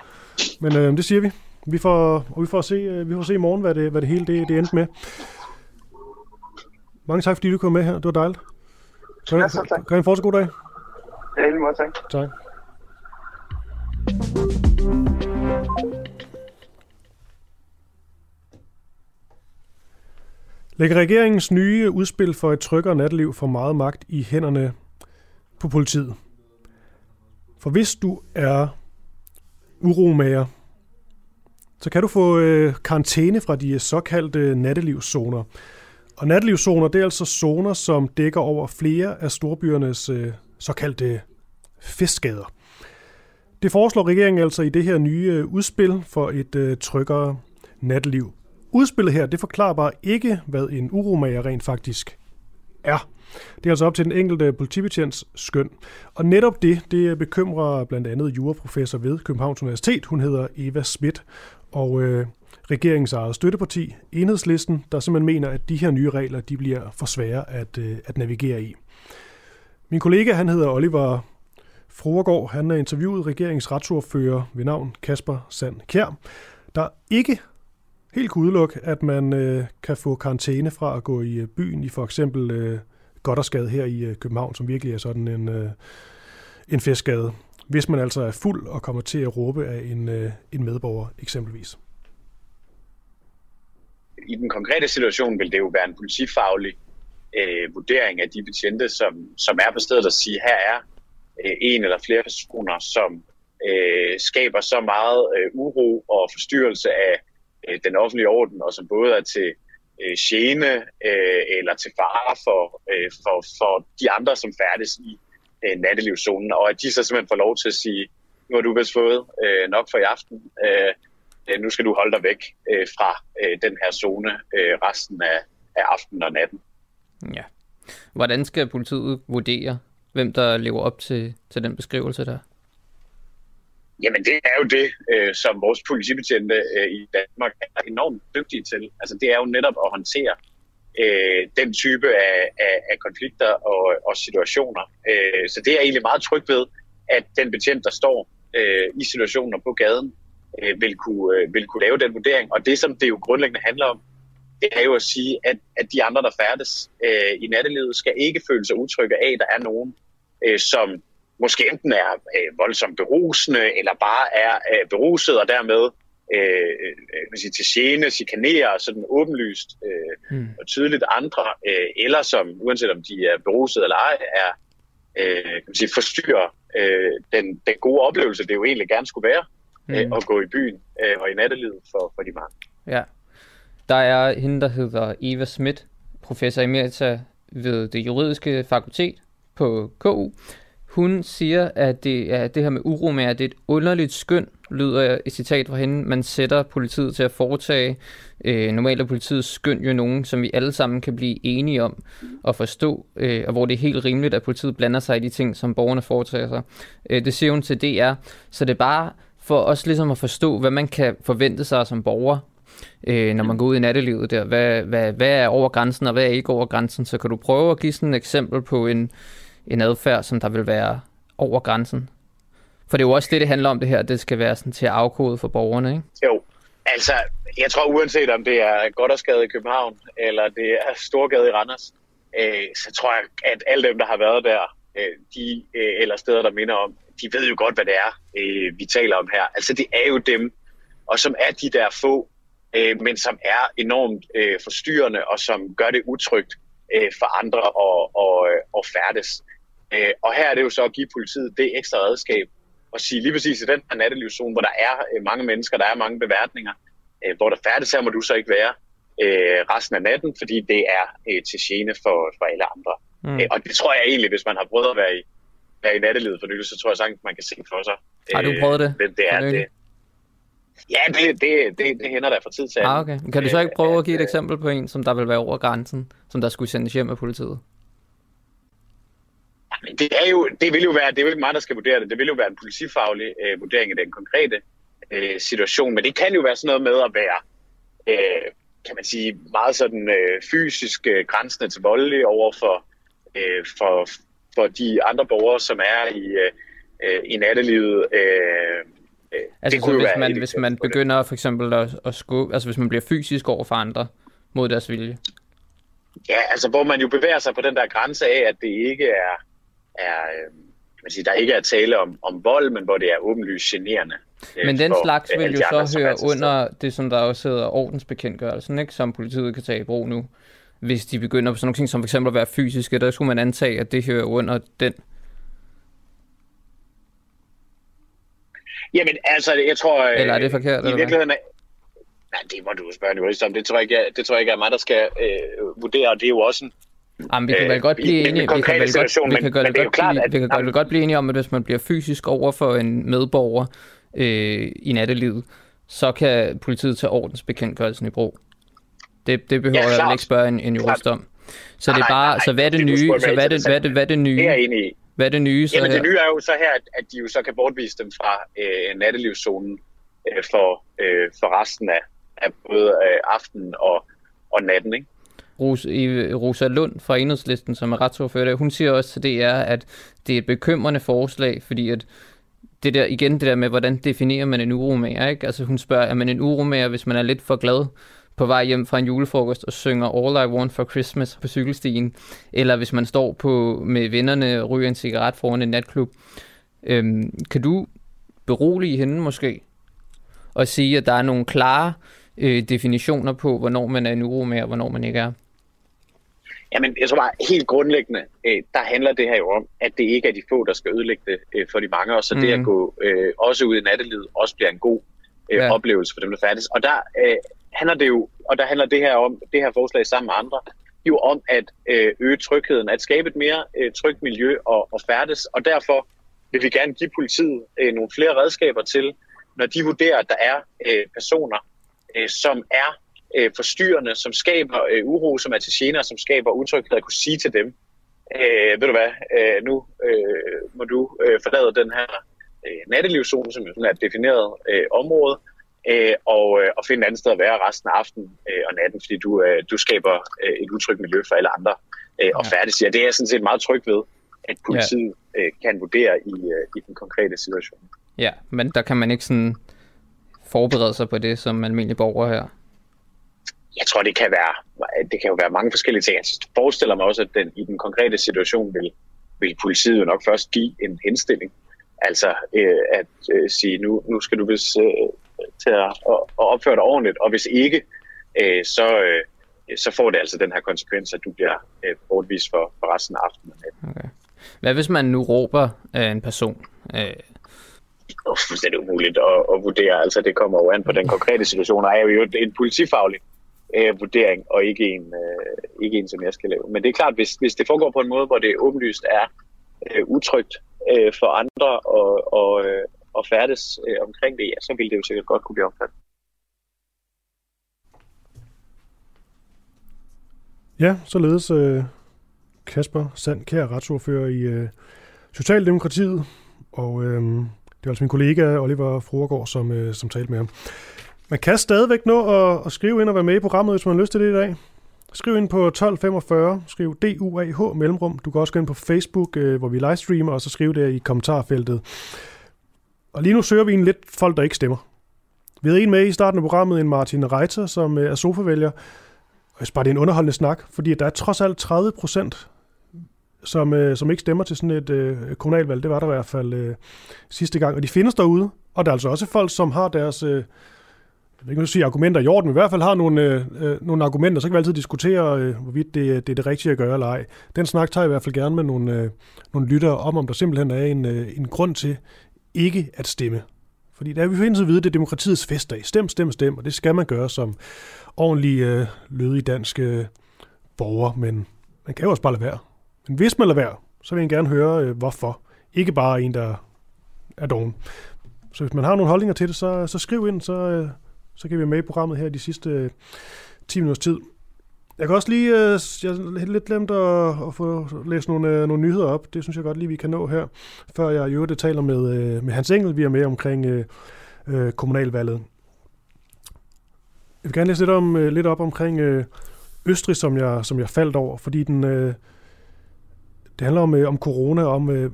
Men øh, det siger vi. Vi får, og vi får se, øh, vi får se i morgen, hvad det, hvad det hele det, det endte med. Mange tak, fordi du kom med her. Det var dejligt. Kan, ja, så tak. Kan I en fortsat god dag? Ja, lige måde, tak. Tak. Lægger regeringens nye udspil for et tryggere natteliv for meget magt i hænderne på politiet? For hvis du er uromager, så kan du få øh, karantæne fra de såkaldte nattelivszoner. Og nattelivszoner, det er altså zoner, som dækker over flere af storbyernes øh, såkaldte festskader. Det foreslår regeringen altså i det her nye øh, udspil for et øh, tryggere natteliv udspillet her, det forklarer bare ikke, hvad en uromager rent faktisk er. Det er altså op til den enkelte politibetjents skøn. Og netop det, det bekymrer blandt andet juraprofessor ved Københavns Universitet. Hun hedder Eva Schmidt, og øh, regeringens eget støtteparti, Enhedslisten, der simpelthen mener, at de her nye regler, de bliver for svære at, øh, at navigere i. Min kollega, han hedder Oliver Froregård. han har interviewet regeringens retsordfører ved navn Kasper Sand Kjær, der ikke helt kunne udelukke, at man øh, kan få karantæne fra at gå i øh, byen i for eksempel øh, Goddersgade her i øh, København, som virkelig er sådan en, øh, en festgade, hvis man altså er fuld og kommer til at råbe af en, øh, en medborger eksempelvis. I den konkrete situation vil det jo være en politifaglig øh, vurdering af de betjente, som, som er på stedet at sige, her er øh, en eller flere personer, som øh, skaber så meget øh, uro og forstyrrelse af øh, den offentlige orden, og som både er til øh, gene øh, eller til fare for, øh, for, for de andre, som færdes i øh, nattelivszonen, og at de så simpelthen får lov til at sige, nu har du vist fået øh, nok for i aften, øh, øh nu skal du holde dig væk øh, fra øh, den her zone øh, resten af, af aftenen og natten. Ja. Hvordan skal politiet vurdere, hvem der lever op til, til den beskrivelse der? Jamen det er jo det, øh, som vores politibetjente øh, i Danmark er enormt dygtige til. Altså det er jo netop at håndtere øh, den type af, af, af konflikter og, og situationer. Øh, så det er egentlig meget tryg ved, at den betjent, der står øh, i situationer på gaden, øh, vil, kunne, øh, vil kunne lave den vurdering. Og det, som det jo grundlæggende handler om, det er jo at sige, at, at de andre, der færdes øh, i nattelivet, skal ikke føle sig utrygge af, at der er nogen, øh, som måske enten er øh, voldsomt berusende, eller bare er øh, beruset og dermed øh, øh, sige, til gene, chikanerer sådan åbenlyst øh, mm. og tydeligt andre, øh, eller som, uanset om de er beruset eller ej, er øh, kan man sige, forstyrrer øh, den, den gode oplevelse, det jo egentlig gerne skulle være, mm. øh, at gå i byen øh, og i nattelivet for, for de mange. Ja. Der er hende, der hedder Eva Schmidt, professor emerita ved det juridiske fakultet på KU, hun siger, at det, ja, det her med uro det er et underligt skøn, lyder et citat fra hende. Man sætter politiet til at foretage. Øh, normalt er politiets skøn jo nogen, som vi alle sammen kan blive enige om og forstå, øh, og hvor det er helt rimeligt, at politiet blander sig i de ting, som borgerne foretager sig. Øh, det siger hun til DR, så det er bare for os ligesom at forstå, hvad man kan forvente sig som borger, øh, når man går ud i nattelivet der. Hvad, hvad, hvad er over grænsen, og hvad er ikke over grænsen? Så kan du prøve at give sådan et eksempel på en, en adfærd, som der vil være over grænsen? For det er jo også det, det handler om det her. Det skal være sådan til at afkode for borgerne, ikke? Jo, altså, jeg tror uanset om det er Goddersgade i København, eller det er Storgade i Randers, øh, så tror jeg, at alle dem, der har været der, øh, de, øh, eller steder, der minder om, de ved jo godt, hvad det er, øh, vi taler om her. Altså, det er jo dem, og som er de der få, øh, men som er enormt øh, forstyrrende, og som gør det utrygt øh, for andre at, og, og færdes. Øh, og her er det jo så at give politiet det ekstra redskab og sige lige præcis i den her nattelivszone, hvor der er øh, mange mennesker, der er mange beværtninger, øh, hvor der færdes her må du så ikke være øh, resten af natten, fordi det er øh, til gene for, for alle andre. Mm. Øh, og det tror jeg egentlig, hvis man har prøvet at være i, være i nattelivet for nylig, så tror jeg sagtens, man kan se for sig. Har du prøvet det? Hvem det er, det, Ja, det, det, det, det hænder der fra tid til anden. Ah, okay. Kan du så ikke prøve at give et eksempel på en, som der vil være over grænsen, som der skulle sendes hjem af politiet? Det, er jo, det vil jo være, det er jo ikke mig, der skal vurdere det. Det vil jo være en politifaglig øh, vurdering af den konkrete øh, situation. Men det kan jo være sådan noget med at være, øh, kan man sige, meget sådan øh, fysisk øh, grænsende til voldelig over for, øh, for, for de andre borgere, som er i, øh, øh i nattelivet. Øh, øh, altså det kunne hvis, være man, hvis man begynder for eksempel at, at skubbe, altså hvis man bliver fysisk over for andre mod deres vilje? Ja, altså hvor man jo bevæger sig på den der grænse af, at det ikke er er, øh, kan man sige, der ikke er tale om, om vold, men hvor det er åbenlyst generende. Øh, men den slags vil jo så høre under det, som der også hedder ordensbekendtgørelsen, ikke, som politiet kan tage i brug nu. Hvis de begynder på sådan nogle ting, som for eksempel at være fysiske, der skulle man antage, at det hører under den. Jamen, altså, jeg tror... Eller er det forkert? I virkeligheden, Nej, det må du spørge en jurist om. Det tror jeg ikke, det tror jeg ikke er mig, der skal øh, vurdere, og det er jo også en, Jamen, vi kan vel godt blive enige, vi kan vel godt, vi kan godt, godt, klart, blive, vi kan godt, godt blive enige om, at hvis man bliver fysisk over for en medborger øh, i nattelivet, så kan politiet tage ordensbekendtgørelsen i brug. Det, det behøver Ja, ja, jeg klart. ikke spørge en, en jurist om. Så Nej, det er nej, bare, nej, så hvad er det det nye? Så hvad er det, hvad det, hvad det nye? Det er i. Hvad er det nye så Jamen her? det nye er jo så her, at, at de jo så kan bortvise dem fra øh, nattelivszonen øh, for, øh, for resten af, af både øh, aftenen og, og natten, ikke? Rosa, Rosa Lund fra Enhedslisten, som er retsordfører, hun siger også til DR, at det er et bekymrende forslag, fordi at det der, igen det der med, hvordan definerer man en uromager, ikke? Altså hun spørger, er man en uromager, hvis man er lidt for glad på vej hjem fra en julefrokost og synger All I Want for Christmas på cykelstien, eller hvis man står på med vennerne og ryger en cigaret foran en natklub. Øhm, kan du berolige hende måske, og sige, at der er nogle klare øh, definitioner på, hvornår man er en uromager, og hvornår man ikke er? Jamen, jeg tror bare, helt grundlæggende, øh, der handler det her jo om, at det ikke er de få, der skal ødelægge det øh, for de mange, og så det Mhm. at gå øh, også ud i nattelivet også bliver en god øh, ja. oplevelse for dem, der færdes. Og der øh, handler det jo, og der handler det her om, det her forslag sammen med andre, jo om at øh, øge trygheden, at skabe et mere øh, trygt miljø og, og færdes, og derfor vil vi gerne give politiet øh, nogle flere redskaber til, når de vurderer, at der er øh, personer, øh, som er øh, forstyrrende, som skaber øh, uro, som er til gener, som skaber utryghed, at kunne sige til dem, øh, ved du hvad, øh, nu øh, må du øh, forlade den her øh, nattelivszone, som er et defineret øh, område, øh, og, øh, og finde et andet sted at være resten af aftenen øh, og natten, fordi du, øh, du skaber øh, et utrygt miljø for alle andre øh, og færdes i. Og det er jeg sådan set meget tryg ved, at politiet øh, kan vurdere i, øh, i den konkrete situation. Ja, men der kan man ikke sådan forberede sig på det som almindelig borger her. Jeg tror, det kan være, det kan jo være mange forskellige ting. Jeg forestiller mig også, at den, i den konkrete situation vil, vil politiet jo nok først give en henstilling. Altså øh, at øh, sige, nu, nu skal du vist øh, til at, at, opføre dig ordentligt, og hvis ikke, øh, så, øh, så får det altså den her konsekvens, at du bliver øh, bortvist for, for resten af aftenen. Okay. Hvad hvis man nu råber af en person? Øh, Det er fuldstændig umuligt at, at vurdere. Altså det kommer jo an på den konkrete situation, og er jo en politifaglig øh, vurdering, og ikke en, øh, ikke en, som jeg skal lave. Men det er klart, hvis, hvis det foregår på en måde, hvor det åbenlyst er øh, utrygt øh, for andre og, og, øh, og færdes øh, omkring det, ja, så vil det jo sikkert godt kunne blive omfattet. Ja, således øh, Kasper Sand, kære retsordfører i øh, Socialdemokratiet, og øh, det er altså min kollega Oliver Fruergaard, som, øh, som talte med ham. Man kan stadigvæk nå at, at skrive ind og være med i programmet, hvis man har lyst til det i dag. Skriv ind på 1245, skriv DUAH mellemrum. Du kan også gå ind på Facebook, øh, hvor vi livestreamer, og så skriv der i kommentarfeltet. Og lige nu søger vi en lidt folk, der ikke stemmer. Vi havde en med i starten af programmet, en Martin Reiter, som øh, er sofavælger. Og jeg synes bare, det er en underholdende snak, fordi der er trods alt 30 procent, som, øh, som ikke stemmer til sådan et øh, kommunalvalg. Det var der i hvert fald øh, sidste gang. Og de findes derude, og der er altså også folk, som har deres... Øh, jeg vil ikke, sige argumenter i orden, men i hvert fald har nogle, øh, øh nogle argumenter, så kan vi altid diskutere, øh, hvorvidt det, øh, det er det rigtige at gøre eller ej. Den snak tager jeg i hvert fald gerne med nogle, øh, nogle lyttere om, om der simpelthen er en, øh, en grund til ikke at stemme. Fordi der er vi for indtil vide, det er demokratiets festdag. Stem, stem, stem, og det skal man gøre som ordentlig øh, lødig dansk øh, borger, men man kan jo også bare lade være. Men hvis man lader være, så vil jeg gerne høre, øh, hvorfor. Ikke bare en, der er doven. Så hvis man har nogle holdninger til det, så, så skriv ind, så, øh, så kan vi være med i programmet her de sidste øh, 10 minutters tid. Jeg kan også lige, øh, jeg har lidt glemt at, at få læst nogle, øh, nogle nyheder op. Det synes jeg godt lige, vi kan nå her, før jeg i øvrigt taler med, med Hans Engel, vi er med omkring øh, kommunalvalget. Jeg vil gerne læse lidt, om, lidt op omkring øh, Østrig, som jeg, som jeg faldt over, fordi den, øh, det handler om, øh, om corona, om øh,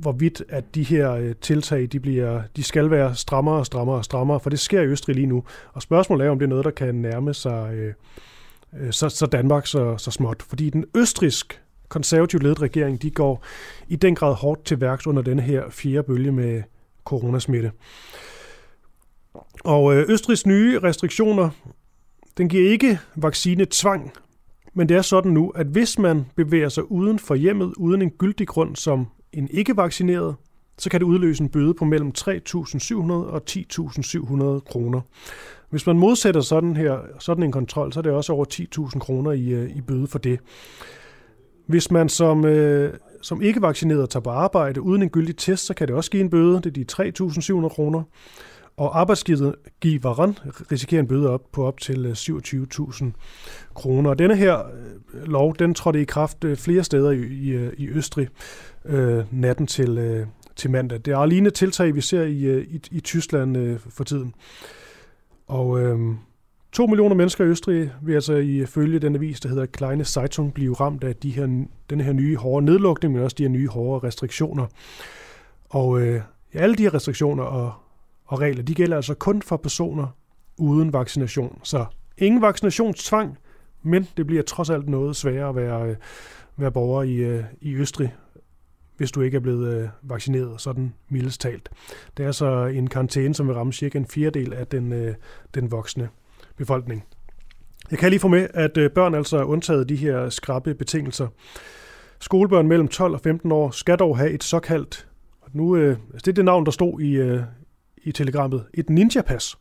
hvorvidt at de her øh, tiltag, de, bliver, de skal være strammere og strammere og strammere, for det sker i Østrig lige nu. Og spørgsmålet er, om det er noget, der kan nærme sig øh, øh så, så Danmark så, så småt. Fordi den østrisk konservativt ledet regering, de går i den grad hårdt til værks under denne her fjerde bølge med coronasmitte. Og øh, Østrigs nye restriktioner, den giver ikke vaccine tvang, men det er sådan nu, at hvis man bevæger sig uden for hjemmet uden en gyldig grund som en ikke-vaccineret, så kan det udløse en bøde på mellem 3.700 og 10.700 kroner. Hvis man modsætter sådan, her, sådan en kontrol, så er det også over 10.000 kroner i, øh, i bøde for det. Hvis man som, øh, som ikke-vaccineret tager på arbejde uden en gyldig test, så kan det også give en bøde. Det er de 3.700 kroner. og arbejdsgiveren risikerer en bøde op på op til øh, 27.000 kroner. Og denne her øh, lov, den trådte i kraft flere steder i, i, i Østrig øh, natten til, øh, til mandag. Det er lignende tiltag, vi ser i, øh, i, i Tyskland øh, for tiden. Og øh, to millioner mennesker i Østrig vil altså ifølge den avis, der hedder Kleine Zeitung, blive ramt af de her, den her nye hårde nedlukning, men også de her nye hårde restriktioner. Og øh, alle de her restriktioner og, og regler, de gælder altså kun for personer uden vaccination. Så ingen vaccinationstvang, men det bliver trods alt noget sværere at være, øh, være borger i, øh, i Østrig, hvis du ikke er blevet øh, vaccineret, sådan mildest talt. Det er så en karantæne, som vil ramme cirka en fjerdedel af den, øh, den voksne befolkning. Jeg kan lige få med, at øh, børn altså er undtaget de her skrappe betingelser. Skolebørn mellem 12 og 15 år skal dog have et såkaldt, nu, øh, altså det er det navn, der stod i, øh, i telegrammet, et ninja-pas,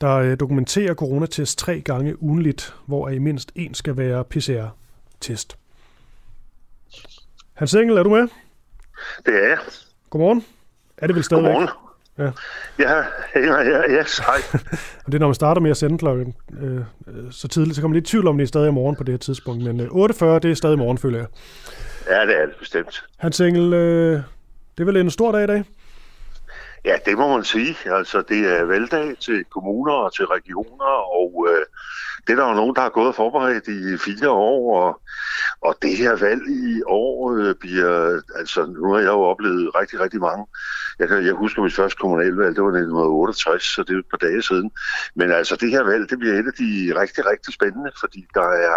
der øh, dokumenterer coronatest tre gange ugenligt, hvor i mindst en skal være PCR-test. Hans Engel, er du med? Det er jeg. Godmorgen. Er det vel stadigvæk? Godmorgen. Ja. Ja, ja, ja, yes, hej. og det er, når man starter med at sende klokken øh, så tidligt, så kommer man lidt i tvivl om, det er stadig i morgen på det her tidspunkt. Men øh, 8.40, det er stadig morgen, føler jeg. Ja, det er det bestemt. Hans Engel, øh, det er vel en stor dag i dag? Ja, det må man sige. Altså, det er valgdag til kommuner og til regioner, og øh, det er der jo nogen, der har gået og forberedt i fire år, og, og det her valg i år øh, bliver, altså nu har jeg jo oplevet rigtig, rigtig mange. Jeg, kan, jeg husker mit første kommunalvalg, det var 1968, så det er et par dage siden. Men altså det her valg, det bliver et af de rigtig, rigtig spændende, fordi der er,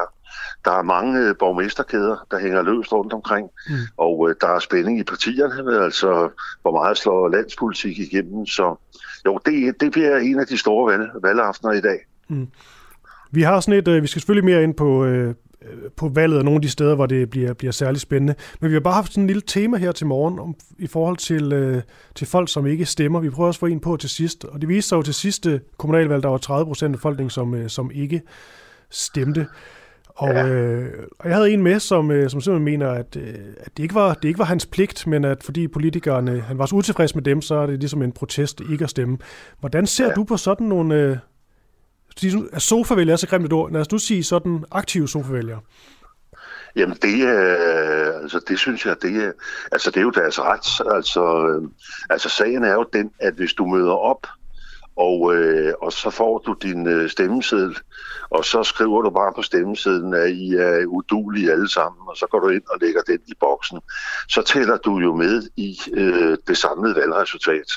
der er mange øh, borgmesterkæder, der hænger løst rundt omkring, mm. og øh, der er spænding i partierne, altså hvor meget slår landspolitik igennem, så jo, det, det bliver en af de store valg, valgaftener i dag. Mm. Vi har sådan et, øh, vi skal selvfølgelig mere ind på, øh, på valget og nogle af de steder, hvor det bliver, bliver særlig spændende. Men vi har bare haft sådan en lille tema her til morgen om, i forhold til, øh, til folk, som ikke stemmer. Vi prøver også at få en på til sidst. Og det viste sig jo til sidste kommunalvalg, der var 30 procent af befolkningen, som, øh, som ikke stemte. Og, ja. øh, og jeg havde en med, som, øh, som simpelthen mener, at, øh, at det, ikke var, det ikke var hans pligt, men at fordi politikerne, han var så utilfreds med dem, så er det ligesom en protest ikke at stemme. Hvordan ser ja. du på sådan nogle, øh, at sofavælger er så grimt et ord. Lad os nu sige sådan aktive sofavælgere. Jamen det er, altså det synes jeg, det er, altså det er jo deres ret. Altså, øh, altså sagen er jo den, at hvis du møder op, og, øh, og så får du din øh, stemmeseddel, og så skriver du bare på stemmesedlen, at I er udulige alle sammen, og så går du ind og lægger den i boksen. Så tæller du jo med i øh, det samlede valgresultat.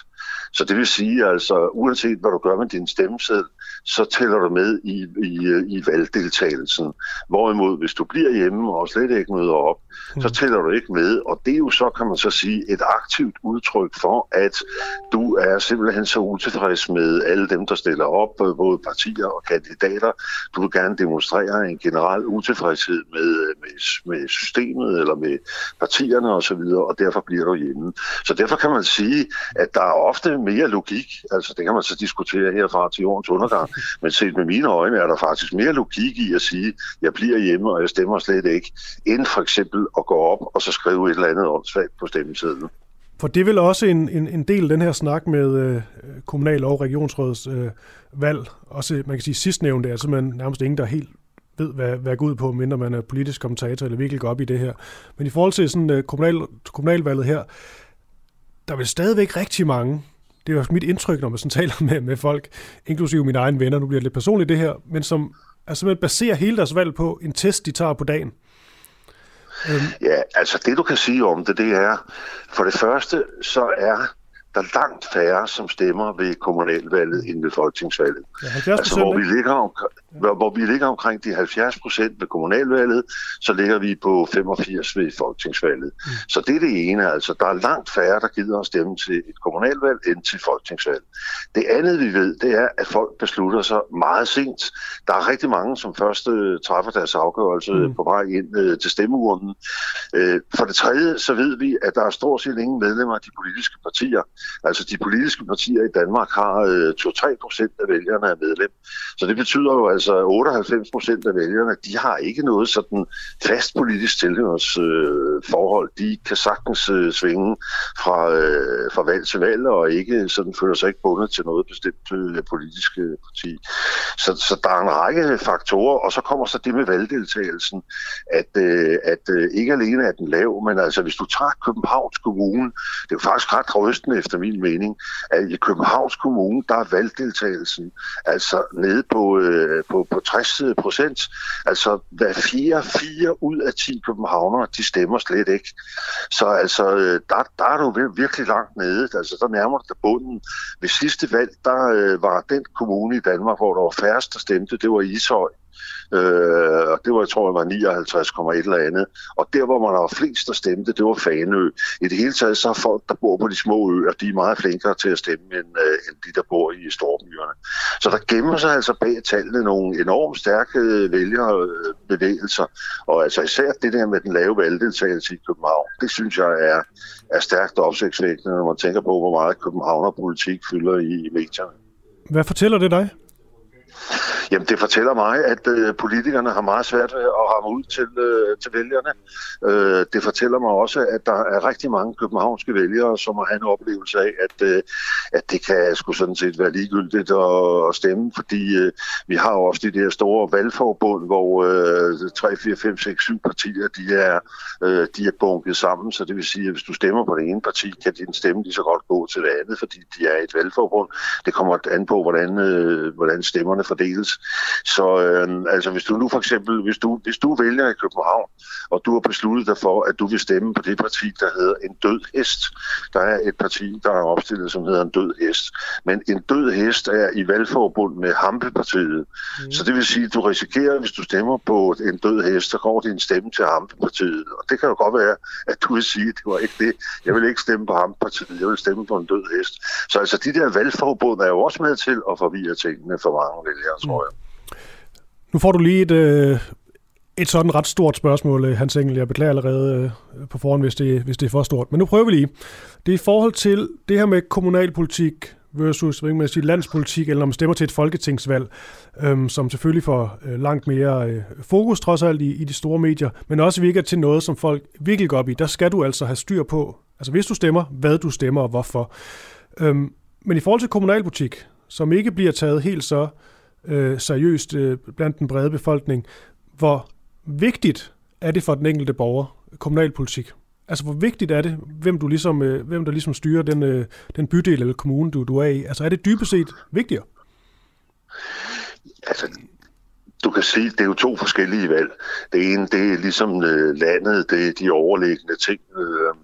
Så det vil sige, altså uanset hvad du gør med din stemmeseddel, så tæller du med i, i, i valgdeltagelsen. Hvorimod, hvis du bliver hjemme og slet ikke møder op, så mm. tæller du ikke med. Og det er jo så, kan man så sige, et aktivt udtryk for, at du er simpelthen så utilfreds med alle dem, der stiller op, både partier og kandidater. Du vil gerne demonstrere en generel utilfredshed med, med, med systemet eller med partierne osv., og, og derfor bliver du hjemme. Så derfor kan man sige, at der er ofte mere logik, altså det kan man så diskutere herfra til jordens undergang, men set med mine øjne er der faktisk mere logik i at sige, at jeg bliver hjemme, og jeg stemmer slet ikke, end for eksempel at gå op og så skrive et eller andet åndssvagt på stemmesedlen. For det er vel også en, en, en del af den her snak med øh, kommunal- og regionsrådets øh, valg. Også, man kan sige, sidstnævnte er simpelthen nærmest ingen, der helt ved, hvad, hvad går ud på, mindre man er politisk kommentator eller virkelig går op i det her. Men i forhold til sådan, øh, kommunal, kommunalvalget her, der er vel stadigvæk rigtig mange, det er jo mit indtryk, når man sådan taler med, med folk, inklusive mine egne venner, nu bliver det lidt personligt det her, men som altså simpelthen baserer hele deres valg på en test, de tager på dagen. Øhm. Ja, altså det du kan sige om det, det er, for det første, så er der er langt færre, som stemmer ved kommunalvalget end ved folketingsvalget. Ja, altså, hvor, vi ligger om, ja. hvor vi ligger omkring de 70 procent ved kommunalvalget, så ligger vi på 85 ved folketingsvalget. Mm. Så det er det ene. Altså, der er langt færre, der gider at stemme til et kommunalvalg end til folketingsvalg. Det andet, vi ved, det er, at folk beslutter sig meget sent. Der er rigtig mange, som først uh, træffer deres afgørelse mm. på vej ind uh, til stemmeurnen. Uh, for det tredje, så ved vi, at der er stort set ingen medlemmer af de politiske partier, Altså de politiske partier i Danmark har øh, 2-3 procent af vælgerne af medlem. Så det betyder jo altså, altså 98 procent af vælgerne, de har ikke noget sådan fast politisk tilhørsforhold. Øh, de kan sagtens øh, svinge fra, øh, fra valg til valg, og ikke sådan føler sig ikke bundet til noget bestemt øh, politisk øh, parti. Så, så der er en række faktorer, og så kommer så det med valgdeltagelsen, at, øh, at øh, ikke alene er den lav, men altså hvis du tager Københavns Kommune, det er jo faktisk ret rystende efter min mening, at i Københavns Kommune, der er valgdeltagelsen altså nede på, øh, på, på 60 procent. Altså hver fire, fire ud af 10 københavnere, de stemmer slet ikke. Så altså, øh, der, der er du virkelig langt nede. Altså, der nærmer du dig bunden. Ved sidste valg, der øh, var den kommune i Danmark, hvor der var færrest, der stemte, det var Ishøj. Øh, og det var, jeg tror jeg var 59,1 eller andet. Og der, hvor man har flest, der stemte, det var Fanø. I det hele taget, så er folk, der bor på de små øer, de er meget flinkere til at stemme, end, øh, end de, der bor i storbyerne. Så der gemmer sig altså bag tallene nogle enormt stærke vælgerbevægelser. Og altså især det der med den lave valgdeltagelse i København, det synes jeg er, er stærkt opsigtsvækkende, når man tænker på, hvor meget københavnerpolitik fylder i, i medierne. Hvad fortæller det dig? Jamen, det fortæller mig, at øh, politikerne har meget svært ved at ramme ud til, øh, til vælgerne. Øh, det fortæller mig også, at der er rigtig mange københavnske vælgere, som har en oplevelse af, at, øh, at det kan sgu sådan set være ligegyldigt at, at stemme, fordi øh, vi har også de der store valgforbund, hvor øh, 3, 4, 5, 6, 7 partier, de er, øh, de er bunket sammen, så det vil sige, at hvis du stemmer på det ene parti, kan din stemme lige så godt gå til det andet, fordi de er et valgforbund. Det kommer an på, hvordan, øh, hvordan stemmerne fordeles. Så øh, altså, hvis du nu for eksempel, hvis du, hvis du vælger i København, og du har besluttet dig for, at du vil stemme på det parti, der hedder en død hest. Der er et parti, der er opstillet, som hedder en død hest. Men en død hest er i valgforbund med Hampepartiet. Mm. Så det vil sige, at du risikerer, hvis du stemmer på en død hest, så går din stemme til Hampepartiet. Og det kan jo godt være, at du vil sige, at det var ikke det. Jeg vil ikke stemme på Hampepartiet, jeg vil stemme på en død hest. Så altså, de der valgforbund er jo også med til at forvirre tingene for mange vælgere, tror jeg. Nu får du lige et, øh, et sådan ret stort spørgsmål, øh, Hans Engel. Jeg beklager allerede øh, på forhånd, hvis det, hvis det er for stort. Men nu prøver vi lige. Det er i forhold til det her med kommunalpolitik versus hvad man sige, landspolitik, eller når man stemmer til et folketingsvalg, øhm, som selvfølgelig får øh, langt mere øh, fokus trods alt i, i de store medier, men også virker til noget, som folk virkelig går op i. Der skal du altså have styr på, altså hvis du stemmer, hvad du stemmer og hvorfor. Øhm, men i forhold til kommunalpolitik, som ikke bliver taget helt så øh, øh, seriøst øh, blandt den brede befolkning. Hvor vigtigt er det for den enkelte borger, kommunalpolitik? Altså, hvor vigtigt er det, hvem, du ligesom, øh, hvem der ligesom styrer den, øh, den bydel eller kommune, du, du er i? Altså, er det dybest set vigtigere? Altså, du kan sige, det er jo to forskellige valg. Det ene, det er ligesom øh, landet, det er de overliggende ting. Øh,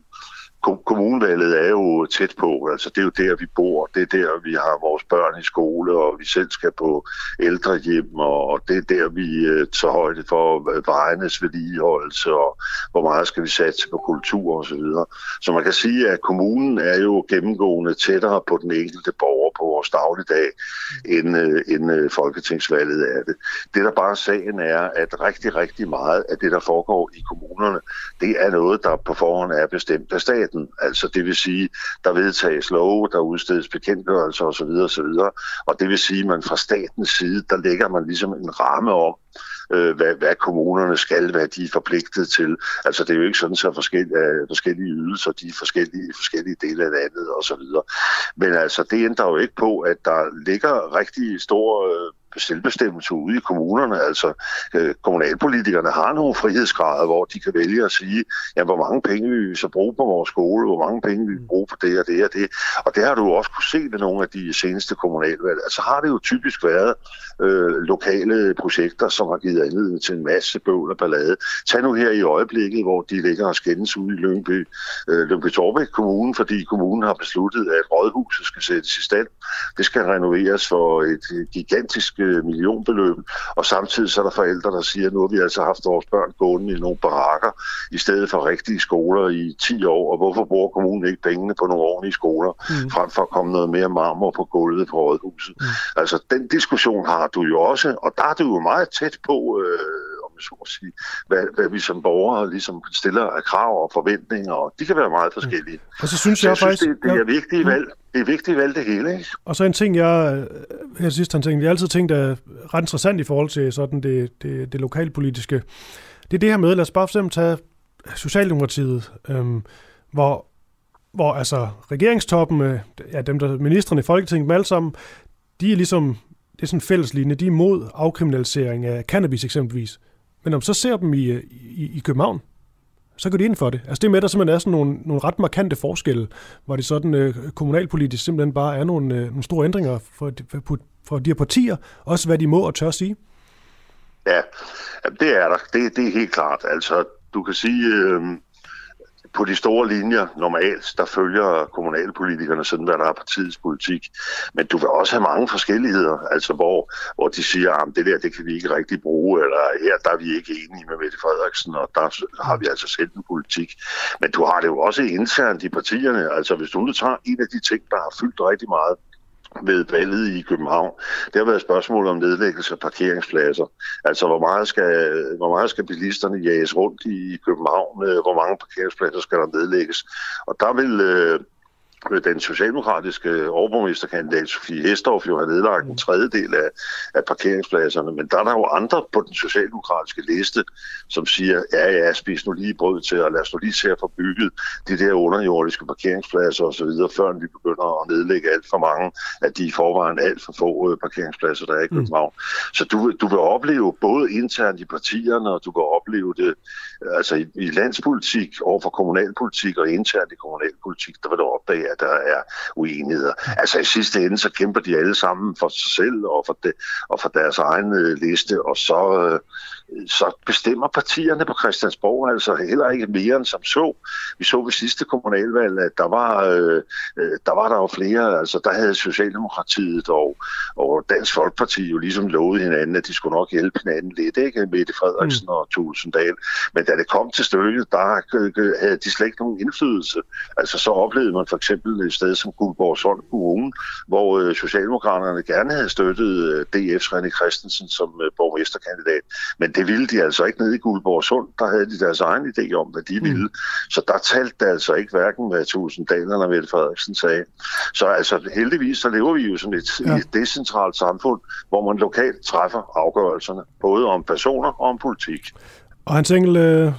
kommunvalget er jo tæt på, altså det er jo der, vi bor, det er der, vi har vores børn i skole, og vi selv skal på ældrehjem, og det er der, vi øh, tager højde for vejenes vedligeholdelse, og hvor meget skal vi satse på kultur osv. Så, så man kan sige, at kommunen er jo gennemgående tættere på den enkelte borger på vores dagligdag, end, øh, end øh, folketingsvalget er det. Det, der bare sagen er, at rigtig, rigtig meget af det, der foregår i kommunerne, det er noget, der på forhånd er bestemt af staten staten. Altså det vil sige, der vedtages love, der udstedes bekendtgørelser osv. osv. Og det vil sige, at man fra statens side, der lægger man ligesom en ramme om, øh, hvad, hvad kommunerne skal, hvad de er forpligtet til. Altså det er jo ikke sådan, så forskellige, forskellige ydelser, de er forskellige, forskellige dele af landet osv. Men altså det ændrer jo ikke på, at der ligger rigtig stor øh, selvbestemmelse ude i kommunerne. Altså øh, kommunalpolitikerne har nogle frihedsgrader, hvor de kan vælge at sige, ja, hvor mange penge vi så bruge på vores skole, hvor mange penge vi bruge på det og det og det. Og det har du også kunne se ved nogle af de seneste kommunalvalg. Altså har det jo typisk været øh, lokale projekter, som har givet anledning til en masse bøvl og ballade. Tag nu her i øjeblikket, hvor de ligger og skændes ude i Lyngby, øh, Lyngby Torbæk Kommune, fordi kommunen har besluttet, at rådhuset skal sættes i stand. Det skal renoveres for et gigantisk øh, millionbeløb, og samtidig så er der forældre, der siger, at nu har vi altså haft vores børn gående i nogle barakker, i stedet for rigtige skoler i 10 år, og hvorfor bruger kommunen ikke pengene på nogle ordentlige skoler, mm. frem for at komme noget mere marmor på gulvet på rådhuset. Mm. Altså, den diskussion har du jo også, og der er du jo meget tæt på, øh, om så at sige. Hvad, hvad vi som borgere ligesom stiller af krav og forventninger, og de kan være meget forskellige. Og så synes jeg, jeg faktisk... synes, det, det er ja. vigtige valg. Det er vigtige valg det hele, ikke? Og så en ting, jeg her sidst har tænkt, jeg har altid tænkt er ret interessant i forhold til sådan det, det, det lokalpolitiske. Det er det her med, lad os bare for eksempel tage Socialdemokratiet, øhm, hvor, hvor altså regeringstoppen, øh, ja, dem der ministerne i Folketinget, dem alle sammen, de er ligesom, det er sådan en fælles linje, de er imod afkriminalisering af cannabis eksempelvis. Men om så ser dem i, i, i København, så går de ind for det. Altså det med, at der simpelthen er sådan nogle, nogle ret markante forskelle, hvor det sådan øh, kommunalpolitisk simpelthen bare er nogle, øh, nogle store ændringer for, for, for de her partier, også hvad de må og tør sige. Ja, det er der. Det, det er helt klart. Altså, du kan sige, øh, på de store linjer normalt, der følger kommunalpolitikerne sådan, hvad der er partiets politik. Men du vil også have mange forskelligheder, altså hvor, hvor de siger, at det der, det kan vi ikke rigtig bruge, eller her, der er vi ikke enige med Mette Frederiksen, og der har vi altså selv en politik. Men du har det jo også internt i partierne. Altså hvis du nu tager en af de ting, der har fyldt rigtig meget, ved valget i København, det har været spørgsmål om nedlæggelse af parkeringspladser. Altså, hvor meget skal, hvor meget skal bilisterne jages rundt i København? Øh, hvor mange parkeringspladser skal der nedlægges? Og der vil... Øh, den socialdemokratiske overborgmesterkandidat Sofie Hestorff jo har nedlagt en tredjedel af, af parkeringspladserne, men der er der jo andre på den socialdemokratiske liste, som siger, ja ja, spis nu lige brød til, og lad os nu lige se at få bygget de der underjordiske parkeringspladser osv., før vi begynder at nedlægge alt for mange af de i forvejen alt for få parkeringspladser, der er i København. Mm. Så du, du vil opleve både internt i partierne, og du kan opleve det altså i, i landspolitik over for kommunalpolitik og internt i kommunalpolitik, der vil du opdage, her, der er uenigheder. Altså i sidste ende, så kæmper de alle sammen for sig selv og for, det, og for deres egen øh, liste, og så, øh, så bestemmer partierne på Christiansborg altså heller ikke mere end som så. Vi så ved sidste kommunalvalg, at der var, øh, der var der jo flere, altså der havde Socialdemokratiet og, og Dansk Folkeparti jo ligesom lovet hinanden, at de skulle nok hjælpe hinanden lidt, ikke? Mette Frederiksen mm. og Tulsendal. Men da det kom til stykket, der havde de slet ikke nogen indflydelse. Altså så oplevede man for eksempel et sted som Guldborg Sund Kommune, hvor øh, Socialdemokraterne gerne havde støttet øh, DF's René Christensen som øh, borgmesterkandidat. Men det ville de altså ikke nede i Guldborg Sund. Der havde de deres egen idé om, hvad de ville. Så der talte det altså ikke hverken, hvad Tulsendal eller Mette Frederiksen sagde. Så altså heldigvis, så lever vi jo som et, ja. et decentralt samfund, hvor man lokalt træffer afgørelserne, både om personer og om politik. Og Hans Engel, øh,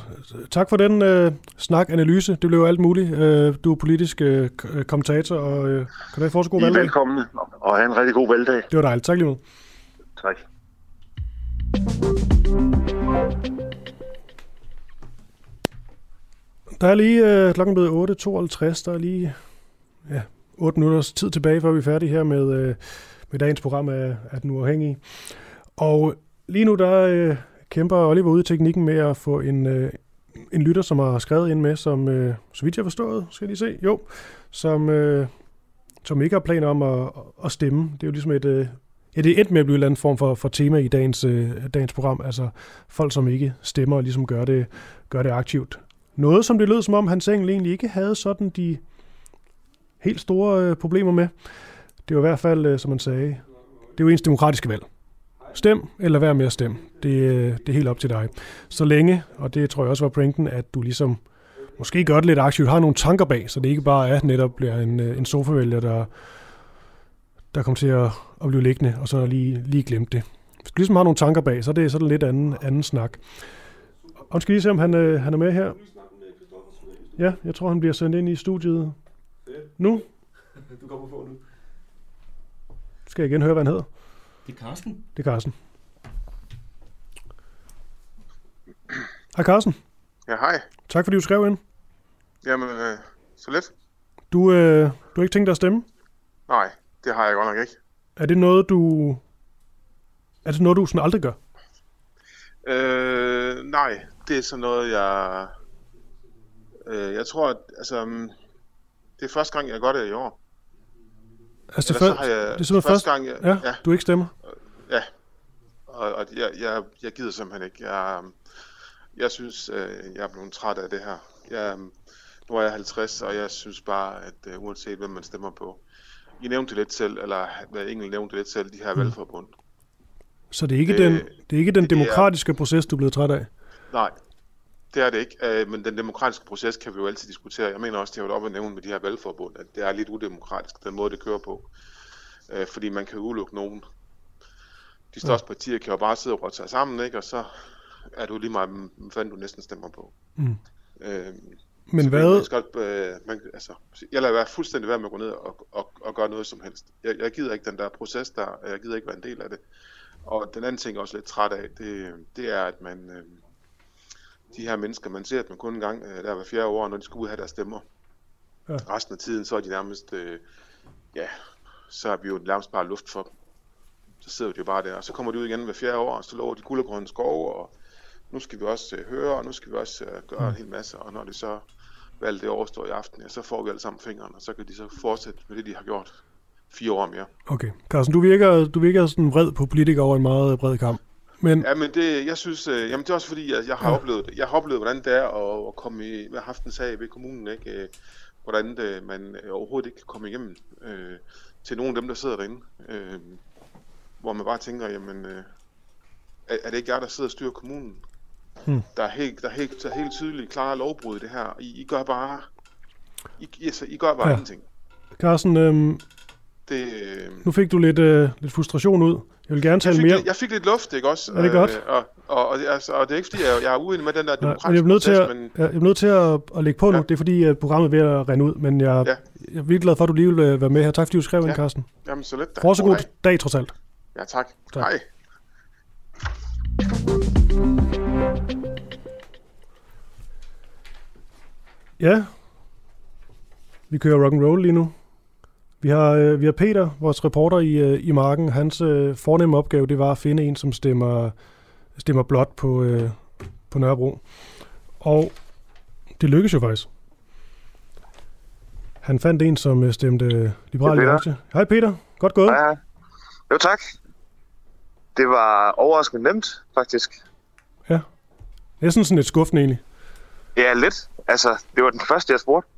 tak for den øh, snak-analyse. Det blev alt muligt. Øh, du er politisk øh, kommentator, og øh, kan du få så god valgdag? Velkommen, og have en rigtig god valgdag. Det var dejligt. Tak lige. Tak. Der er lige øh, klokken blevet 8.52. Der er lige ja, 8 minutters tid tilbage, før vi er færdige her med, øh, med dagens program af, af Den Uafhængige. Og lige nu, der øh, kæmper Oliver ude i teknikken med at få en, øh, en lytter, som har skrevet ind med, som, øh, så vidt jeg har forstået, skal de se, jo, som, øh, som ikke har planer om at, at stemme. Det er jo ligesom et, øh, ja, det er et med at blive en eller anden form for, for tema i dagens, øh, dagens program, altså folk, som ikke stemmer og ligesom gør det, gør det aktivt. Noget, som det lød som om, han egentlig ikke havde sådan de helt store øh, problemer med. Det var i hvert fald, øh, som man sagde, det er jo ens demokratiske valg. Stem eller vær med at stemme. Det, øh, det er helt op til dig. Så længe, og det tror jeg også var pointen, at du ligesom måske gør det lidt aktivt, har nogle tanker bag, så det ikke bare er netop bliver en, øh, en sofavælger, der, der kommer til at, at blive liggende, og så lige, lige glemt det. Hvis du ligesom har nogle tanker bag, så er det, så er det lidt anden, anden snak. Og skal lige se, om han, øh, han er med her. Ja, jeg tror, han bliver sendt ind i studiet. Nu? Du kommer på nu. Skal jeg igen høre, hvad han hedder? Det er Carsten. Det er Carsten. Hej Carsten. Ja, hej. Tak fordi du skrev ind. Jamen, øh, så lidt. Du, øh, du har ikke tænkt dig at stemme? Nej, det har jeg godt nok ikke. Er det noget, du... Er det noget, du sådan aldrig gør? Øh, nej, det er sådan noget, jeg... Øh, jeg tror, at altså, mm, det er første gang, jeg gør det i år. Altså, det, før, jeg, det er simpelthen første gang, jeg, ja, ja, du ikke stemmer? Ja, og, og jeg, jeg, jeg gider simpelthen ikke. Jeg, jeg synes, øh, jeg er blevet træt af det her. Jeg, nu er jeg 50, og jeg synes bare, at uh, uanset hvem man stemmer på, I nævnte lidt selv, eller hvad Engel nævnte lidt selv, de her mm. valgforbund. Så det er ikke, Det- den, det er ikke den det- det er- demokratiske proces, du er blevet træt af? Nej, det er det ikke. Øh, men den demokratiske proces kan vi jo altid diskutere. Jeg mener også, det har været op at nævne med de her valgforbund, at det er lidt udemokratisk, den måde, det kører på. Øh, fordi man kan udelukke nogen. De største partier kan jo bare sidde og råde sig sammen, ikke? og så er du lige meget, fanden du næsten stemmer på. Mm. Øh, Men så hvad- Man skal, øh, man, altså, jeg lader være fuldstændig være med at gå ned og, og, og gøre noget som helst. Jeg, jeg gider ikke den der proces der, og jeg gider ikke være en del af det. Og den anden ting, jeg er også lidt træt af, det, det er, at man, øh, de her mennesker, man ser dem kun en gang øh, der hver fjerde år, når de skal ud og have deres stemmer. Ja. Resten af tiden, så er de nærmest, øh, ja, så er vi jo nærmest bare luft for dem. Så sidder de jo bare der, og så kommer de ud igen hver fjerde år, og så lover de guld og grønne skove, og nu skal vi også øh, høre, og nu skal vi også øh, gøre en hel masse, og når det så valget det overstår i aften, ja, så får vi alle sammen fingeren, og så kan de så fortsætte med det, de har gjort fire år mere. Okay. Carsten, du virker, du virker sådan vred på politikere over en meget bred kamp. Men Ja, men det, jeg synes, øh, jamen det er også fordi, jeg, jeg har oplevet det. Jeg har oplevet, hvordan det er at, at komme i, have haft en sag ved kommunen, ikke? Øh, Hvordan det, man øh, overhovedet ikke kan komme igennem øh, til nogle af dem, der sidder derinde. Øh, hvor man bare tænker, jamen, øh, er, er det ikke jer, der sidder og styrer kommunen? Hmm. Der er helt, der er helt, der er helt tydeligt klare lovbrud i det her. I, I gør bare, I, altså, I gør bare Ja. ja. ingenting. Carsten, øhm, Det, øh, nu fik du lidt, øh, lidt frustration ud. Jeg vil gerne jeg, tale fik, mere. lidt- jeg fik lidt luft, ikke også? Er det godt? Øh, og, og, og, altså, og det er ikke fordi, jeg, jeg er uenig med den der Nej, men demokratiske jeg er nødt til, at, men jeg er nødt til at, at lægge på nu. Det er fordi, at programmet er ved at rende ud, men jeg, Ja. jeg er virkelig glad for, at du lige vil øh, være med her. Tak fordi du skrev ind, Carsten. Jamen, så lidt da. Fortsat God god dag, trods alt. Ja, tak. Tak. Hej. Ja, vi kører rock and roll lige nu. Vi har, øh, vi har Peter, vores reporter i, øh, i marken. Hans øh, fornemme opgave, det var at finde en, som stemmer, stemmer blot på, øh, på Nørrebro. Og det lykkedes jo faktisk. Han fandt en, som øh, stemte Liberal. Alliance. Hej Peter, godt gået. Ja, jo tak. Det var overraskende nemt, faktisk. Ja. Næsten sådan lidt skuffende egentlig. Ja, lidt. Altså, det var den første, jeg spurgte.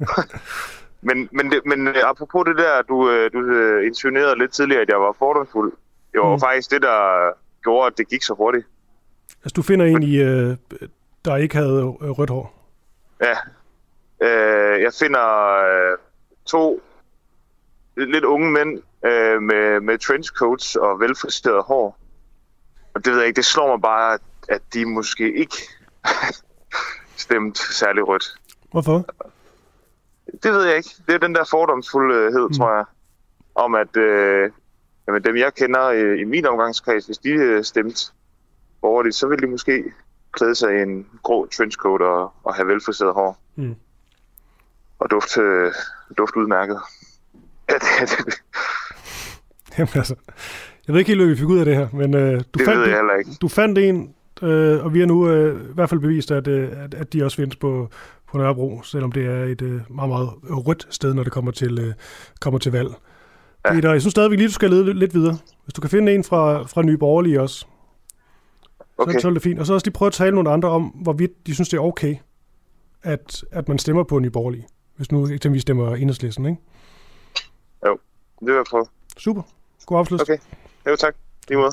men, men, det, men øh, apropos det der, du, øh, du øh, insinuerede lidt tidligere, at jeg var fordomsfuld. Det var Mm. faktisk det, der gjorde, at det gik så hurtigt. Altså du finder en, i, øh, der ikke havde rødt hår. Ja. Øh, jeg finder øh, to lidt unge mænd øh, med, med trenchcoats og velfriseret hår. Og det ved jeg ikke, det slår mig bare, at de måske ikke stemt særlig rødt. Hvorfor? Det ved jeg ikke. Det er den der fordomsfuldhed, mm. tror jeg, om at øh, jamen, dem, jeg kender i, i min omgangskreds, hvis de øh, stemte borgerligt, så ville de måske klæde sig i en grå trenchcoat og, og have velfriseret hår. Mm. Og duft, øh, duft udmærket. Ja, det, det, Jamen altså, jeg ved ikke helt, hvad vi fik ud af det her, men øh, du, Det fandt, ved jeg ikke. du fandt en, øh, og vi har nu øh, i hvert fald bevist, at, øh, at, at de også findes på, på Nørrebro, selvom det er et øh, meget, meget rødt sted, når det kommer til, øh, kommer til valg. Ja. Peter, jeg synes stadigvæk lige, du skal lede lidt videre. Hvis du kan finde en fra, fra Nye Borgerlige også, Okay. så, så er det fint. Og så også lige prøve at tale nogle andre om, hvorvidt de synes, det er okay, at, at man stemmer på Nye Borgerlige. Hvis nu eksempelvis stemmer enhedslisten, ikke? Jo, det vil jeg prøve. Super. God afslut. Okay. Jo, tak. Lige måde.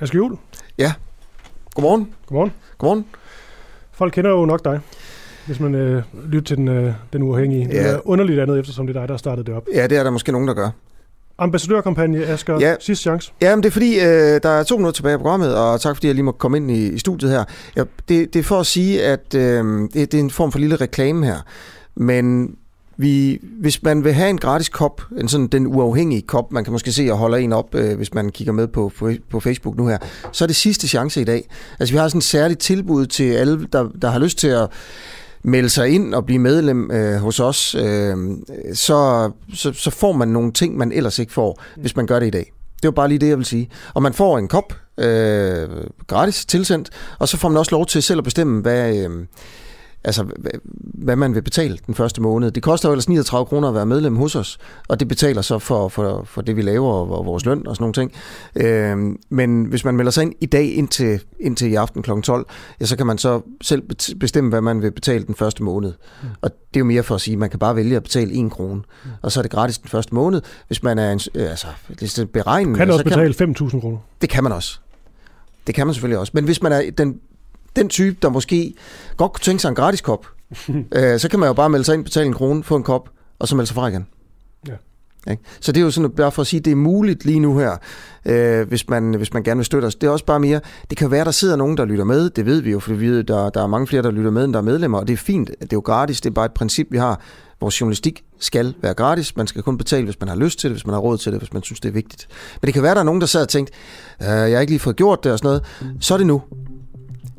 Aske Juhl. Ja. Godmorgen. Godmorgen. Godmorgen. Folk kender jo nok dig, hvis man øh, lytter til den, øh, den uafhængige. Det Ja. er underligt andet, eftersom det er dig, der startede det op. Ja, det er der måske nogen, der gør. Ambassadørkampagne, Asger. Ja. Sidste chance. Ja, men det er fordi, øh, der er to minutter tilbage i programmet, og tak fordi jeg lige må komme ind i, i studiet her. Ja, det, det er for at sige, at øh, det, det er en form for lille reklame her. Men vi, hvis man vil have en gratis kop, en sådan den uafhængige kop, man kan måske se og holder en op, øh, hvis man kigger med på, på, på Facebook nu her, så er det sidste chance i dag. Altså vi har sådan et særligt tilbud til alle, der, der har lyst til at melde sig ind og blive medlem øh, hos os, øh, så, så, så får man nogle ting, man ellers ikke får, hvis man gør det i dag. Det var bare lige det, jeg vil sige. Og man får en kop, øh, gratis tilsendt, og så får man også lov til selv at bestemme, hvad, øh, altså, hva- hvad man vil betale den første måned. Det koster jo ellers 39 kroner at være medlem hos os, og det betaler så for, for, for det, vi laver, og vores løn og sådan nogle ting. Øh, men hvis man melder sig ind i dag indtil, indtil i aften kl. 12, ja, så kan man så selv bestemme, hvad man vil betale den første måned. Mm. Og det er jo mere for at sige, at man kan bare vælge at betale 1 krone, mm. og så er det gratis den første måned. Hvis man er en, øh, altså, det er beregnet, Kan du også så kan betale 5.000 kroner? det kan man også. Det kan man selvfølgelig også. Men hvis man er den, den type, der måske godt kunne tænke sig en gratis kop, øh, så kan man jo bare melde sig ind, betale en krone, få en kop, og så melde sig fra igen. Ja. Ikke? Så det er jo sådan, bare for at sige, at det er muligt lige nu her, øh, hvis, man, hvis man gerne vil støtte os. Det er også bare mere, det kan være, der sidder nogen, der lytter med, det ved vi jo, for vi ved, der, der er mange flere, der lytter med, end der er medlemmer, og det er fint, det er jo gratis, det er bare et princip, vi har. Vores journalistik skal være gratis, man skal kun betale, hvis man har lyst til det, hvis man har råd til det, hvis man synes, det er vigtigt. Men det kan være, der er nogen, der sad og tænkte, øh, jeg har ikke lige fået gjort det og sådan noget, så er det nu.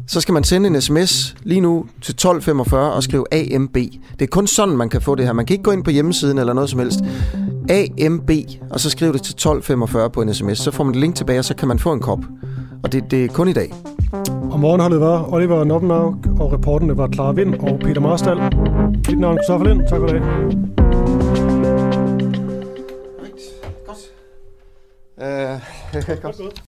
Så skal man sende en sms lige nu til 1245 og skrive AMB. Det er kun sådan, man kan få det her. Man kan ikke gå ind på hjemmesiden eller noget som helst. AMB, og så skriv det til 1245 på en sms. Så får man et link tilbage, og så kan man få en kop. Og det, det er kun i dag. Og morgenholdet var Oliver Noppenau, og reporterne var Clara Vind og Peter Marstal. Mit navn er Christoffer Lind. Tak for i dag. Øh, godt.